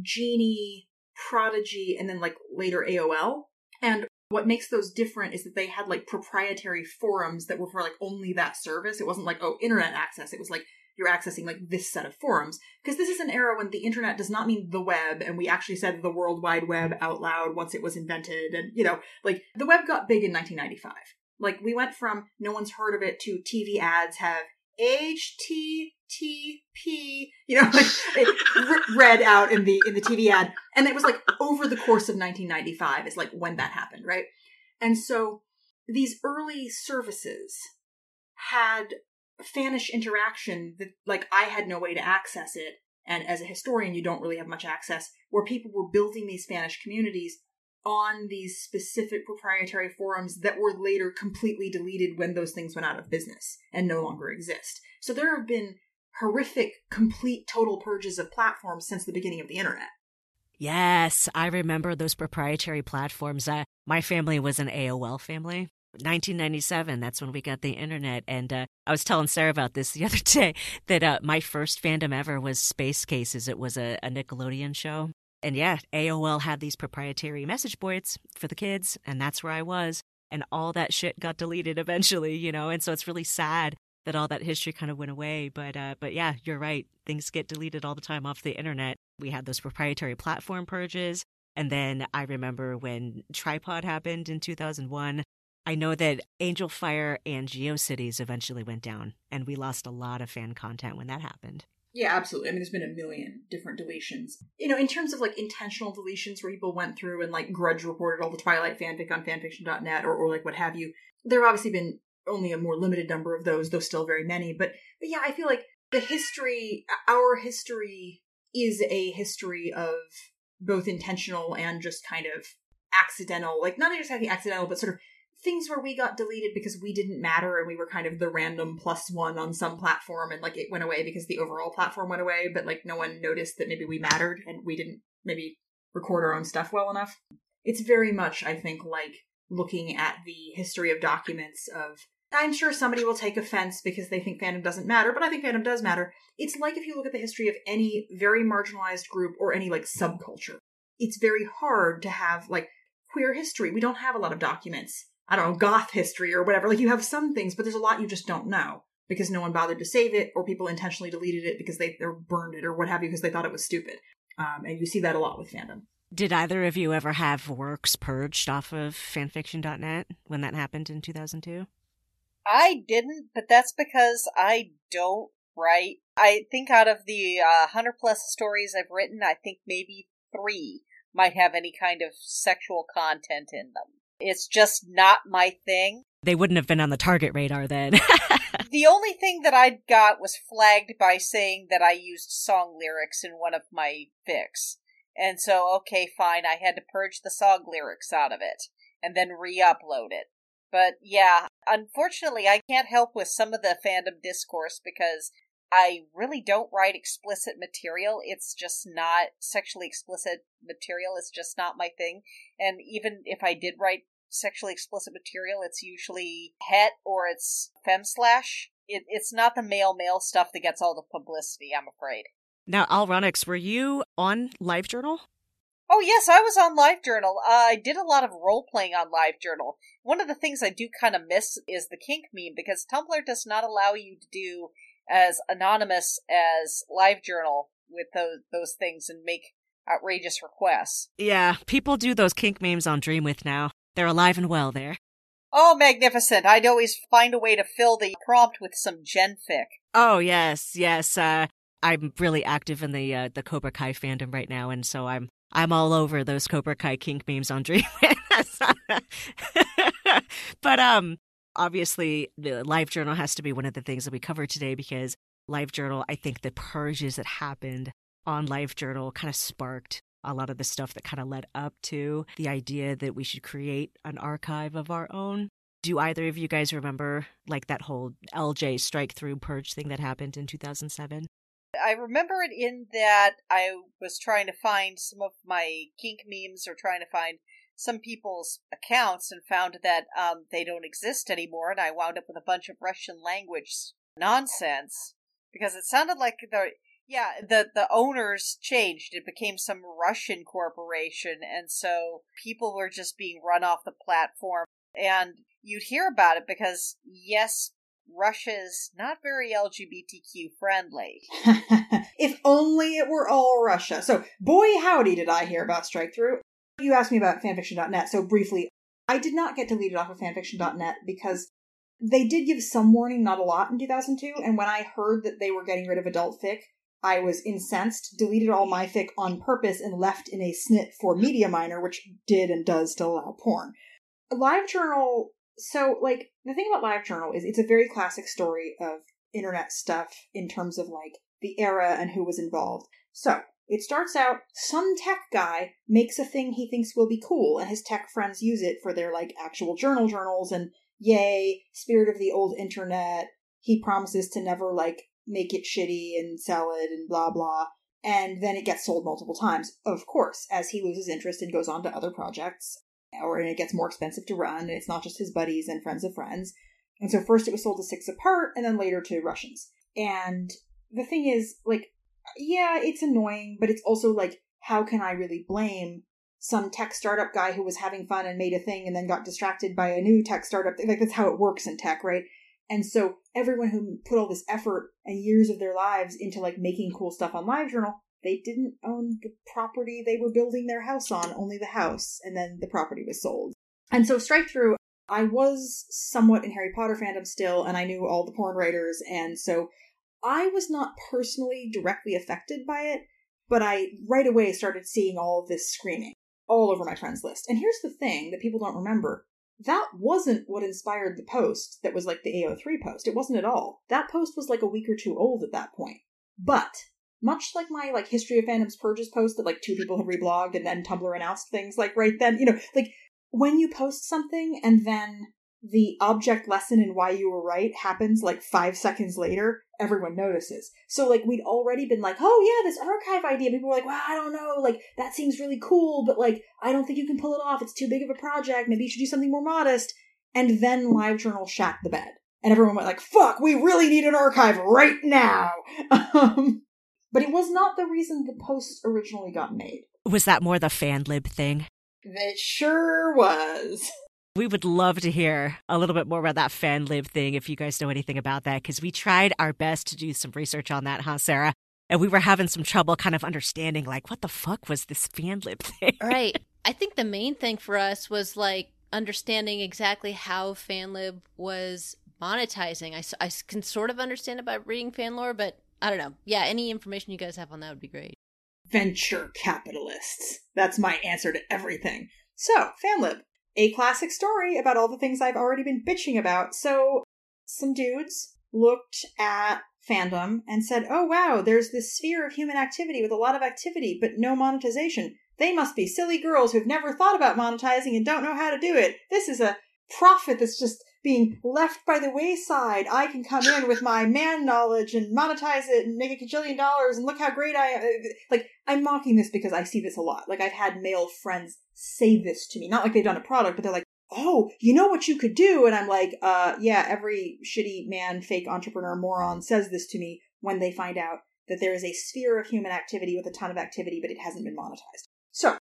Genie, Prodigy, and then like later AOL. And what makes those different is that they had like proprietary forums that were for like only that service. It wasn't like, oh, internet access. It was like you're accessing like this set of forums. Because this is an era when the internet does not mean the web and we actually said the world wide web out loud once it was invented and you know like the web got big in 1995 like we went from no one's heard of it to tv ads have http you know like it read out in the in the tv ad. And it was like over the course of 1995 is like when that happened right? And so these early services had fanish interaction that like I had no way to access it and as a historian you don't really have much access where people were building these fannish communities on these specific proprietary forums that were later completely deleted when those things went out of business and no longer exist. So there have been horrific complete total purges of platforms since the beginning of the internet. Yes, I remember those proprietary platforms. Uh, my family was an AOL family. 1997 that's when we got the internet and uh, i was telling sarah about this the other day that uh, my first fandom ever was space cases. It was a, a nickelodeon show. And yeah aol had these proprietary message boards for the kids and that's where i was. And all that shit got deleted eventually you know? And so it's really sad that all that history kind of went away. But uh, but yeah you're right. Things get deleted all the time off the internet. We had those proprietary platform purges. And then I remember when Tripod happened in 2001, I know that Angel Fire and GeoCities eventually went down, and we lost a lot of fan content when that happened. Yeah, absolutely. I mean, there's been a million different deletions. You know, in terms of like intentional deletions where people went through and like grudge reported all the Twilight fanfic on fanfiction.net or, or like what have you, there have obviously been only a more limited number of those, though still very many. But, but yeah, I feel like the history, our history is a history of both intentional and just kind of accidental, like not having accidental, but sort of things where we got deleted because we didn't matter and we were kind of the random plus one on some platform and like it went away because the overall platform went away, but like no one noticed that maybe we mattered and we didn't maybe record our own stuff well enough. It's very much, I think, like looking at the history of documents of I'm sure somebody will take offense because they think fandom doesn't matter, but I think fandom does matter. It's like if you look at the history of any very marginalized group or any like subculture. It's very hard to have like queer history. We don't have a lot of documents I don't know, goth history or whatever. Like you have some things, but there's a lot you just don't know because no one bothered to save it or people intentionally deleted it because they, they burned it or what have you because they thought it was stupid. Um, and you see that a lot with fandom. Did either of you ever have works purged off of fanfiction.net when that happened in 2002? I didn't, but that's because I don't write. I think out of the uh, 100 plus stories I've written, I think maybe three might have any kind of sexual content in them. It's just not my thing. They wouldn't have been on the target radar then. the only thing that I got was flagged by saying that I used song lyrics in one of my fics. And so, okay, fine, I had to purge the song lyrics out of it and then re upload it. But yeah, unfortunately, I can't help with some of the fandom discourse because I really don't write explicit material. It's just not sexually explicit material. It's just not my thing. And even if I did write sexually explicit material, it's usually het or it's fem slash. It, it's not the male male stuff that gets all the publicity, I'm afraid. Now, Allronix, were you on LiveJournal? Oh yes, I was on LiveJournal. Uh, I did a lot of role playing on LiveJournal. One of the things I do kind of miss is the kink meme because Tumblr does not allow you to do as anonymous as LiveJournal with those those things and make outrageous requests. Yeah, people do those kink memes on Dreamwidth now. They're alive and well there. Oh, magnificent! I'd always find a way to fill the prompt with some genfic. Oh yes, yes. Uh, I'm really active in the uh, the Cobra Kai fandom right now, and so I'm I'm all over those Cobra Kai kink memes on Dreamwidth. but um, obviously, the Live Journal has to be one of the things that we cover today because Live Journal. I think the purges that happened on Live Journal kind of sparked a lot of the stuff that kind of led up to the idea that we should create an archive of our own. Do either of you guys remember like that whole LJ strike through purge thing that happened in 2007? I remember it in that I was trying to find some of my kink memes or trying to find some people's accounts and found that um, they don't exist anymore, and I wound up with a bunch of Russian language nonsense because it sounded like the yeah the the owners changed. It became some Russian corporation, and so people were just being run off the platform, and you'd hear about it because yes, Russia's not very LGBTQ friendly. if only it were all Russia. So, boy, howdy, did I hear about Strike Through. You asked me about fanfiction.net, so briefly, I did not get deleted off of fanfiction.net because they did give some warning, not a lot, in 2002, and when I heard that they were getting rid of adult fic, I was incensed, deleted all my fic on purpose, and left in a snit for MediaMiner, which did and does still allow porn. LiveJournal so like the thing about LiveJournal is it's a very classic story of internet stuff in terms of like the era and who was involved. So it starts out some tech guy makes a thing he thinks will be cool, and his tech friends use it for their like actual journal journals and yay, spirit of the old internet. He promises to never like make it shitty and sell it and blah blah. And then it gets sold multiple times, of course, as he loses interest and goes on to other projects or and it gets more expensive to run, and it's not just his buddies and friends of friends. And so first it was sold to Six Apart, and then later to Russians. And the thing is, like, yeah, it's annoying, but it's also like, how can I really blame some tech startup guy who was having fun and made a thing and then got distracted by a new tech startup? Like, that's how it works in tech, right? And so everyone who put all this effort and years of their lives into like making cool stuff on LiveJournal they didn't own the property they were building their house on, only the house, and then the property was sold. And so Strike Through, I was somewhat in Harry Potter fandom still, and I knew all the porn writers, and so I was not personally directly affected by it, but I right away started seeing all of this screaming all over my friends list. And here's the thing that people don't remember. That wasn't what inspired the post that was like the AO3 post. It wasn't at all. That post was like a week or two old at that point. But much like my like history of fandoms purges post that like two people had reblogged and then Tumblr announced things like right then, you know, like when you post something and then the object lesson in why you were right happens like five seconds later, everyone notices. So like we'd already been like, oh yeah, this archive idea. People were like, well, I don't know, like that seems really cool, but like I don't think you can pull it off. It's too big of a project. Maybe you should do something more modest. And then LiveJournal shat the bed. And everyone went like, fuck, we really need an archive right now. Um, but it was not the reason the posts originally got made. Was that more the fanlib thing? It sure was. We would love to hear a little bit more about that fanlib thing if you guys know anything about that, because we tried our best to do some research on that, huh, Sarah? And we were having some trouble kind of understanding, like, what the fuck was this fanlib thing? Right. I think the main thing for us was like understanding exactly how fanlib was monetizing. I, I can sort of understand about reading fan lore, but I don't know. Yeah, any information you guys have on that would be great. Venture capitalists. That's my answer to everything. So, FanLib, a classic story about all the things I've already been bitching about. So, some dudes looked at fandom and said, oh wow, there's this sphere of human activity with a lot of activity, but no monetization. They must be silly girls who've never thought about monetizing and don't know how to do it. This is a profit that's just being left by the wayside. I can come in with my man knowledge and monetize it and make a cajillion dollars and look how great I am. Like, I'm mocking this because I see this a lot. Like, I've had male friends say this to me. Not like they've done a product, but they're like, oh, you know what you could do? And I'm like, uh, yeah, every shitty man, fake entrepreneur moron says this to me when they find out that there is a sphere of human activity with a ton of activity, but it hasn't been monetized. So,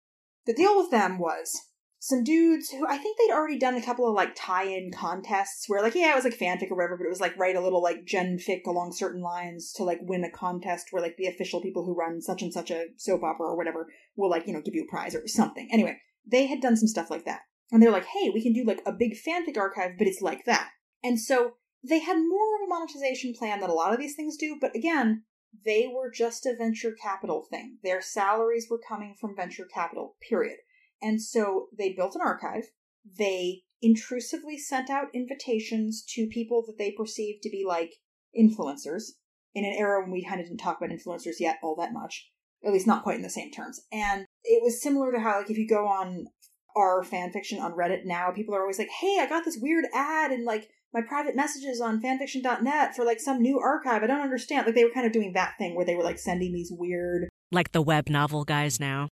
the deal with them was some dudes who I think they'd already done a couple of like tie-in contests where like yeah it was like fanfic or whatever but it was like write a little like genfic along certain lines to like win a contest where like the official people who run such and such a soap opera or whatever will like you know give you a prize or something. Anyway they had done some stuff like that. And they're like hey we can do like a big fanfic archive but it's like that. And so they had more of a monetization plan than a lot of these things do but again they were just a venture capital thing. Their salaries were coming from venture capital period and so they built an archive. They intrusively sent out invitations to people that they perceived to be like influencers in an era when we kind of didn't talk about influencers yet all that much, at least not quite in the same terms. And it was similar to how, like, if you go on our fan fiction on Reddit now, people are always like, hey, I got this weird ad and like my private messages on fanfiction.net for like some new archive. I don't understand. Like, they were kind of doing that thing where they were like sending these weird. Like the web novel guys now.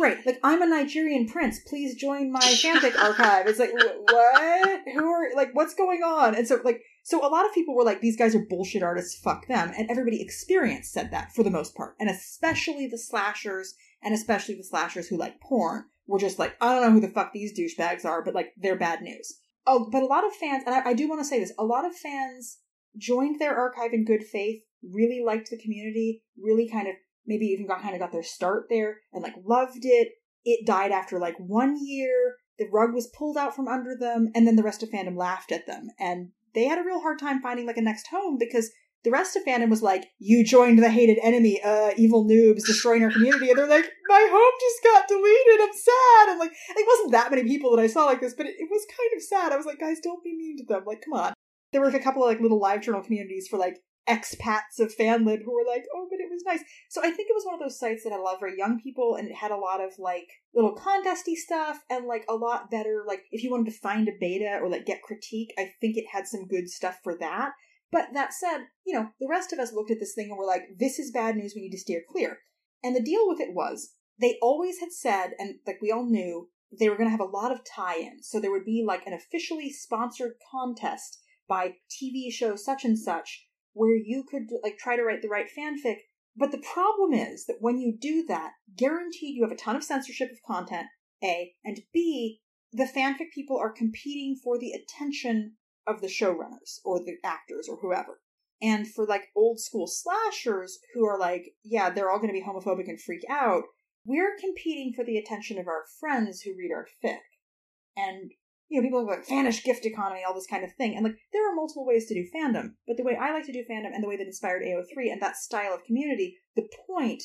Right, like I'm a Nigerian prince. Please join my fanfic archive. It's like what? Who are like what's going on? And so like so a lot of people were like these guys are bullshit artists. Fuck them. And everybody experienced said that for the most part, and especially the slashers, and especially the slashers who like porn were just like I don't know who the fuck these douchebags are, but like they're bad news. Oh, but a lot of fans, and I, I do want to say this, a lot of fans joined their archive in good faith, really liked the community, really kind of maybe even got kind of got their start there and like loved it. It died after like one year. The rug was pulled out from under them, and then the rest of fandom laughed at them. And they had a real hard time finding like a next home because the rest of fandom was like, "You joined the hated enemy, uh, evil noobs destroying our community," and they're like, "My home just got deleted. I'm sad." And like, it wasn't that many people that I saw like this, but it, it was kind of sad. I was like, "Guys, don't be mean to them. Like, come on." There were like a couple of like little live journal communities for like expats of fanlib who were like, oh, but it was nice. So I think it was one of those sites that I a for young people and it had a lot of like little contesty stuff and like a lot better, like if you wanted to find a beta or like get critique, I think it had some good stuff for that. But that said, you know, the rest of us looked at this thing and were like, this is bad news, we need to steer clear. And the deal with it was, they always had said, and like we all knew, they were going to have a lot of tie ins. So there would be like an officially sponsored contest by TV show such and such where you could like try to write the right fanfic. But the problem is that when you do that, guaranteed you have a ton of censorship of content, A, and B, the fanfic people are competing for the attention of the showrunners or the actors or whoever. And for like old school slashers who are like, yeah, they're all going to be homophobic and freak out, we're competing for the attention of our friends who read our fic. And you know, people have like fanish gift economy, all this kind of thing. And like, there are multiple ways to do fandom, but the way I like to do fandom and the way that inspired AO3 and that style of community, the point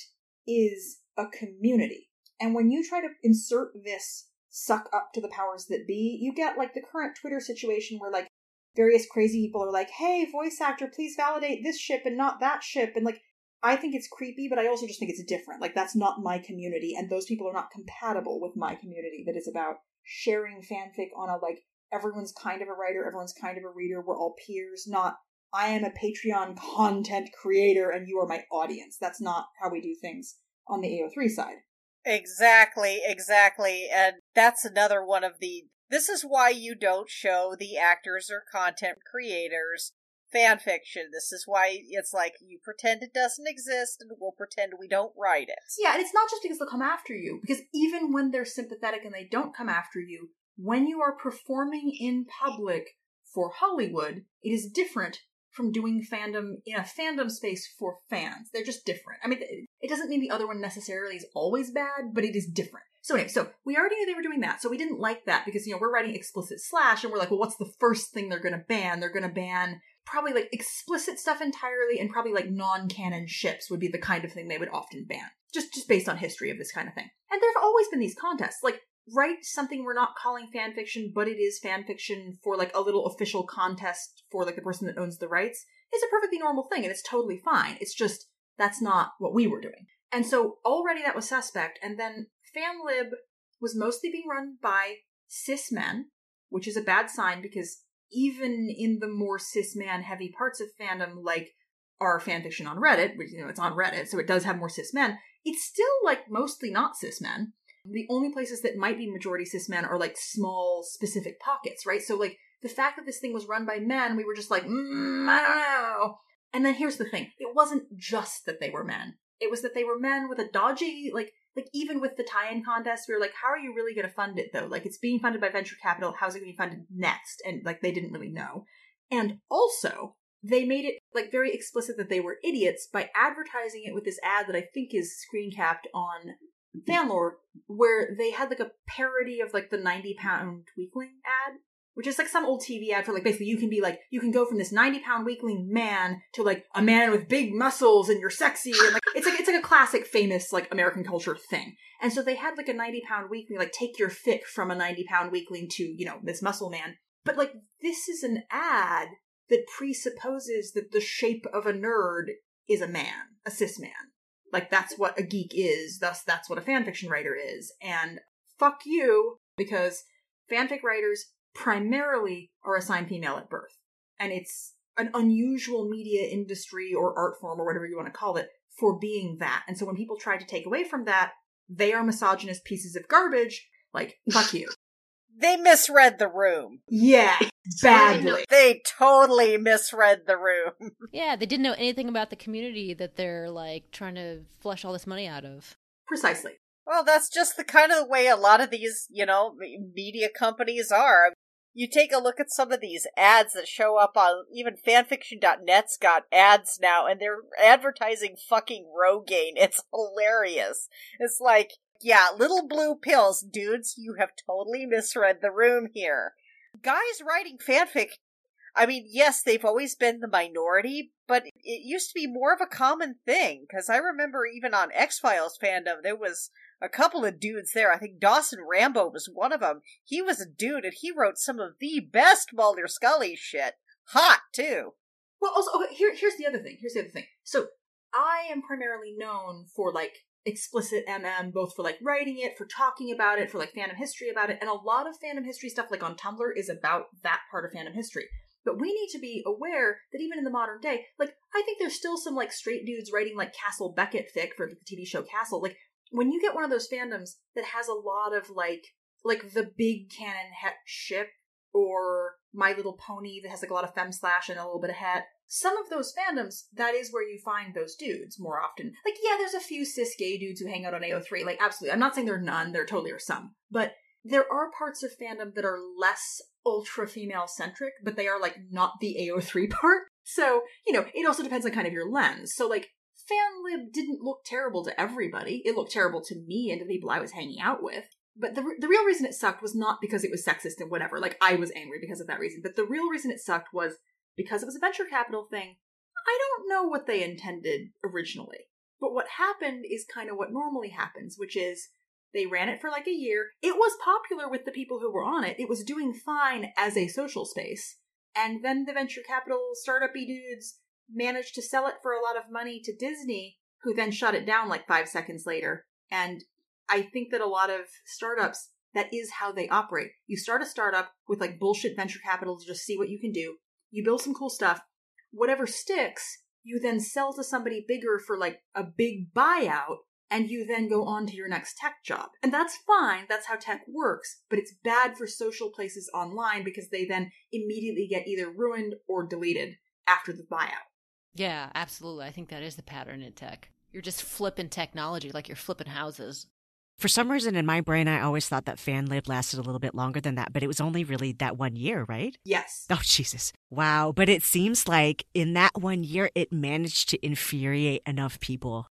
is a community. And when you try to insert this suck up to the powers that be, you get like the current Twitter situation where like various crazy people are like, hey, voice actor, please validate this ship and not that ship. And like, I think it's creepy, but I also just think it's different. Like, that's not my community, and those people are not compatible with my community that is about sharing fanfic on a like everyone's kind of a writer, everyone's kind of a reader, we're all peers, not I am a Patreon content creator and you are my audience. That's not how we do things on the AO3 side. Exactly, exactly. And that's another one of the this is why you don't show the actors or content creators fan fiction. This is why it's like you pretend it doesn't exist and we'll pretend we don't write it. Yeah, and it's not just because they'll come after you, because even when they're sympathetic and they don't come after you, when you are performing in public for Hollywood, it is different from doing fandom in a fandom space for fans. They're just different. I mean, it doesn't mean the other one necessarily is always bad, but it is different. So anyway, so we already knew they were doing that, so we didn't like that because you know we're writing explicit slash, and we're like, well, what's the first thing they're going to ban? They're going to ban probably like explicit stuff entirely and probably like non-canon ships would be the kind of thing they would often ban. Just just based on history of this kind of thing. And there have always been these contests. Like write something we're not calling fan fiction but it is fan fiction for like a little official contest for like the person that owns the rights is a perfectly normal thing and it's totally fine. It's just that's not what we were doing. And so already that was suspect and then fanlib was mostly being run by cis men which is a bad sign because even in the more cis man heavy parts of fandom, like our fanfiction on Reddit, which you know it's on Reddit, so it does have more cis men. It's still like mostly not cis men. The only places that might be majority cis men are like small specific pockets, right? So like the fact that this thing was run by men, we were just like, mm, I don't know. And then here's the thing: it wasn't just that they were men; it was that they were men with a dodgy, like like even with the tie-in contest, we were like, how are you really going to fund it though? Like it's being funded by venture capital. How's it going to be funded next? And like they didn't really know. And also, they made it like very explicit that they were idiots by advertising it with this ad that I think is screen capped on Fanlore, where they had like a parody of like the 90 pound weakling ad which is like some old TV ad for like basically you can be like you can go from this 90 pound weakling man to like a man with big muscles and you're sexy and like it's like it's like a classic famous like American culture thing. And so they had like a 90 pound weakling like take your fic from a 90 pound weakling to, you know, this muscle man. But like this is an ad that presupposes that the shape of a nerd is a man, a cis man. Like that's what a geek is, thus that's what a fanfiction writer is. And fuck you, because fanfic writers primarily are assigned female at birth. And it's an unusual media industry or art form or whatever you want to call it for being that. And so when people try to take away from that, they are misogynist pieces of garbage. Like, fuck you. They misread the room. Yeah, badly. They totally misread the room. Yeah, they didn't know anything about the community that they're like trying to flush all this money out of. Precisely. Well, that's just the kind of the way a lot of these, you know, media companies are you take a look at some of these ads that show up on even fanfiction.net's got ads now and they're advertising fucking Rogaine. It's hilarious. It's like, yeah, little blue pills, dudes, you have totally misread the room here. Guys writing fanfic, I mean, yes, they've always been the minority, but it used to be more of a common thing. Because I remember even on X Files fandom, there was a couple of dudes there. I think Dawson Rambo was one of them. He was a dude, and he wrote some of the best Mulder Scully shit. Hot too. Well, also okay, here, here's the other thing. Here's the other thing. So I am primarily known for like explicit MM, both for like writing it, for talking about it, for like fandom history about it, and a lot of fandom history stuff, like on Tumblr, is about that part of fandom history. But we need to be aware that even in the modern day, like I think there's still some like straight dudes writing like Castle Beckett fic for the TV show Castle. Like when you get one of those fandoms that has a lot of like like the big canon het ship or My Little Pony that has like a lot of fem slash and a little bit of het. Some of those fandoms, that is where you find those dudes more often. Like, yeah, there's a few cis gay dudes who hang out on AO3. Like, absolutely. I'm not saying there are none, there totally are some. But there are parts of fandom that are less ultra female centric, but they are like not the AO3 part. So, you know, it also depends on kind of your lens. So, like, FanLib didn't look terrible to everybody. It looked terrible to me and to the people I was hanging out with. But the, the real reason it sucked was not because it was sexist and whatever. Like, I was angry because of that reason. But the real reason it sucked was because it was a venture capital thing. I don't know what they intended originally. But what happened is kind of what normally happens, which is they ran it for like a year. It was popular with the people who were on it. It was doing fine as a social space. And then the venture capital startup dudes managed to sell it for a lot of money to Disney, who then shut it down like five seconds later. And I think that a lot of startups, that is how they operate. You start a startup with like bullshit venture capital to just see what you can do. You build some cool stuff. Whatever sticks, you then sell to somebody bigger for like a big buyout and you then go on to your next tech job. And that's fine, that's how tech works, but it's bad for social places online because they then immediately get either ruined or deleted after the buyout. Yeah, absolutely. I think that is the pattern in tech. You're just flipping technology like you're flipping houses. For some reason in my brain, I always thought that FanLib lasted a little bit longer than that, but it was only really that one year, right? Yes. Oh, Jesus. Wow. But it seems like in that one year, it managed to infuriate enough people.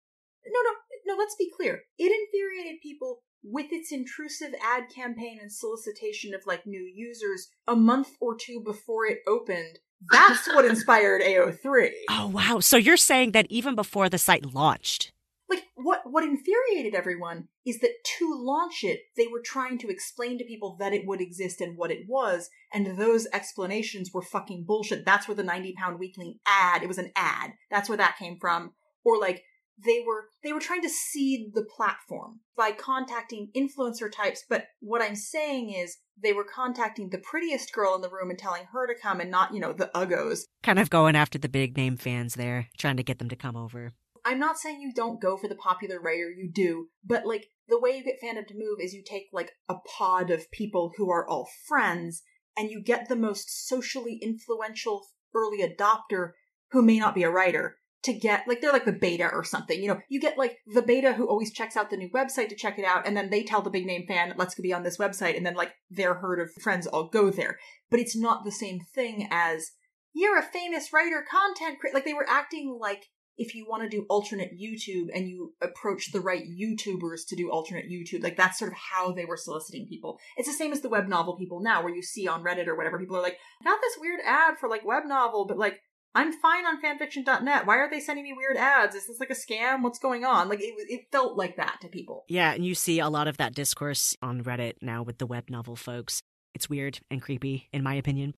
No, no, no, let's be clear. It infuriated people with its intrusive ad campaign and solicitation of like new users a month or two before it opened that's what inspired AO3. Oh wow. So you're saying that even before the site launched. Like what what infuriated everyone is that to launch it, they were trying to explain to people that it would exist and what it was, and those explanations were fucking bullshit. That's where the 90 pound weekly ad, it was an ad. That's where that came from. Or like they were they were trying to seed the platform by contacting influencer types but what i'm saying is they were contacting the prettiest girl in the room and telling her to come and not you know the uggos. Kind of going after the big name fans there trying to get them to come over. I'm not saying you don't go for the popular writer you do but like the way you get fandom to move is you take like a pod of people who are all friends and you get the most socially influential early adopter who may not be a writer to get like they're like the beta or something. You know, you get like the beta who always checks out the new website to check it out, and then they tell the big name fan, "Let's go be on this website," and then like their herd of friends all go there. But it's not the same thing as you're a famous writer, content creator. Like they were acting like if you want to do alternate YouTube and you approach the right YouTubers to do alternate YouTube, like that's sort of how they were soliciting people. It's the same as the web novel people now, where you see on Reddit or whatever, people are like, got this weird ad for like web novel, but like I'm fine on fanfiction.net. Why are they sending me weird ads? Is this like a scam? What's going on? Like it, it felt like that to people. Yeah, and you see a lot of that discourse on Reddit now with the web novel folks. It's weird and creepy, in my opinion.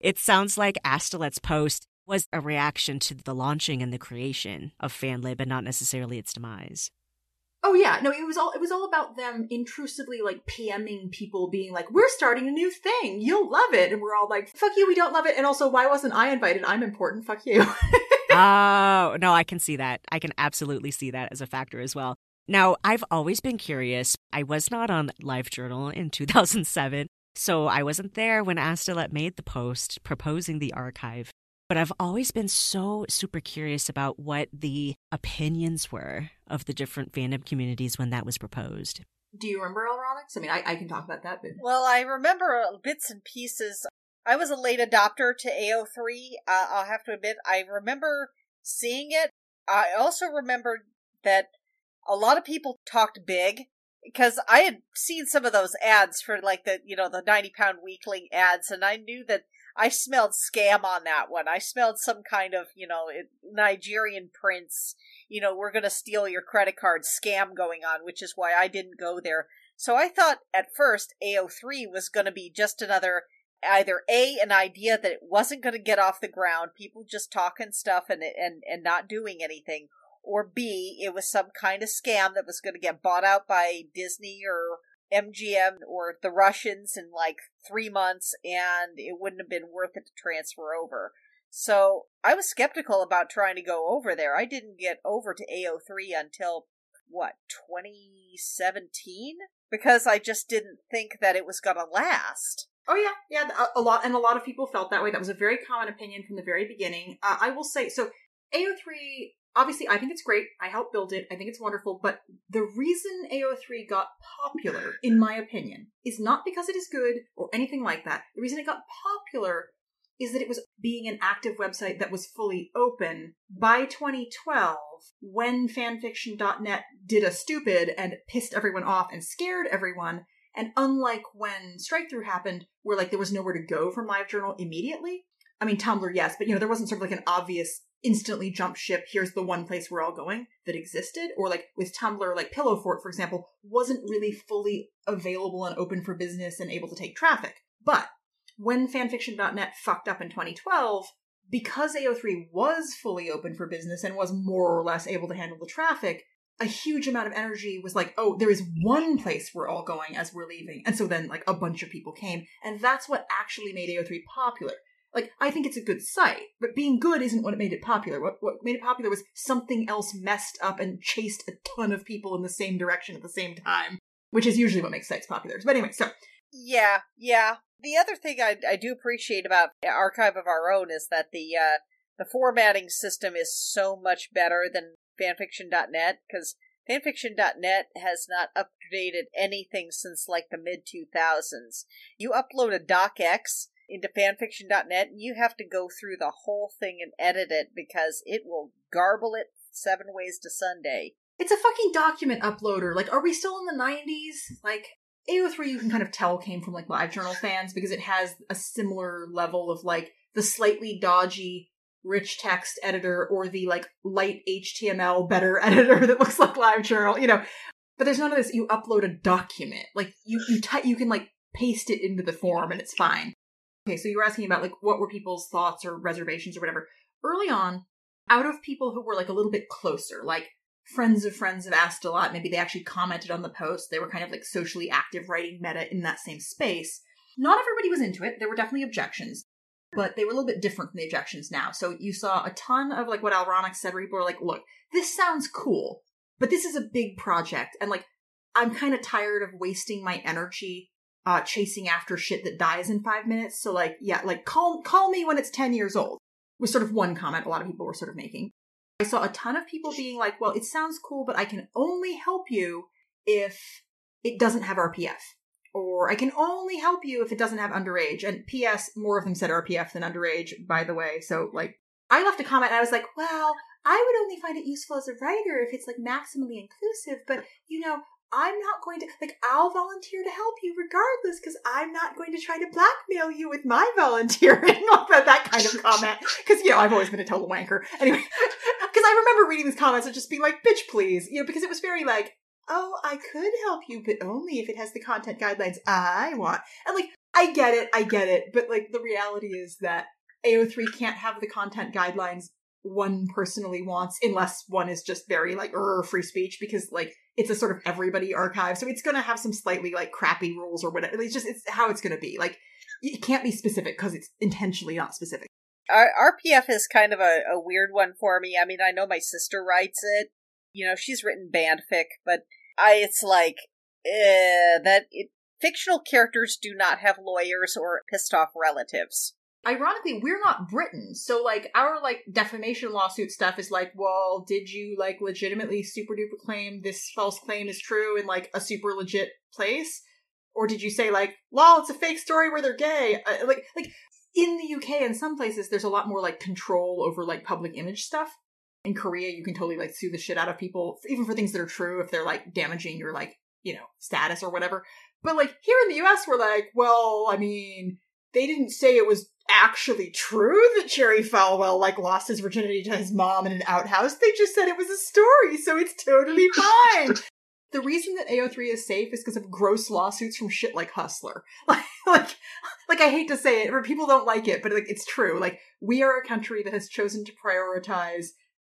It sounds like Astolat's post was a reaction to the launching and the creation of FanLib and not necessarily its demise. Oh yeah, no, it was all it was all about them intrusively like PMing people being like, We're starting a new thing, you'll love it and we're all like, Fuck you, we don't love it and also why wasn't I invited? I'm important, fuck you. oh no, I can see that. I can absolutely see that as a factor as well. Now, I've always been curious. I was not on LiveJournal in 2007, so I wasn't there when Astolat made the post proposing the archive. But I've always been so super curious about what the opinions were of the different fandom communities when that was proposed. Do you remember Allronix? I mean, I, I can talk about that. But... Well, I remember bits and pieces. I was a late adopter to AO3. Uh, I'll have to admit, I remember seeing it. I also remember that a lot of people talked big because I had seen some of those ads for like the you know the ninety pound weekly ads, and I knew that I smelled scam on that one. I smelled some kind of, you know, Nigerian prince, you know, we're going to steal your credit card scam going on, which is why I didn't go there. So I thought at first AO3 was going to be just another either A an idea that it wasn't going to get off the ground, people just talking stuff and and and not doing anything, or B it was some kind of scam that was going to get bought out by Disney or MGM or the Russians in like three months and it wouldn't have been worth it to transfer over. So I was skeptical about trying to go over there. I didn't get over to AO3 until what, 2017? Because I just didn't think that it was to last. Oh yeah, yeah, a, lot, and a lot of people felt that way. That was a very common opinion from the very beginning. Uh, I will say, so AO3 obviously I think it's great. I helped build it. I think it's wonderful. But the reason AO3 got popular, in my opinion, is not because it is good or anything like that. The reason it got popular is that it was being an active website that was fully open by 2012 when fanfiction.net did a stupid and pissed everyone off and scared everyone. And unlike when Strikethrough happened, where like there was nowhere to go from LiveJournal immediately. I mean, Tumblr, yes, but you know, there wasn't sort of like an obvious instantly jump ship here's the one place we're all going that existed or like with tumblr like Pillowfort for example wasn't really fully available and open for business and able to take traffic but when fanfiction.net fucked up in 2012 because ao3 was fully open for business and was more or less able to handle the traffic a huge amount of energy was like, oh, there is one place we're all going as we're leaving. And so then, like, a bunch of people came. And that's what actually made AO3 popular. Like, I think it's a good site, but being good isn't what made it popular. What, what made it popular was something else messed up and chased a ton of people in the same direction at the same time, which is usually what makes sites popular. But anyway, so. Yeah, yeah. The other thing I, I do appreciate about Archive of Our Own is that the, uh, the formatting system is so much better than fanfiction.net, because fanfiction.net has not updated anything since like the mid 2000s. You upload a docx, into fanfiction.net and you have to go through the whole thing and edit it because it will garble it seven ways to Sunday. It's a fucking document uploader. Like, are we still in the 90s? Like, AO3 you can kind of tell came from like LiveJournal fans because it has a similar level of like the slightly dodgy rich text editor or the like light HTML better editor that looks like LiveJournal, you know. But there's none of this. You upload a document. Like you you t- you can like paste it into the form and it's fine. Okay, so you were asking about like what were people's thoughts or reservations or whatever. Early on, out of people who were like a little bit closer, like friends of friends have asked a lot, maybe they actually commented on the post, they were kind of like socially active writing meta in that same space. Not everybody was into it. There were definitely objections, but they were a little bit different from the objections now. So you saw a ton of like what Allronix said, where people were like, look, this sounds cool, but this is a big project, and like I'm kind of tired of wasting my energy uh, chasing after shit that dies in five minutes. So like, yeah, like call call me when it's ten years old was sort of one comment a lot of people were sort of making. I saw a ton of people being like, well, it sounds cool, but I can only help you if it doesn't have RPF. Or I can only help you if it doesn't have underage. And P.S., more of them said RPF than underage, by the way. So, like, I left a comment and I was like, well, I would only find it useful as a writer if it's like maximally inclusive, but you know, I'm not going to, like, I'll volunteer to help you regardless because I'm not going to try to blackmail you with my volunteering. that, that kind of comment. Because, you know, I've always been a total wanker. Anyway, because I remember reading these comments and just being like, bitch, please. You know, because it was very like, oh, I could help you, but only if it has the content guidelines I want. And like, I get it, I get it. But like, the reality is that AO3 can't have the content guidelines one personally wants unless one is just very like free speech because like it's a sort of everybody archive so it's going to have some slightly like crappy rules or whatever it's just it's how it's going to be like it can't be specific because it's intentionally not specific. Rpf is kind of a, a weird one for me i mean i know my sister writes it you know she's written fanfic but i it's like uh, that it, fictional characters do not have lawyers or pissed off relatives ironically we're not britain so like our like defamation lawsuit stuff is like well did you like legitimately super duper claim this false claim is true in like a super legit place? Or did you say like lol it's a fake story where they're gay? Uh, like like in the uk in some places there's a lot more like control over like public image stuff. In korea you can totally like sue the shit out of people even for things that are true if they're like damaging your like you know status or whatever. But like here in the us we're like well i mean they didn't say it was actually true that Jerry Falwell like lost his virginity to his mom in an outhouse. They just said it was a story, so it's totally fine. the reason that AO3 is safe is because of gross lawsuits from shit like Hustler. Like, like, like I hate to say it, or people don't like it, but like it's true. Like we are a country that has chosen to prioritize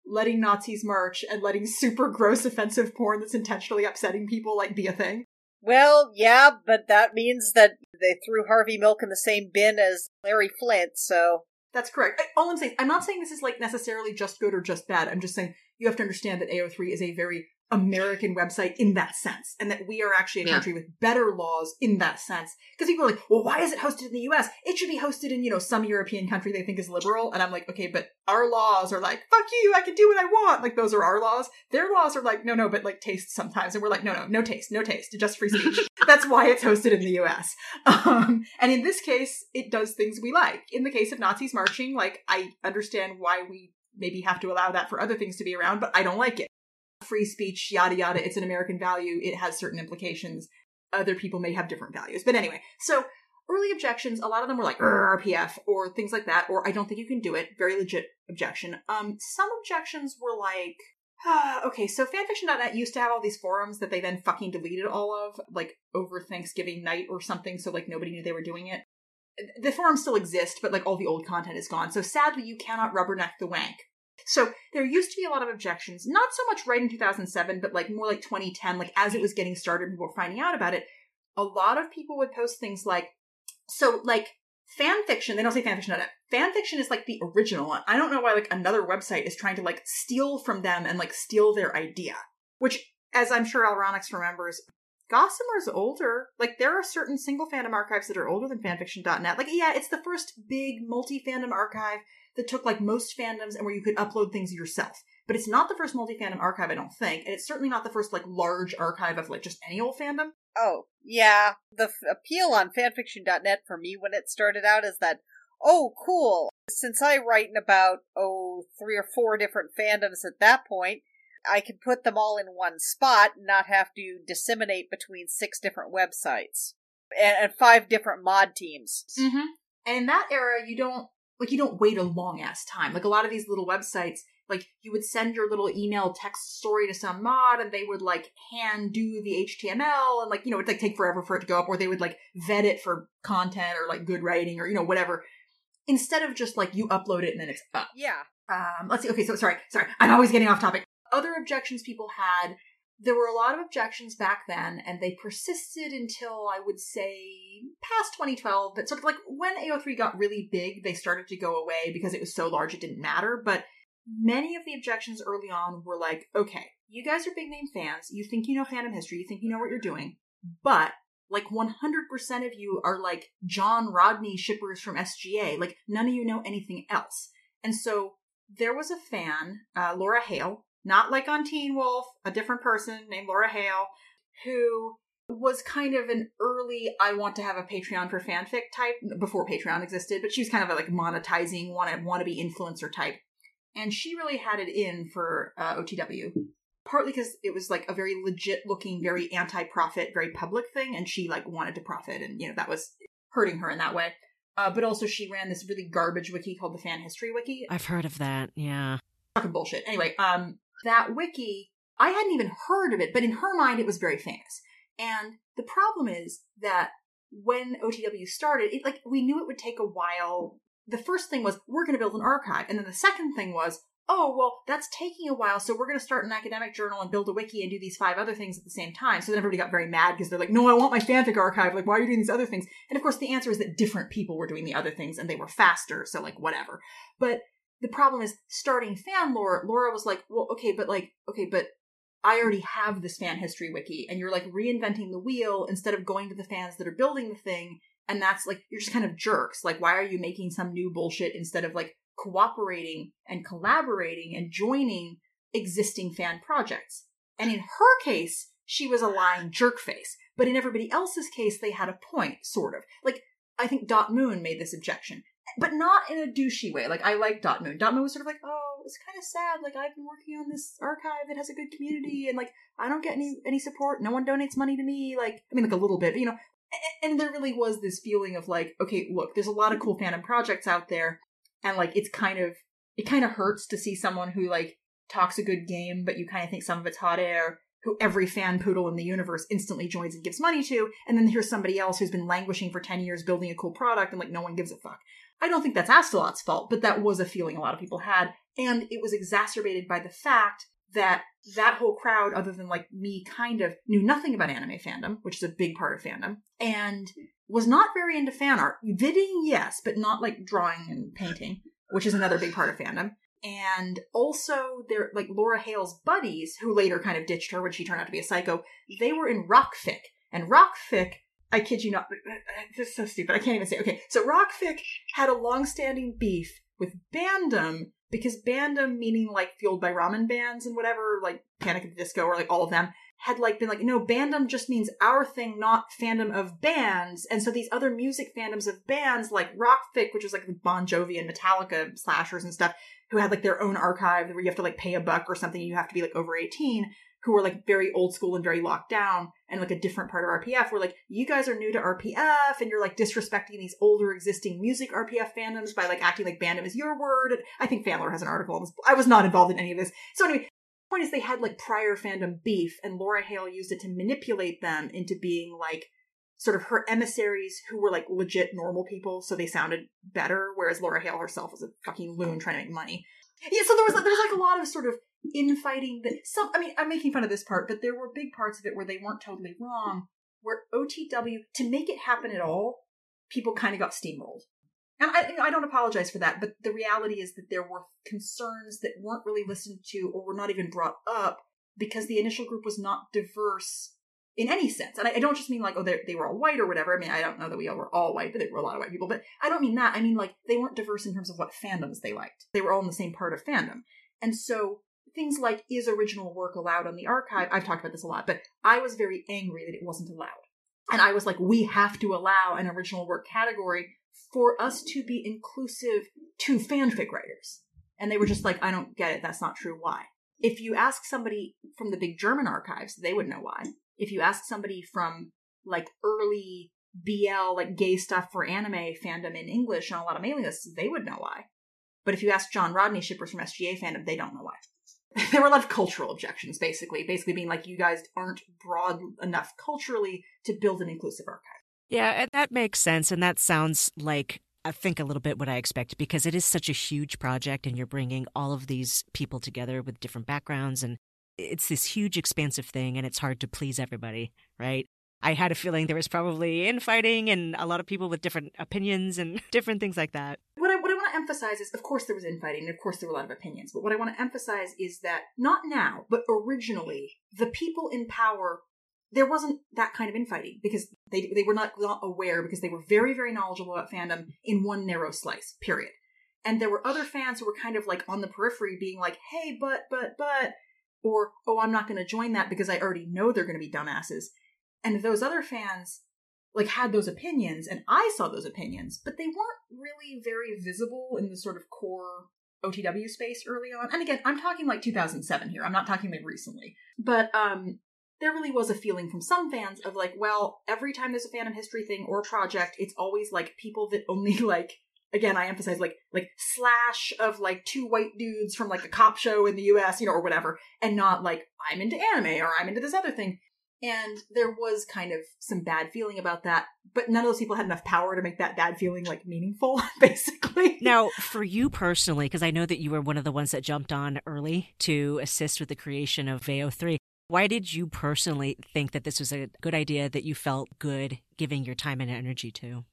letting Nazis march and letting super gross offensive porn that's intentionally upsetting people like be a thing. Well, yeah, but that means that they threw Harvey Milk in the same bin as Larry Flynt, so. That's correct. All I'm saying, I'm not saying this is like necessarily just good or just bad. I'm just saying you have to understand that AO3 is a very American website in that sense, and that we are actually a country with better laws in that sense. Because people are like, well, why is it hosted in the US? It should be hosted in, you know, some European country they think is liberal. And I'm like, okay, but our laws are like, fuck you, I can do what I want. Like, those are our laws. Their laws are like, no, no, but like taste sometimes. And we're like, no, no, no taste, no taste, just free speech. That's why it's hosted in the US. Um, and in this case, it does things we like. In the case of Nazis marching, like, I understand why we maybe have to allow that for other things to be around, but I don't like it free speech, yada yada. It's an American value. It has certain implications. Other people may have different values. But anyway, so early objections, a lot of them were like RPF or things like that, or I don't think you can do it. Very legit objection. Um, some objections were like, ah, okay, so fanfiction.net used to have all these forums that they then fucking deleted all of, like over Thanksgiving night or something, so like nobody knew they were doing it. The forums still exist, but like all the old content is gone. So sadly, you cannot rubberneck the wank so there used to be a lot of objections, not so much right in 2007, but like more like 2010, like as it was getting started, people were finding out about it. A lot of people would post things like, so like fan fiction, they don't say fan fiction on it. Fan fiction is like the original. I don't know why like another website is trying to like steal from them and like steal their idea. Which, as I'm sure Allronix remembers, Gossamer's older. Like there are certain single fandom archives that are older than fanfiction.net. Like yeah, it's the first big multi fandom archive that took like most fandoms and where you could upload things yourself. But it's not the first multi fandom archive, I don't think, and it's certainly not the first like large archive of like just any old fandom. Oh yeah, the f- appeal on fanfiction.net for me when it started out is that oh cool. Since I write in about oh three or four different fandoms at that point, I can put them all in one spot and not have to disseminate between six different websites and, and five different mod teams. Mm-hmm. And in that era, you don't like you don't wait a long ass time. Like a lot of these little websites, like you would send your little email text story to some mod and they would like hand do the HTML and like, you know, it'd like take forever for it to go up or they would like vet it for content or like good writing or, you know, whatever. Instead of just like you upload it and then it's up. Yeah. Um, let's see. Okay. So sorry, sorry. I'm always getting off topic. Other objections people had there were a lot of objections back then, and they persisted until I would say past 2012. But sort of like when AO3 got really big, they started to go away because it was so large it didn't matter. But many of the objections early on were like, okay, you guys are big name fans. You think you know fandom history. You think you know what you're doing. But like 100% of you are like John Rodney shippers from SGA. Like none of you know anything else. And so there was a fan, uh, Laura Hale, not like on Teen Wolf, a different person named Laura Hale, who was kind of an early I want to have a Patreon for fanfic type before Patreon existed, but she was kind of a like monetizing want to be influencer type. And she really had it in for uh, OTW, partly because it was like a very legit looking, very anti profit, very public thing, and she like wanted to profit, and you know that was hurting her in that way. Uh, but also, she ran this really garbage wiki called the Fan History Wiki. I've heard of that. Yeah, fucking bullshit. Anyway, um, that wiki I hadn't even heard of it, but in her mind, it was very famous. And the problem is that when OTW started, it like we knew it would take a while. The first thing was we're going to build an archive, and then the second thing was oh, well, that's taking a while, so we're going to start an academic journal and build a wiki and do these five other things at the same time. So then everybody got very mad because they're like, no, I want my fanfic archive. Like, why are you doing these other things? And of course, the answer is that different people were doing the other things and they were faster, so like, whatever. But the problem is starting Fanlore, Laura was like, well, okay, but like, okay, but I already have this fan history wiki, and you're like reinventing the wheel instead of going to the fans that are building the thing. And that's like, you're just kind of jerks. Like, why are you making some new bullshit instead of like cooperating and collaborating and joining existing fan projects? And in her case, she was a lying jerk face. But in everybody else's case, they had a point, sort of. Like, I think Dot Moon made this objection, but not in a douchey way. Like, I like Dot Moon. Dot Moon was sort of like, oh, it's kind of sad. Like I've been working on this archive that has a good community, and like I don't get any any support. No one donates money to me. Like I mean, like a little bit, you know. And, and there really was this feeling of like, okay, look, there's a lot of cool fandom projects out there, and like it's kind of it kind of hurts to see someone who like talks a good game, but you kind of think some of it's hot air. Who every fan poodle in the universe instantly joins and gives money to, and then here's somebody else who's been languishing for 10 years building a cool product and like no one gives a fuck. I don't think that's Astolat's fault, but that was a feeling a lot of people had. And it was exacerbated by the fact that that whole crowd, other than like me, kind of knew nothing about anime fandom, which is a big part of fandom, and was not very into fan art. Vidding, yes, but not like drawing and painting, which is another big part of fandom. And also, they're like Laura Hale's buddies, who later kind of ditched her when she turned out to be a psycho, they were in rock rockfic. And rock rockfic I kid you not. Uh, uh, this is so stupid. I can't even say. Okay, so Rockfic had a long-standing beef with Bandom because Bandom, meaning like fueled by ramen bands and whatever, like Panic at the Disco or like all of them, had like been like, no, Bandom just means our thing, not fandom of bands. And so these other music fandoms of bands like Rockfic, which was like the Bon Jovi and Metallica slashers and stuff, who had like their own archive where you have to like pay a buck or something, you have to be like over 18 who were like very old school and very locked down and like a different part of RPF were like, you guys are new to RPF and you're like disrespecting these older existing music RPF fandoms by like acting like fandom is your word. And I think Fanlore has an article on this. I was not involved in any of this. So anyway, point is they had like prior fandom beef and Laura Hale used it to manipulate them into being like sort of her emissaries who were like legit normal people. So they sounded better. Whereas Laura Hale herself was a fucking loon trying to make money. Yeah, so there was there's like a lot of sort of infighting that some I mean I'm making fun of this part, but there were big parts of it where they weren't totally wrong. Where OTW to make it happen at all, people kind of got steamrolled. And I, I don't apologize for that, but the reality is that there were concerns that weren't really listened to or were not even brought up because the initial group was not diverse in any sense. And I, I don't just mean like, oh, they were all white or whatever. I mean, I don't know that we all were all white, but there were a lot of white people. But I don't mean that. I mean like they weren't diverse in terms of what fandoms they liked. They were all in the same part of fandom. And so things like is original work allowed on the archive? I've talked about this a lot, but I was very angry that it wasn't allowed. And I was like, we have to allow an original work category for us to be inclusive to fanfic writers. And they were just like, I don't get it. That's not true. Why? If you ask somebody from the big German archives, they would know why. If you ask somebody from like early BL, like gay stuff for anime fandom in English on a lot of mailing lists, they would know why. But if you ask John Rodney shippers from SGA fandom, they don't know why. there were a lot of cultural objections, basically, basically being like, you guys aren't broad enough culturally to build an inclusive archive. Yeah, and that makes sense, and that sounds like I think a little bit what I expect because it is such a huge project, and you're bringing all of these people together with different backgrounds, and it's this huge, expansive thing, and it's hard to please everybody, right? I had a feeling there was probably infighting and a lot of people with different opinions and different things like that. What I, what I want to emphasize is, of course, there was infighting, and of course, there were a lot of opinions. But what I want to emphasize is that not now, but originally, the people in power, there wasn't that kind of infighting because they they were not, not aware because they were very very knowledgeable about fandom in one narrow slice. Period. And there were other fans who were kind of like on the periphery being like, hey, but, but, but, or, oh, I'm not going to join that because I already know they're going to be dumbasses. And those other fans like had those opinions and I saw those opinions, but they weren't really very visible in the sort of core OTW space early on. And again, I'm talking like 2007 here. I'm not talking like recently. But um there really was a feeling from some fans of like, well, every time there's a fandom history thing or project, it's always like people that only like again, I emphasize like like slash of like two white dudes from like a cop show in the US, you know, or whatever, and not like I'm into anime or I'm into this other thing. And there was kind of some bad feeling about that, but none of those people had enough power to make that bad feeling like meaningful, basically. Now, for you personally, because I know that you were one of the ones that jumped on early to assist with the creation of AO3, why did you personally think that this was a good idea that you felt good giving your time and energy to?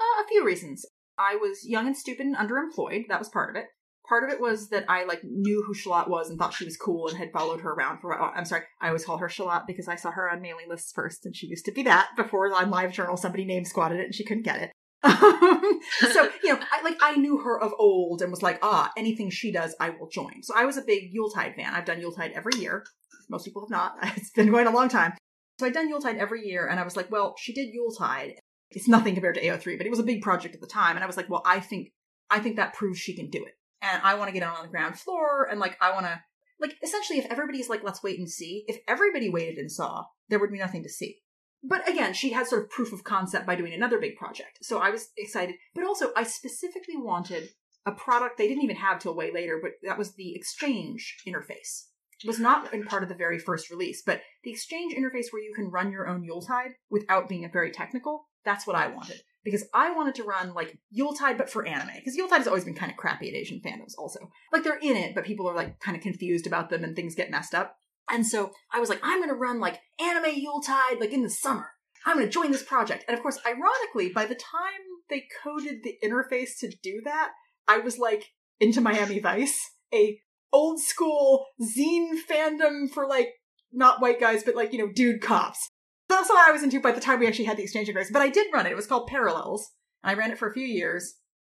Uh, a few reasons. I was young and stupid and underemployed. That was part of it part of it was that I like knew who Shalott was and thought she was cool and had followed her around for. I'm sorry, I always call her Shalott because I saw her on mailing lists first, and she used to be that before on Live Journal somebody name squatted it and she couldn't get it. so you know, I, like I knew her of old and was like, ah, anything she does, I will join. So I was a big Yuletide fan. I've done Yuletide every year. Most people have not. It's been going a long time. So I'd done Yuletide every year, and I was like, well, she did Yuletide. It's nothing compared to AO3, but it was a big project at the time, and I was like, well, I think I think that proves she can do it and I want to get on the ground floor and like I want to like essentially if everybody's like let's wait and see, if everybody waited and saw, there would be nothing to see. But again, she had sort of proof of concept by doing another big project. So I was excited, but also I specifically wanted a product they didn't even have till way later, but that was the exchange interface. It was not in part of the very first release, but the exchange interface where you can run your own Yuletide without being very technical, that's what I wanted because I wanted to run like Yuletide, but for anime. Because Yuletide has always been kind of crappy at Asian fandoms, also. Like they're in it, but people are like kind of confused about them and things get messed up. And so I was like, I'm going to run like anime Yuletide, like in the summer. I'm going to join this project. And of course, ironically, by the time they coded the interface to do that, I was like into Miami Vice, a old school zine fandom for like not white guys, but like, you know, dude cops that's what I was into by the time we actually had the exchange of grace. But I did run it. It was called Parallels. And I ran it for a few years.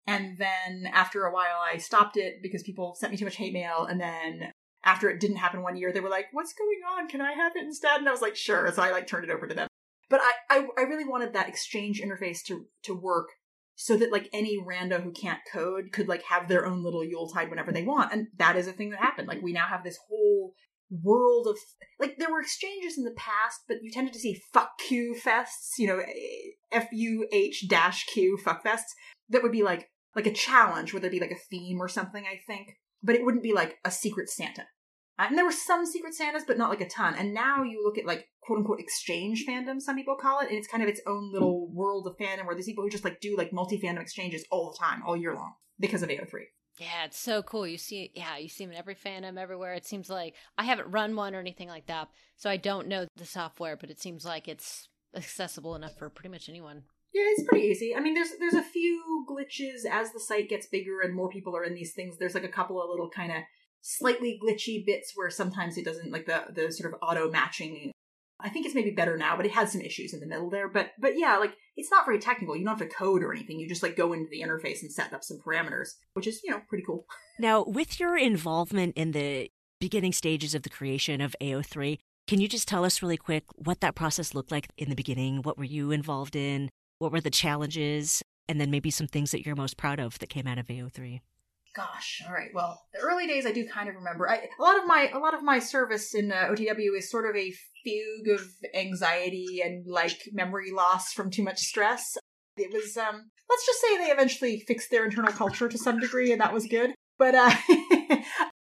And then after a while, I stopped it because people sent me too much hate mail. And then after it didn't happen one year, they were like, "What's going on? Can I have it instead?" And I was like, "Sure." So I like turned it over to them. But I, I, I really wanted that exchange interface to to work so that like any rando who can't code could like have their own little Yuletide whenever they want. And that is a thing that happened. Like we now have this whole world of like there were exchanges in the past, but you tended to see fuck Q fests, you know, F U H dash Q fuck fests that would be like like a challenge where there'd be like a theme or something, I think. But it wouldn't be like a secret Santa. Uh, and there were some secret Santas, but not like a ton. And now you look at like quote unquote exchange fandom, some people call it, and it's kind of its own little world of fandom where there's people who just like do like multi fandom exchanges all the time, all year long because of AO3. Yeah, it's so cool. You see, yeah, you see them in every fandom everywhere. It seems like I haven't run one or anything like that, so I don't know the software, but it seems like it's accessible enough for pretty much anyone. Yeah, it's pretty easy. I mean, there's there's a few glitches as the site gets bigger and more people are in these things. There's like a couple of little kind of slightly glitchy bits where sometimes it doesn't like the the sort of auto matching I think it's maybe better now, but it had some issues in the middle there. But but yeah, like it's not very technical. You don't have to code or anything. You just like go into the interface and set up some parameters, which is, you know, pretty cool. Now, with your involvement in the beginning stages of the creation of AO3, can you just tell us really quick what that process looked like in the beginning? What were you involved in? What were the challenges? And then maybe some things that you're most proud of that came out of AO3 gosh all right well the early days i do kind of remember I, a lot of my a lot of my service in uh, otw is sort of a fugue of anxiety and like memory loss from too much stress it was um let's just say they eventually fixed their internal culture to some degree and that was good but uh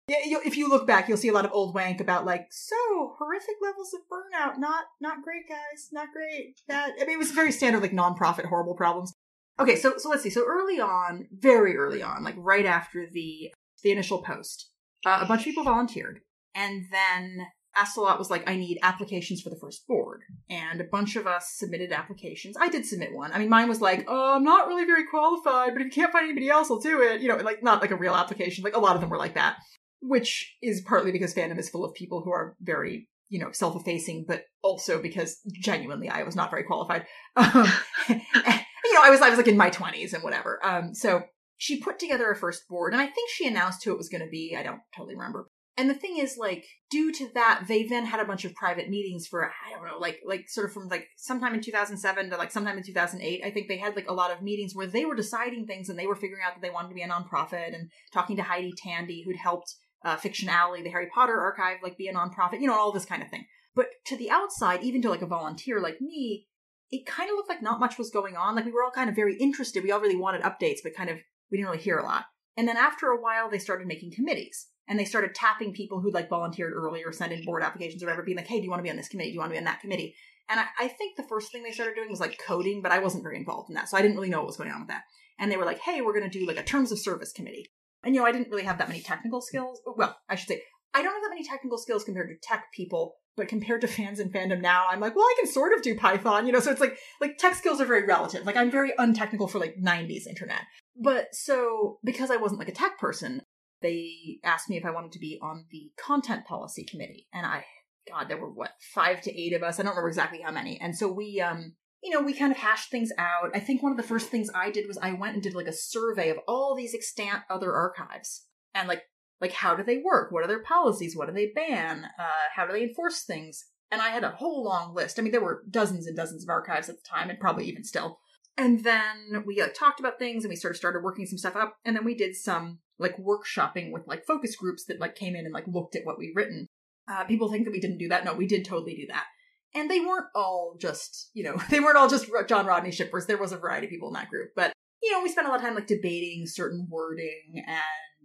yeah, if you look back, you'll see a lot of old wank about like so horrific levels of burnout. Not not great, guys. Not great. That I mean, it was very standard like nonprofit horrible problems. Okay, so so let's see. So early on, very early on, like right after the the initial post, uh, a bunch of people volunteered, and then Astolat was like, "I need applications for the first board," and a bunch of us submitted applications. I did submit one. I mean, mine was like, "Oh, I'm not really very qualified, but if you can't find anybody else, I'll do it." You know, like not like a real application. Like a lot of them were like that, which is partly because fandom is full of people who are very you know self-effacing, but also because genuinely I was not very qualified. Um, know, I was I was like in my twenties and whatever. Um, so she put together a first board, and I think she announced who it was going to be. I don't totally remember. And the thing is, like, due to that, they then had a bunch of private meetings for I don't know, like, like sort of from like sometime in 2007 to like sometime in 2008. I think they had like a lot of meetings where they were deciding things and they were figuring out that they wanted to be a nonprofit and talking to Heidi Tandy, who'd helped uh, Fiction Alley, the Harry Potter archive, like be a nonprofit, you know, all this kind of thing. But to the outside, even to like a volunteer like me, it kind of looked like not much was going on. Like we were all kind of very interested. We all really wanted updates, but kind of we didn't really hear a lot. And then after a while, they started making committees and they started tapping people who'd like volunteered earlier, sent in board applications or whatever, being like, hey, do you want to be on this committee? Do you want to be on that committee? And I, I, think the first thing they started doing was like coding, but I wasn't very involved in that. So I didn't really know what was going on with that. And they were like, hey, we're going to do like a terms of service committee. And you know, I didn't really have that many technical skills. Oh, well, I should say, I don't have that many technical skills compared to tech people, but compared to fans and fandom now, I'm like, well, I can sort of do Python, you know, so it's like, like tech skills are very relative. Like I'm very untechnical for like 90s internet. But so because I wasn't like a tech person, they asked me if I wanted to be on the content policy committee. And I, God, there were what, five to eight of us. I don't remember exactly how many. And so we, um, you know, we kind of hashed things out. I think one of the first things I did was I went and did like a survey of all these extant other archives and like, like how do they work? What are their policies? What do they ban? Uh, how do they enforce things? And I had a whole long list. I mean, there were dozens and dozens of archives at the time, and probably even still. And then we like talked about things, and we sort of started working some stuff up. And then we did some like workshopping with like focus groups that like came in and like looked at what we'd written. Uh, people think that we didn't do that. No, we did totally do that. And they weren't all just, you know, they weren't all just John Rodney shippers. There was a variety of people in that group. But, you know, we spent a lot of time like debating certain wording and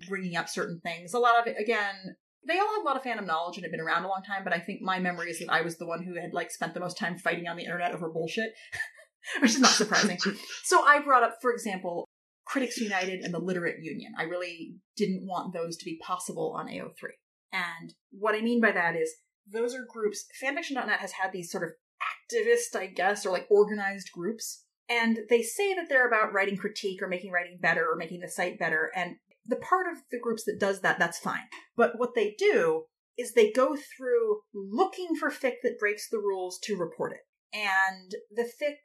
bringing up certain things. A lot of it, again, they all had a lot of fandom knowledge and had been around a long time, but I think my memory is that I was the one who had like spent the most time fighting on the internet over bullshit, which is not surprising. so I brought up, for example, Critics United and the Literate Union. I really didn't want those to be possible on AO3. And what I mean by that is those are groups, fanfiction.net has had these sort of activist, I guess, or like organized groups. And they say that they're about writing critique or making writing better or making the site better. And the part of the groups that does that, that's fine. But what they do is they go through looking for fic that breaks the rules to report it. And the fic,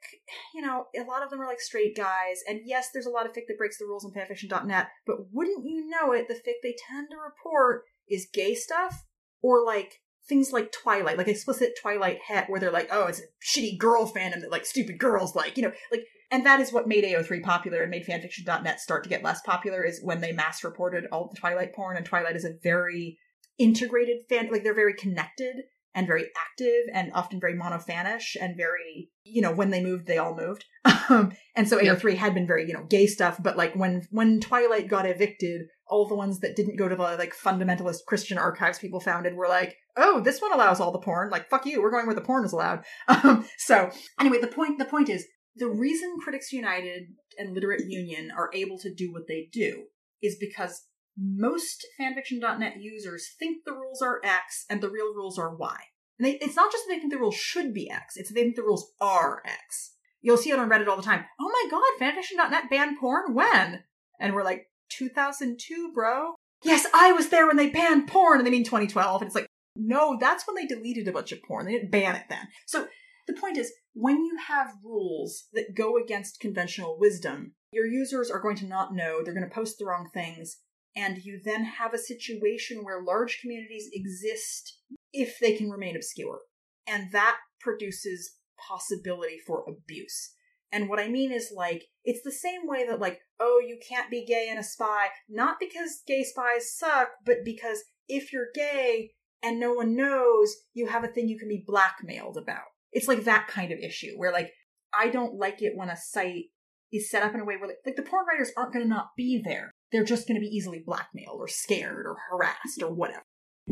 you know, a lot of them are like straight guys. And yes, there's a lot of fic that breaks the rules on fanfiction.net, but wouldn't you know it, the fic they tend to report is gay stuff or like things like Twilight, like explicit Twilight het, where they're like, oh, it's a shitty girl fandom that like stupid girls like, you know, like, and that is what made AO3 popular and made fanfiction.net start to get less popular is when they mass reported all the Twilight porn, and Twilight is a very integrated fan, like they're very connected and very active and often very monofanish and very, you know, when they moved, they all moved. Um, and so AO3 had been very, you know, gay stuff, but like when, when Twilight got evicted, all the ones that didn't go to the like fundamentalist Christian archives people founded were like, oh, this one allows all the porn. Like, fuck you, we're going where the porn is allowed. Um, so anyway, the point, the point is the reason Critics United and Literate Union are able to do what they do is because most fanfiction.net users think the rules are X and the real rules are Y. And they, it's not just that they think the rules should be X, it's that they think the rules are X. You'll see it on Reddit all the time. Oh my god, fanfiction.net banned porn? When? And we're like, 2002, bro? Yes, I was there when they banned porn, and they mean 2012. And it's like, no, that's when they deleted a bunch of porn. They didn't ban it then. So the point is, when you have rules that go against conventional wisdom, your users are going to not know, they're going to post the wrong things, and you then have a situation where large communities exist if they can remain obscure. And that produces possibility for abuse. And what I mean is like, it's the same way that like, oh, you can't be gay and a spy, not because gay spies suck, but because if you're gay and no one knows, you have a thing you can be blackmailed about. It's like that kind of issue where like, I don't like it when a site is set up in a way where like, like the porn writers aren't going to not be there they're just going to be easily blackmailed or scared or harassed or whatever.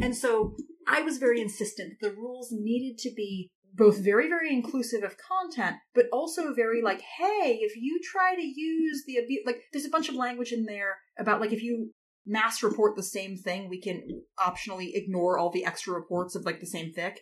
And so I was very insistent that the rules needed to be both very, very inclusive of content, but also very like, hey, if you try to use the abuse, like, there's a bunch of language in there about like, if you mass report the same thing, we can optionally ignore all the extra reports of like the same fic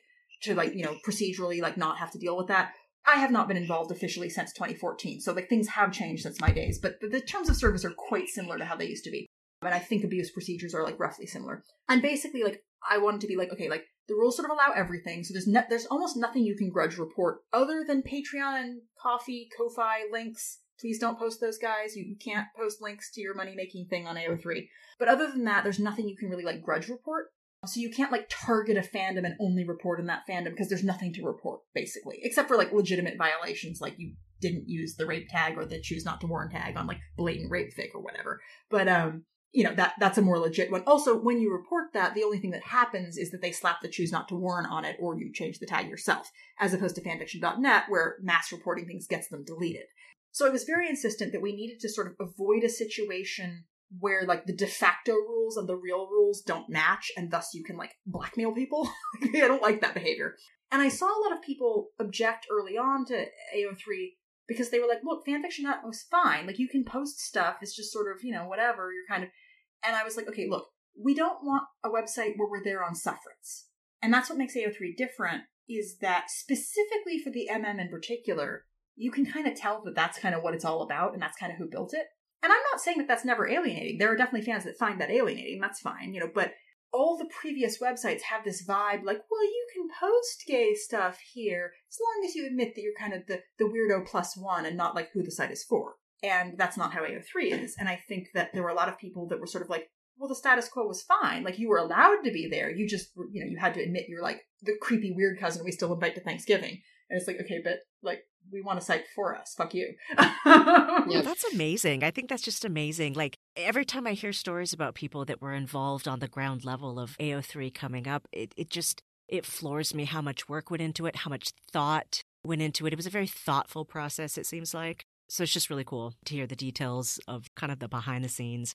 to like, you know, procedurally like not have to deal with that. I have not been involved officially since 2014, so like things have changed since my days, but the, the, terms of service are quite similar to how they used to be. And I think abuse procedures are like roughly similar. And basically, like I wanted to be like, okay, like the rules sort of allow everything, so there's ne- there's almost nothing you can grudge report other than Patreon and Ko-fi, Ko-fi links Please don't post those guys. You, you can't post links to your money making thing on AO3. But other than that, there's nothing you can really like grudge report. So you can't like target a fandom and only report in that fandom because there's nothing to report basically, except for like legitimate violations like you didn't use the rape tag or the choose not to warn tag on like blatant rape fic or whatever. But um you know that that's a more legit one. Also, when you report that, the only thing that happens is that they slap the choose not to warn on it, or you change the tag yourself, as opposed to fanfiction.net, where mass reporting things gets them deleted. So I was very insistent that we needed to sort of avoid a situation where like the de facto rules and the real rules don't match, and thus you can like blackmail people. I don't like that behavior. And I saw a lot of people object early on to AO3 because they were like, look, fanfiction.net was fine. Like you can post stuff. It's just sort of, you know, whatever. You're kind of and I was like, okay, look, we don't want a website where we're there on sufferance. And that's what makes AO3 different is that specifically for the MM in particular, you can kind of tell that that's kind of what it's all about and that's kind of who built it. And I'm not saying that that's never alienating. There are definitely fans that find that alienating. That's fine, you know, but all the previous websites have this vibe like, well, you can post gay stuff here as long as you admit that you're kind of the, the weirdo plus one and not like who the site is for. And that's not how AO3 is. And I think that there were a lot of people that were sort of like, well, the status quo was fine. Like you were allowed to be there. You just, you know, you had to admit you're like the creepy weird cousin we still invite to Thanksgiving. And it's like, okay, but like we want a site for us. Fuck you. yeah, that's amazing. I think that's just amazing. Like every time I hear stories about people that were involved on the ground level of AO3 coming up, it, it just it floors me how much work went into it, how much thought went into it. It was a very thoughtful process, it seems like. So it's just really cool to hear the details of kind of the behind the scenes.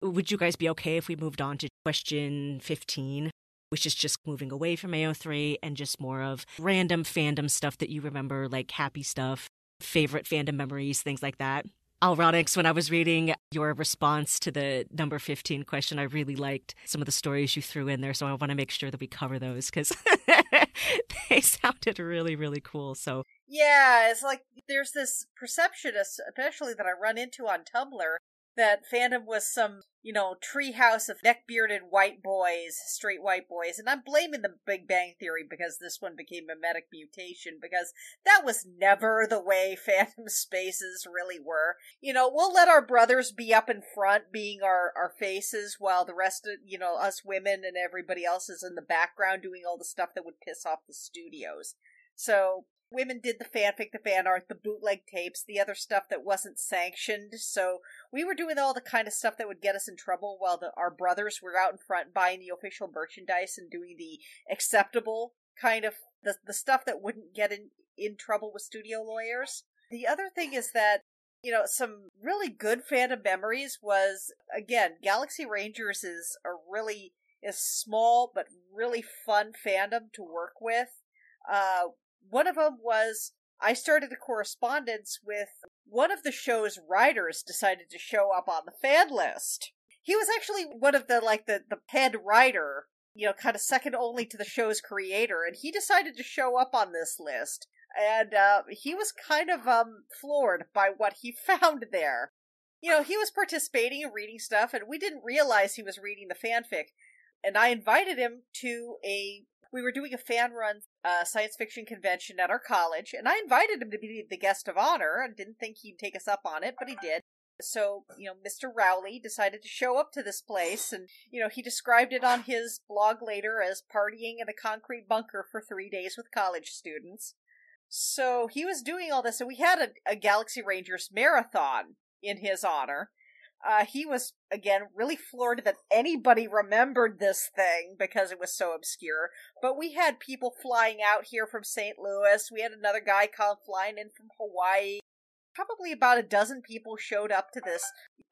Would you guys be okay if we moved on to question 15, which is just moving away from AO3 and just more of random fandom stuff that you remember, like happy stuff, favorite fandom memories, things like that? Allronix, when I was reading your response to the number 15 question, I really liked some of the stories you threw in there. So I want to make sure that we cover those because they sounded really, really cool. So yeah, it's like there's this perception, especially that I run into on Tumblr, that fandom was some, you know, treehouse of neck bearded white boys, straight white boys. And I'm blaming the Big Bang Theory because this one became memetic mutation, because that was never the way fandom spaces really were. You know, we'll let our brothers be up in front, being our, our faces, while the rest of, you know, us women and everybody else is in the background doing all the stuff that would piss off the studios. So women did the fanfic, the fan art, the bootleg tapes, the other stuff that wasn't sanctioned. So we were doing all the kind of stuff that would get us in trouble while the, our brothers were out in front buying the official merchandise and doing the acceptable kind of the, the stuff that wouldn't get in, in trouble with studio lawyers. The other thing is that you know, some really good fandom memories was again, Galaxy Rangers is a really is small but really fun fandom to work with. Uh, one of them was I started a correspondence with one of the show's writers decided to show up on the fan list. He was actually one of the like the the head writer, you know, kind of second only to the show's creator, and he decided to show up on this list. And uh, he was kind of um floored by what he found there. You know, he was participating and reading stuff, and we didn't realize he was reading the fanfic. And I invited him to a we were doing a fan run uh, science fiction convention at our college, and I invited him to be the guest of honor and didn't think he'd take us up on it, but he did. So, you know, Mr. Rowley decided to show up to this place, and, you know, he described it on his blog later as partying in a concrete bunker for three days with college students. So he was doing all this, and we had a, a Galaxy Rangers marathon in his honor. Uh, he was again really floored that anybody remembered this thing because it was so obscure. But we had people flying out here from St. Louis. We had another guy come flying in from Hawaii. Probably about a dozen people showed up to this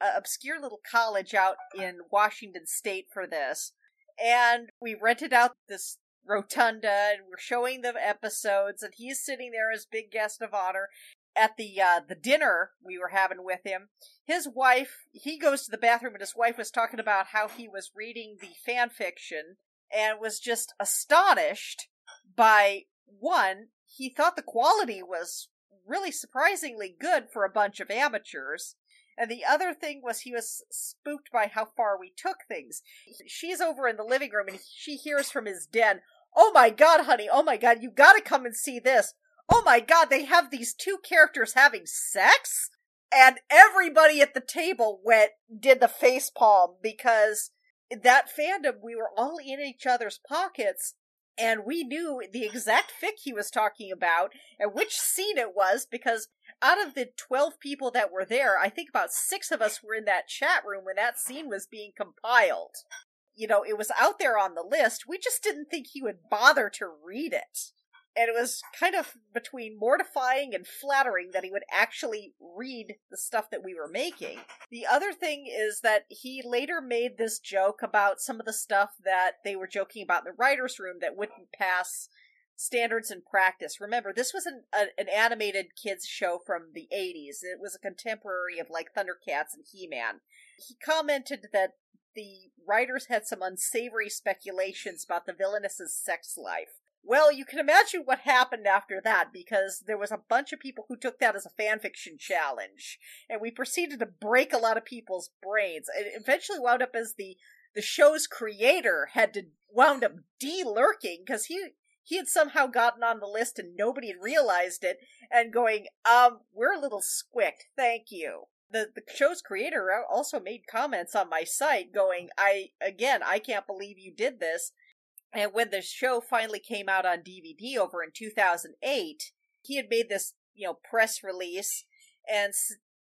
uh, obscure little college out in Washington State for this. And we rented out this rotunda and we're showing the episodes and he's sitting there as big guest of honor at the uh, the dinner we were having with him, his wife he goes to the bathroom and his wife was talking about how he was reading the fan fiction and was just astonished by one he thought the quality was really surprisingly good for a bunch of amateurs and the other thing was he was spooked by how far we took things. She's over in the living room and she hears from his den oh my god honey oh my god you gotta come and see this oh my god, they have these two characters having sex? and everybody at the table went did the face palm because that fandom we were all in each other's pockets and we knew the exact fic he was talking about and which scene it was because out of the 12 people that were there i think about six of us were in that chat room when that scene was being compiled. You know it was out there on the list. We just didn't think he would bother to read it and it was kind of between mortifying and flattering that he would actually read the stuff that we were making. The other thing is that he later made this joke about some of the stuff that they were joking about in the writer's room that wouldn't pass standards and practice. Remember, this was an, a, an animated kids show from the 80s. It was a contemporary of like Thundercats and He-Man. He commented that the writers had some unsavory speculations about the villainess's sex life well, you can imagine what happened after that because there was a bunch of people who took that as a fanfiction challenge, and we proceeded to break a lot of people's brains. It eventually wound up as the the show's creator had to wound up de-lurking because he he had somehow gotten on the list and nobody had realized it, and going, um, we're a little squicked, thank you. The the show's creator also made comments on my site going, I again, I can't believe you did this and when the show finally came out on DVD over in 2008, he had made this, you know, press release and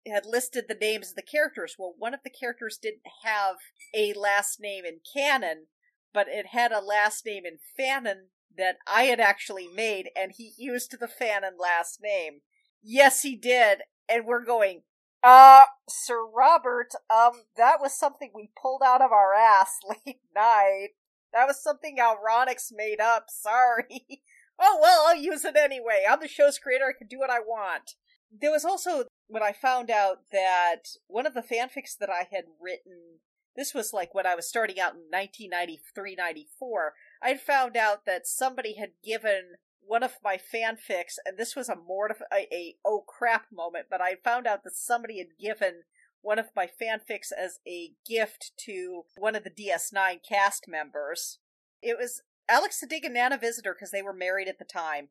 had listed the names of the characters. Well, one of the characters didn't have a last name in canon, but it had a last name in fanon that I had actually made, and he used the fanon last name. Yes, he did. And we're going, uh, Sir Robert, um, that was something we pulled out of our ass late night. That was something Allronix made up. Sorry. oh well, I'll use it anyway. I'm the show's creator. I can do what I want. There was also when I found out that one of the fanfics that I had written, this was like when I was starting out in 1993 94, I'd found out that somebody had given one of my fanfics, and this was a mortif- a, a oh crap moment, but I found out that somebody had given one of my fanfics as a gift to one of the DS9 cast members. It was Alex Siddig and Nana Visitor because they were married at the time.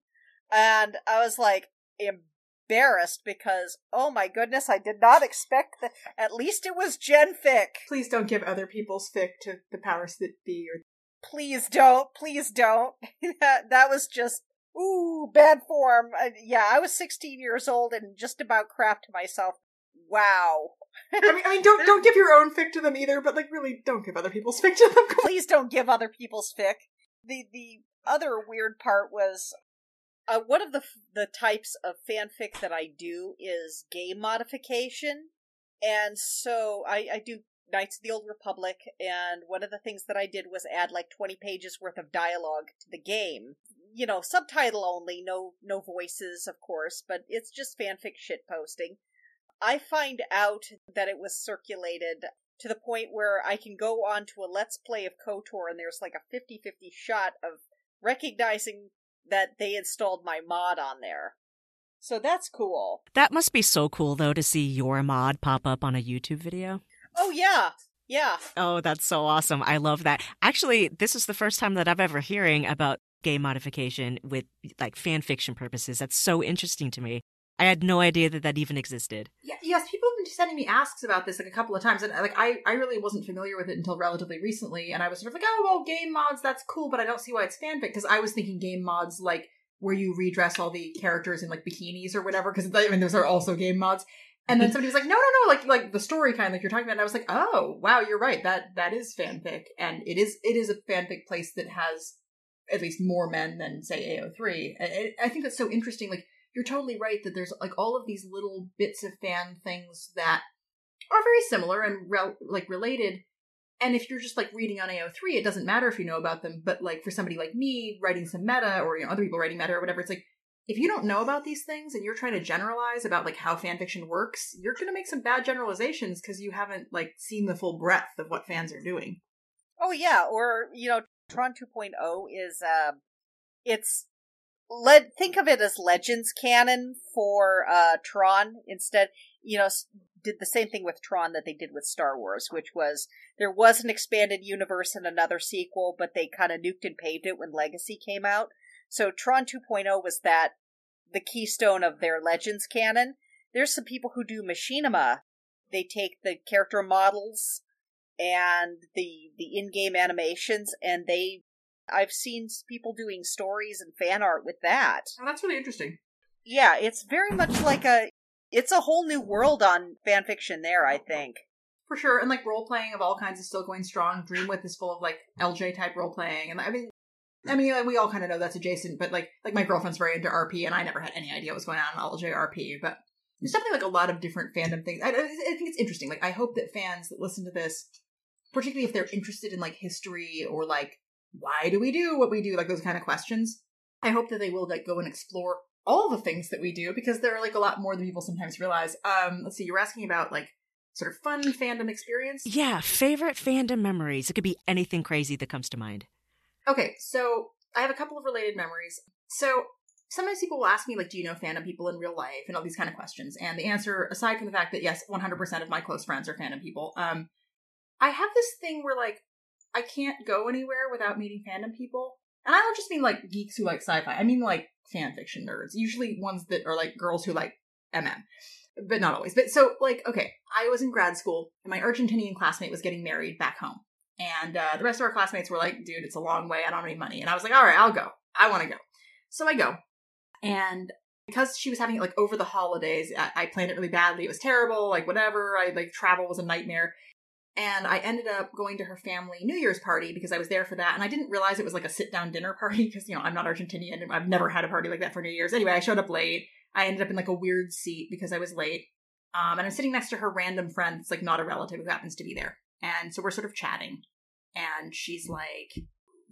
And I was like embarrassed because, oh my goodness, I did not expect that. At least it was Genfic. Please don't give other people's fic to the powers that be. Or... Please don't. Please don't. that, that was just ooh, bad form. Uh, yeah, I was 16 years old and just about crapped myself. Wow. I mean, I mean, don't don't give your own fic to them either, but like, really, don't give other people's fic to them. Please don't give other people's fic. The the other weird part was uh, one of the the types of fanfic that I do is game modification, and so I, I do Knights of the Old Republic, and one of the things that I did was add like twenty pages worth of dialogue to the game. You know, subtitle only, no no voices, of course, but it's just fanfic shit posting. I find out that it was circulated to the point where I can go on to a Let's Play of KOTOR and there's like a 50 50 shot of recognizing that they installed my mod on there. So that's cool. That must be so cool, though, to see your mod pop up on a YouTube video. Oh, yeah. Yeah. Oh, that's so awesome. I love that. Actually, this is the first time that I've ever hearing about game modification with like fan fiction purposes. That's so interesting to me. I had no idea that that even existed. Yeah, yes, people have been sending me asks about this like a couple of times, and like I, I really wasn't familiar with it until relatively recently, and I was sort of like, oh well, game mods, that's cool, but I don't see why it's fanfic because I was thinking game mods like where you redress all the characters in like bikinis or whatever, because I mean those are also game mods. And then somebody was like, no, no, no, like like the story kind like you're talking about. And I was like, oh wow, you're right. That that is fanfic, and it is it is a fanfic place that has at least more men than say AO3. And I think that's so interesting. Like you're totally right that there's like all of these little bits of fan things that are very similar and re- like related. And if you're just like reading on AO3, it doesn't matter if you know about them. But like for somebody like me writing some meta or you know other people writing meta or whatever, it's like if you don't know about these things and you're trying to generalize about like how fan fiction works, you're going to make some bad generalizations because you haven't like seen the full breadth of what fans are doing. Oh yeah, or you know, Tron 2.0 is uh, it's let think of it as legends canon for uh Tron instead you know did the same thing with Tron that they did with Star Wars which was there was an expanded universe and another sequel but they kind of nuked and paved it when Legacy came out so Tron 2.0 was that the keystone of their legends canon there's some people who do machinima. They take the character models and the the in-game animations and they I've seen people doing stories and fan art with that. Oh, that's really interesting. Yeah, it's very much like a it's a whole new world on fan fiction there, I think. For sure. And like role playing of all kinds is still going strong. Dreamwidth is full of like LJ type role playing and I mean I mean, we all kind of know that's adjacent, but like, like my girlfriend's very into RP, and I never had any idea what was going on in LJ RP. But there's definitely like a lot of different fandom things. I, I think it's interesting. Like, I hope that fans that listen to this, particularly if they're interested in like history or like why do we do what we do, like those kind of questions, I hope that they will like go and explore all the things that we do because there are like a lot more than people sometimes realize. Um, let's see, you're asking about like sort of fun fandom experience. Yeah, favorite fandom memories. It could be anything crazy that comes to mind. Okay, so I have a couple of related memories. So sometimes people will ask me, like, do you know fandom people in real life and all these kind of questions. And the answer, aside from the fact that yes, 100% of my close friends are fandom people, um, I have this thing where like I can't go anywhere without meeting fandom people. And I don't just mean like geeks who like sci-fi. I mean like fan fiction nerds. Usually ones that are like girls who like MM. But not always. But so like, okay, I was in grad school and my Argentinian classmate was getting married back home. And uh, the rest of our classmates were like, dude, it's a long way. I don't have any money. And I was like, all right, I'll go. I want to go. So I go. And because she was having it like over the holidays, I, I planned it really badly. It was terrible, like whatever. I like travel was a nightmare. And I ended up going to her family New Year's party because I was there for that. And I didn't realize it was like a sit down dinner party because, you know, I'm not Argentinian and I've never had a party like that for New Year's. Anyway, I showed up late. I ended up in like a weird seat because I was late. Um, and I'm sitting next to her random friend It's like not a relative who happens to be there. And so we're sort of chatting. And she's like,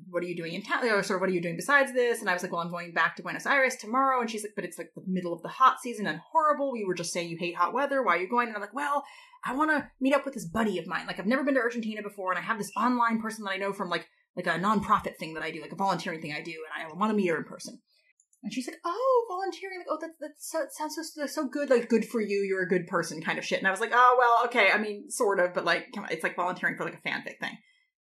what are you doing in town? Or sort of, what are you doing besides this? And I was like, well, I'm going back to Buenos Aires tomorrow. And she's like, but it's like the middle of the hot season and horrible. We were just saying you hate hot weather. Why are you going? And I'm like, well, I want to meet up with this buddy of mine. Like, I've never been to Argentina before, and I have this online person that I know from like like a nonprofit thing that I do, like a volunteering thing I do, and I want to meet her in person. And she's like, "Oh, volunteering! Like, oh, that that so, sounds so so good. Like, good for you. You're a good person, kind of shit." And I was like, "Oh, well, okay. I mean, sort of, but like, it's like volunteering for like a fanfic thing."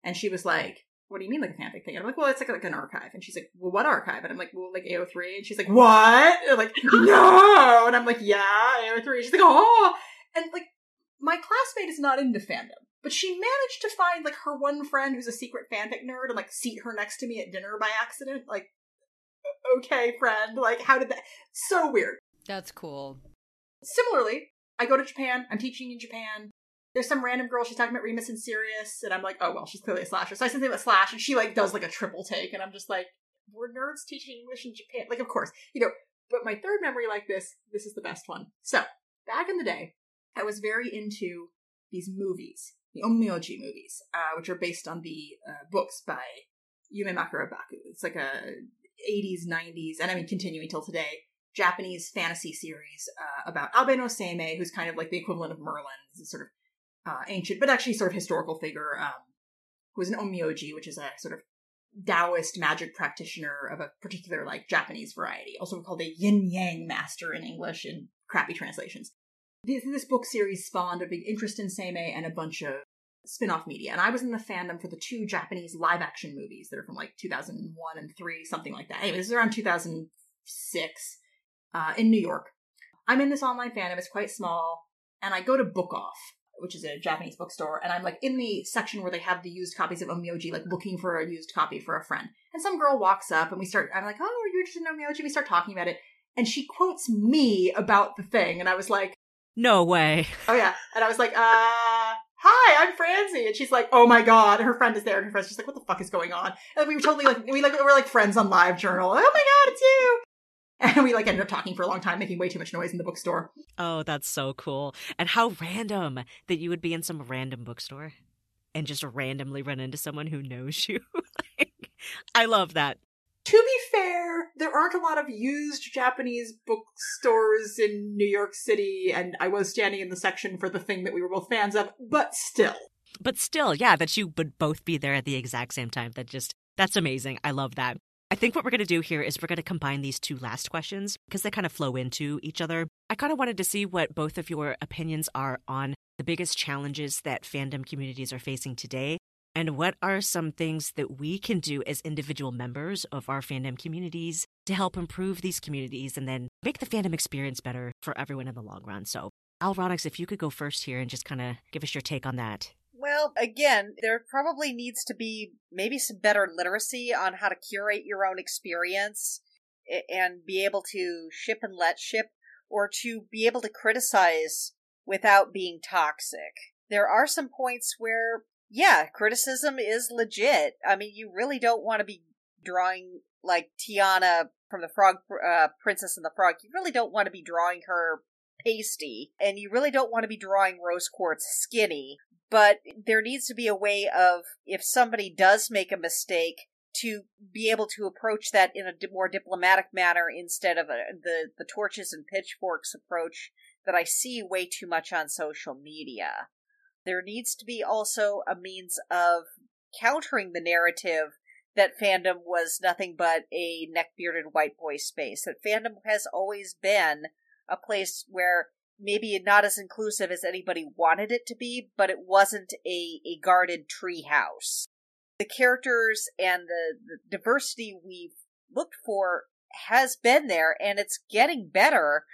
And she was like, what do you mean like a fanfic thing? And I'm like, well, it's like, like an archive. And she's like, well, what archive? And I'm like, well, like AO3. And she's like, what? And I'm like, no. And I'm like, yeah, AO3. She's like, oh. And like, my classmate is not into fandom, but she managed to find like her one friend who's a secret fanfic nerd and like seat her next to me at dinner by accident. Like, okay, friend. Like, how did that? So weird. That's cool. Similarly, I go to Japan. I'm teaching in Japan there's some random girl she's talking about Remus and Sirius, and I'm like, oh well, she's clearly a slasher. So I said something about slash, and she like does like a triple take, and I'm just like, we're nerds teaching English in Japan. Like, of course, you know. But my third memory like this, this is the best one. So back in the day, I was very into these movies, the Onmyoji movies, uh, which are based on the uh, books by Yumemakura Baku. It's like a 80s, 90s, and I mean continuing till today. Japanese fantasy series uh, about Abe no Seimei, who's kind of like the equivalent of Merlin, sort of uh, ancient, but actually sort of historical figure, um, who is an onmyoji, which is a sort of Taoist magic practitioner of a particular like Japanese variety, also called a yin yang master in English in crappy translations. This, this book series spawned a big interest in Seimei and a bunch of spin-off media. And I was in the fandom for the two Japanese live action movies that are from like 2001 and 3, something like that. Anyway, this is around 2006 uh, in New York. I'm in this online fandom, it's quite small, and I go to Book Off, which is a Japanese bookstore, and I'm like in the section where they have the used copies of Onmyoji, like looking for a used copy for a friend. And some girl walks up, and we start. I'm like, "Oh, are you interested in Onmyoji?" We start talking about it, and she quotes me about the thing, and I was like, "No way!" Oh yeah, and I was like, "Uh." Hi, I'm Franzi, and she's like, "Oh my god!" Her friend is there, and her friend's just like, "What the fuck is going on?" And we were totally like, we like, we're like friends on LiveJournal. Oh my god, it's you! And we like ended up talking for a long time, making way too much noise in the bookstore. Oh, that's so cool. And how random that you would be in some random bookstore and just randomly run into someone who knows you. I love that. To be fair, there aren't a lot of used Japanese bookstores in New York City, and I was standing in the section for the thing that we were both fans of, but still. But still, yeah, that you would both be there at the exact same time. That just, that's amazing. I love that. I think what we're going to do here is we're going to combine these two last questions because they kind of flow into each other. I kind of wanted to see what both of your opinions are on the biggest challenges that fandom communities are facing today and what are some things that we can do as individual members of our fandom communities to help improve these communities and then make the fandom experience better for everyone in the long run. So, Allronix, if you could go first here and just kind of give us your take on that. Well, again, there probably needs to be maybe some better literacy on how to curate your own experience and be able to ship and let ship or to be able to criticize without being toxic. There are some points where, yeah, criticism is legit. I mean, you really don't want to be drawing like Tiana from the Frog uh, Princess and the Frog. You really don't want to be drawing her pasty, and you really don't want to be drawing Rose Quartz skinny. But there needs to be a way of, if somebody does make a mistake, to be able to approach that in a more diplomatic manner instead of a, the the torches and pitchforks approach that I see way too much on social media. There needs to be also a means of countering the narrative that fandom was nothing but a neck-bearded white boy space. That fandom has always been a place where maybe not as inclusive as anybody wanted it to be, but it wasn't a, a guarded treehouse. The characters and the, the diversity we've looked for has been there and it's getting better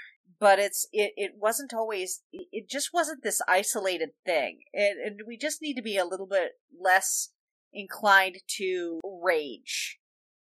but it's it, it wasn't always it just wasn't this isolated thing. And, and we just need to be a little bit less inclined to rage.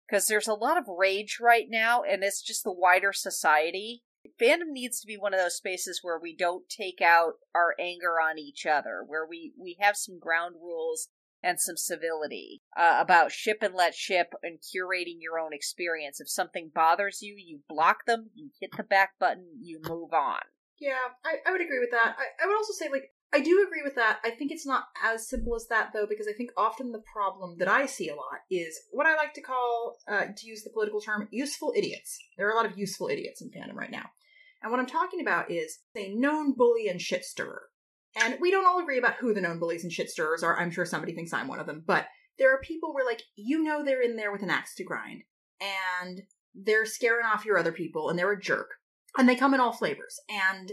Because there's a lot of rage right now and it's just the wider society. Fandom needs to be one of those spaces where we don't take out our anger on each other where we we have some ground rules and some civility uh, about ship and let ship and curating your own experience if something bothers you you block them you hit the back button you move on yeah i, I would agree with that I, I would also say like I do agree with that. I think it's not as simple as that, though, because I think often the problem that I see a lot is what I like to call, uh, to use the political term, useful idiots. There are a lot of useful idiots in fandom right now. And what I'm talking about is a known bully and shit stirrer. And we don't all agree about who the known bullies and shit stirrers are. I'm sure somebody thinks I'm one of them. But there are people where, like, you know they're in there with an axe to grind. And they're scaring off your other people, and they're a jerk. And they come in all flavors. And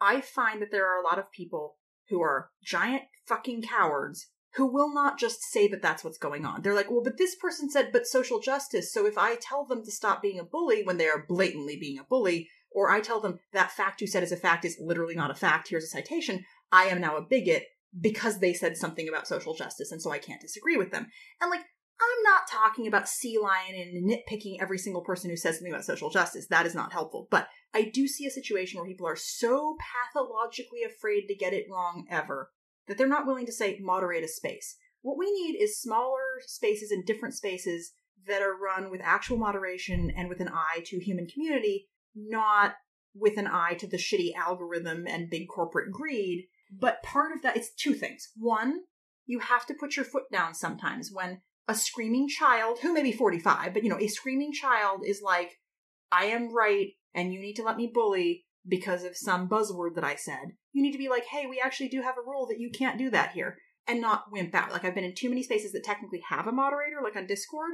I find that there are a lot of people who are giant fucking cowards who will not just say that that's what's going on. They're like, well, but this person said, but social justice. So if I tell them to stop being a bully when they are blatantly being a bully, or I tell them that fact you said is a fact is literally not a fact, here's a citation, I am now a bigot because they said something about social justice, and so I can't disagree with them. And like, I'm not talking about sea lion and nitpicking every single person who says something about social justice. That is not helpful. But I do see a situation where people are so pathologically afraid to get it wrong ever that they're not willing to say moderate a space. What we need is smaller spaces and different spaces that are run with actual moderation and with an eye to human community, not with an eye to the shitty algorithm and big corporate greed. But part of that, it's two things. One, you have to put your foot down sometimes when a screaming child, who may be 45, but you know, a screaming child is like, I am right and you need to let me bully because of some buzzword that I said. You need to be like, hey, we actually do have a rule that you can't do that here and not wimp out. Like I've been in too many spaces that technically have a moderator, like on Discord,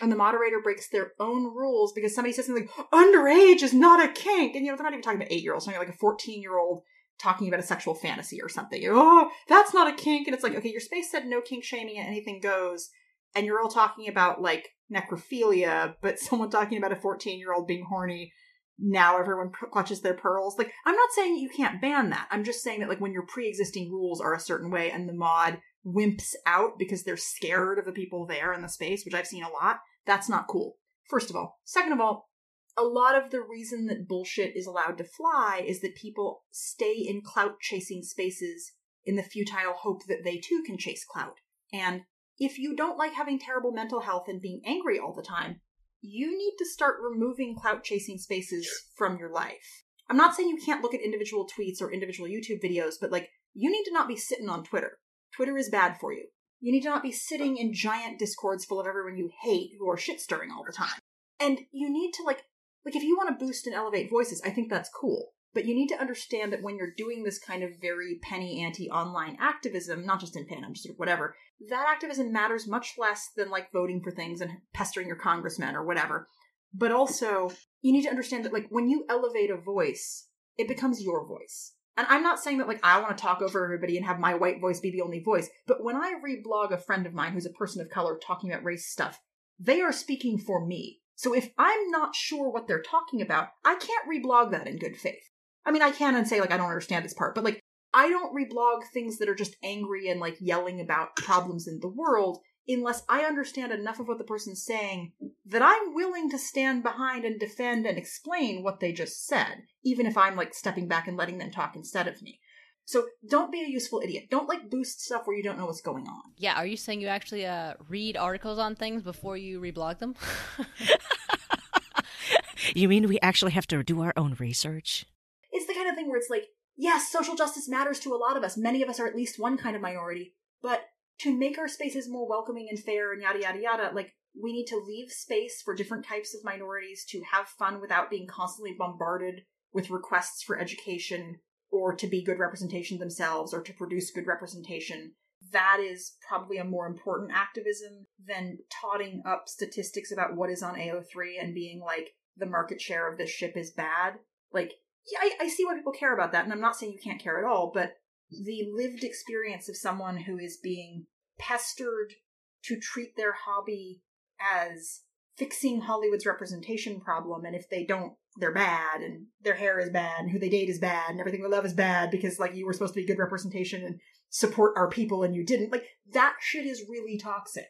and the moderator breaks their own rules because somebody says something like, underage is not a kink. And you know, they're not even talking about eight year olds, talking like a 14 year old talking about a sexual fantasy or something. Oh, that's not a kink. And it's like, okay, your space said no kink shaming and anything goes. And you're all talking about like necrophilia, but someone talking about a 14 year old being horny now everyone clutches their pearls. Like, I'm not saying you can't ban that. I'm just saying that, like, when your pre existing rules are a certain way and the mod wimps out because they're scared of the people there in the space, which I've seen a lot, that's not cool. First of all. Second of all, a lot of the reason that bullshit is allowed to fly is that people stay in clout chasing spaces in the futile hope that they too can chase clout. And if you don't like having terrible mental health and being angry all the time, you need to start removing clout chasing spaces from your life. I'm not saying you can't look at individual tweets or individual YouTube videos, but like, you need to not be sitting on Twitter. Twitter is bad for you. You need to not be sitting in giant discords full of everyone you hate who are shit stirring all the time. And you need to like, like if you want to boost and elevate voices, I think that's cool. But you need to understand that when you're doing this kind of very penny ante online activism, not just in fandom, just whatever, that activism matters much less than like voting for things and pestering your congressman or whatever. But also, you need to understand that like when you elevate a voice, it becomes your voice. And I'm not saying that like I want to talk over everybody and have my white voice be the only voice, but when I reblog a friend of mine who's a person of color talking about race stuff, they are speaking for me. So if I'm not sure what they're talking about, I can't reblog that in good faith. I mean, I can and say, like, I don't understand this part, but like, I don't reblog things that are just angry and like yelling about problems in the world unless I understand enough of what the person's saying that I'm willing to stand behind and defend and explain what they just said, even if I'm like stepping back and letting them talk instead of me. So don't be a useful idiot. Don't like boost stuff where you don't know what's going on. Yeah, are you saying you actually uh, read articles on things before you reblog them? you mean we actually have to do our own research? It's the kind of thing where it's like, yes, social justice matters to a lot of us. Many of us are at least one kind of minority, but to make our spaces more welcoming and fair and yada yada yada, like we need to leave space for different types of minorities to have fun without being constantly bombarded with requests for education or to be good representation themselves or to produce good representation. That is probably a more important activism than totting up statistics about what is on AO3 and being like, the market share of this ship is bad. Like, yeah, I, I see why people care about that, and I'm not saying you can't care at all, but the lived experience of someone who is being pestered to treat their hobby as fixing Hollywood's representation problem, and if they don't, they're bad, and their hair is bad, and who they date is bad, and everything they love is bad because like you were supposed to be good representation and support our people and you didn't. Like that shit is really toxic.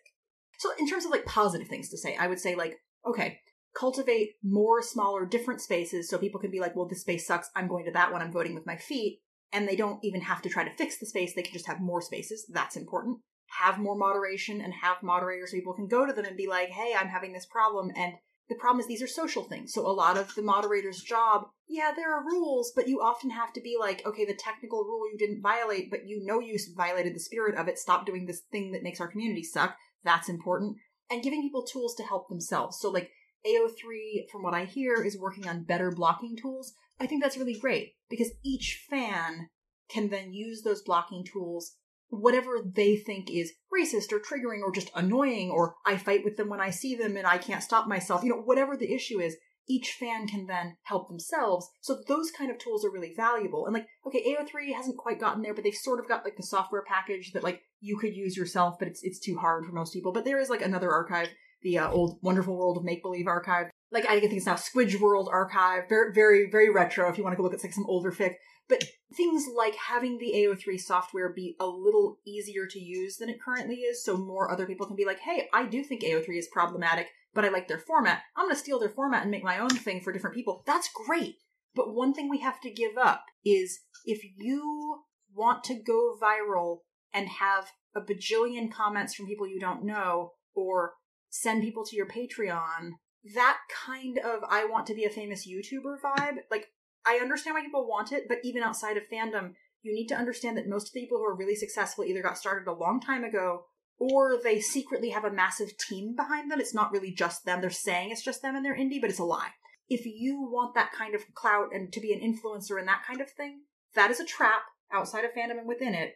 So in terms of like positive things to say, I would say like, okay, cultivate more smaller different spaces so people can be like, well, this space sucks. I'm going to that one. I'm voting with my feet. And they don't even have to try to fix the space. They can just have more spaces. That's important have more moderation and have moderators so people can go to them and be like, hey, I'm having this problem. And the problem is these are social things. So a lot of the moderator's job, yeah, there are rules, but you often have to be like, okay, the technical rule you didn't violate, but you know you violated the spirit of it. Stop doing this thing that makes our community suck. That's important. And giving people tools to help themselves. So like AO3, from what I hear, is working on better blocking tools. I think that's really great because each fan can then use those blocking tools whatever they think is racist or triggering or just annoying or I fight with them when I see them and I can't stop myself, you know, whatever the issue is, each fan can then help themselves. So those kind of tools are really valuable. And like, okay, AO3 hasn't quite gotten there, but they've sort of got like the software package that like you could use yourself, but it's it's too hard for most people. But there is like another archive, the uh, old Wonderful World of Make Believe archive. Like I think it's now Squidge World archive, very very very retro. If you want to go look at like some older fic, but things like having the AO3 software be a little easier to use than it currently is, so more other people can be like, hey, I do think AO3 is problematic, but I like their format. I'm going to steal their format and make my own thing for different people. That's great. But one thing we have to give up is if you want to go viral and have a bajillion comments from people you don't know, or send people to your Patreon, that kind of I want to be a famous YouTuber vibe, like I understand why people want it, but even outside of fandom, you need to understand that most of the people who are really successful either got started a long time ago or they secretly have a massive team behind them. It's not really just them. They're saying it's just them and they're indie, but it's a lie. If you want that kind of clout and to be an influencer and that kind of thing, that is a trap outside of fandom and within it.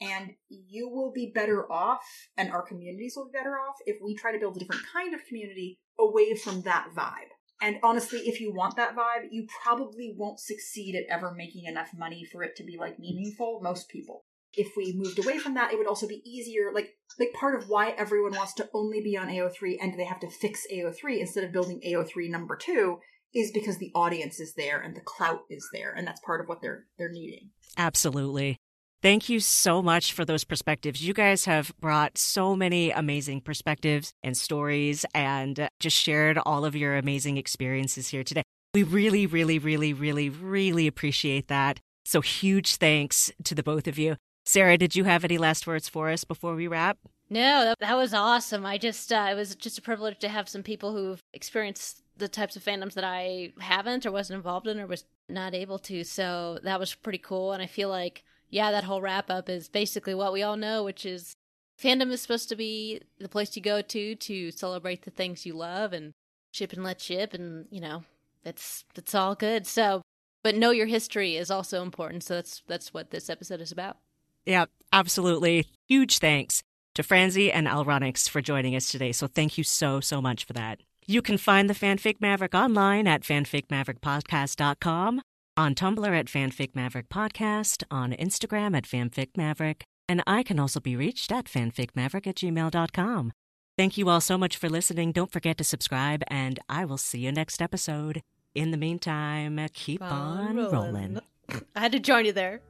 And you will be better off, and our communities will be better off if we try to build a different kind of community away from that vibe. And honestly, if you want that vibe, you probably won't succeed at ever making enough money for it to be like meaningful. Most people. If we moved away from that, it would also be easier. Like, like part of why everyone wants to only be on AO3 and they have to fix AO3 instead of building AO3 number two is because the audience is there and the clout is there, and that's part of what they're they're needing. Absolutely. Thank you so much for those perspectives. You guys have brought so many amazing perspectives and stories and just shared all of your amazing experiences here today. We really, really, really, really, really appreciate that. So huge thanks to the both of you. Sara, did you have any last words for us before we wrap? No, that, that was awesome. I just, uh, it was just a privilege to have some people who've experienced the types of fandoms that I haven't or wasn't involved in or was not able to. So that was pretty cool. And I feel like yeah, that whole wrap up is basically what we all know, which is fandom is supposed to be the place you go to to celebrate the things you love and ship and let ship, and you know that's that's all good. So, but know your history is also important. So that's that's what this episode is about. Yeah, absolutely. Huge thanks to Franzi and Allronix for joining us today. So thank you so so much for that. You can find the Fanfic Maverick online at fanficmaverickpodcast.com on Tumblr at Fanfic Maverick Podcast, on Instagram at Fanfic Maverick, and I can also be reached at fanficmaverick at gmail.com. Thank you all so much for listening. Don't forget to subscribe, and I will see you next episode. In the meantime, keep on rolling. I had to join you there.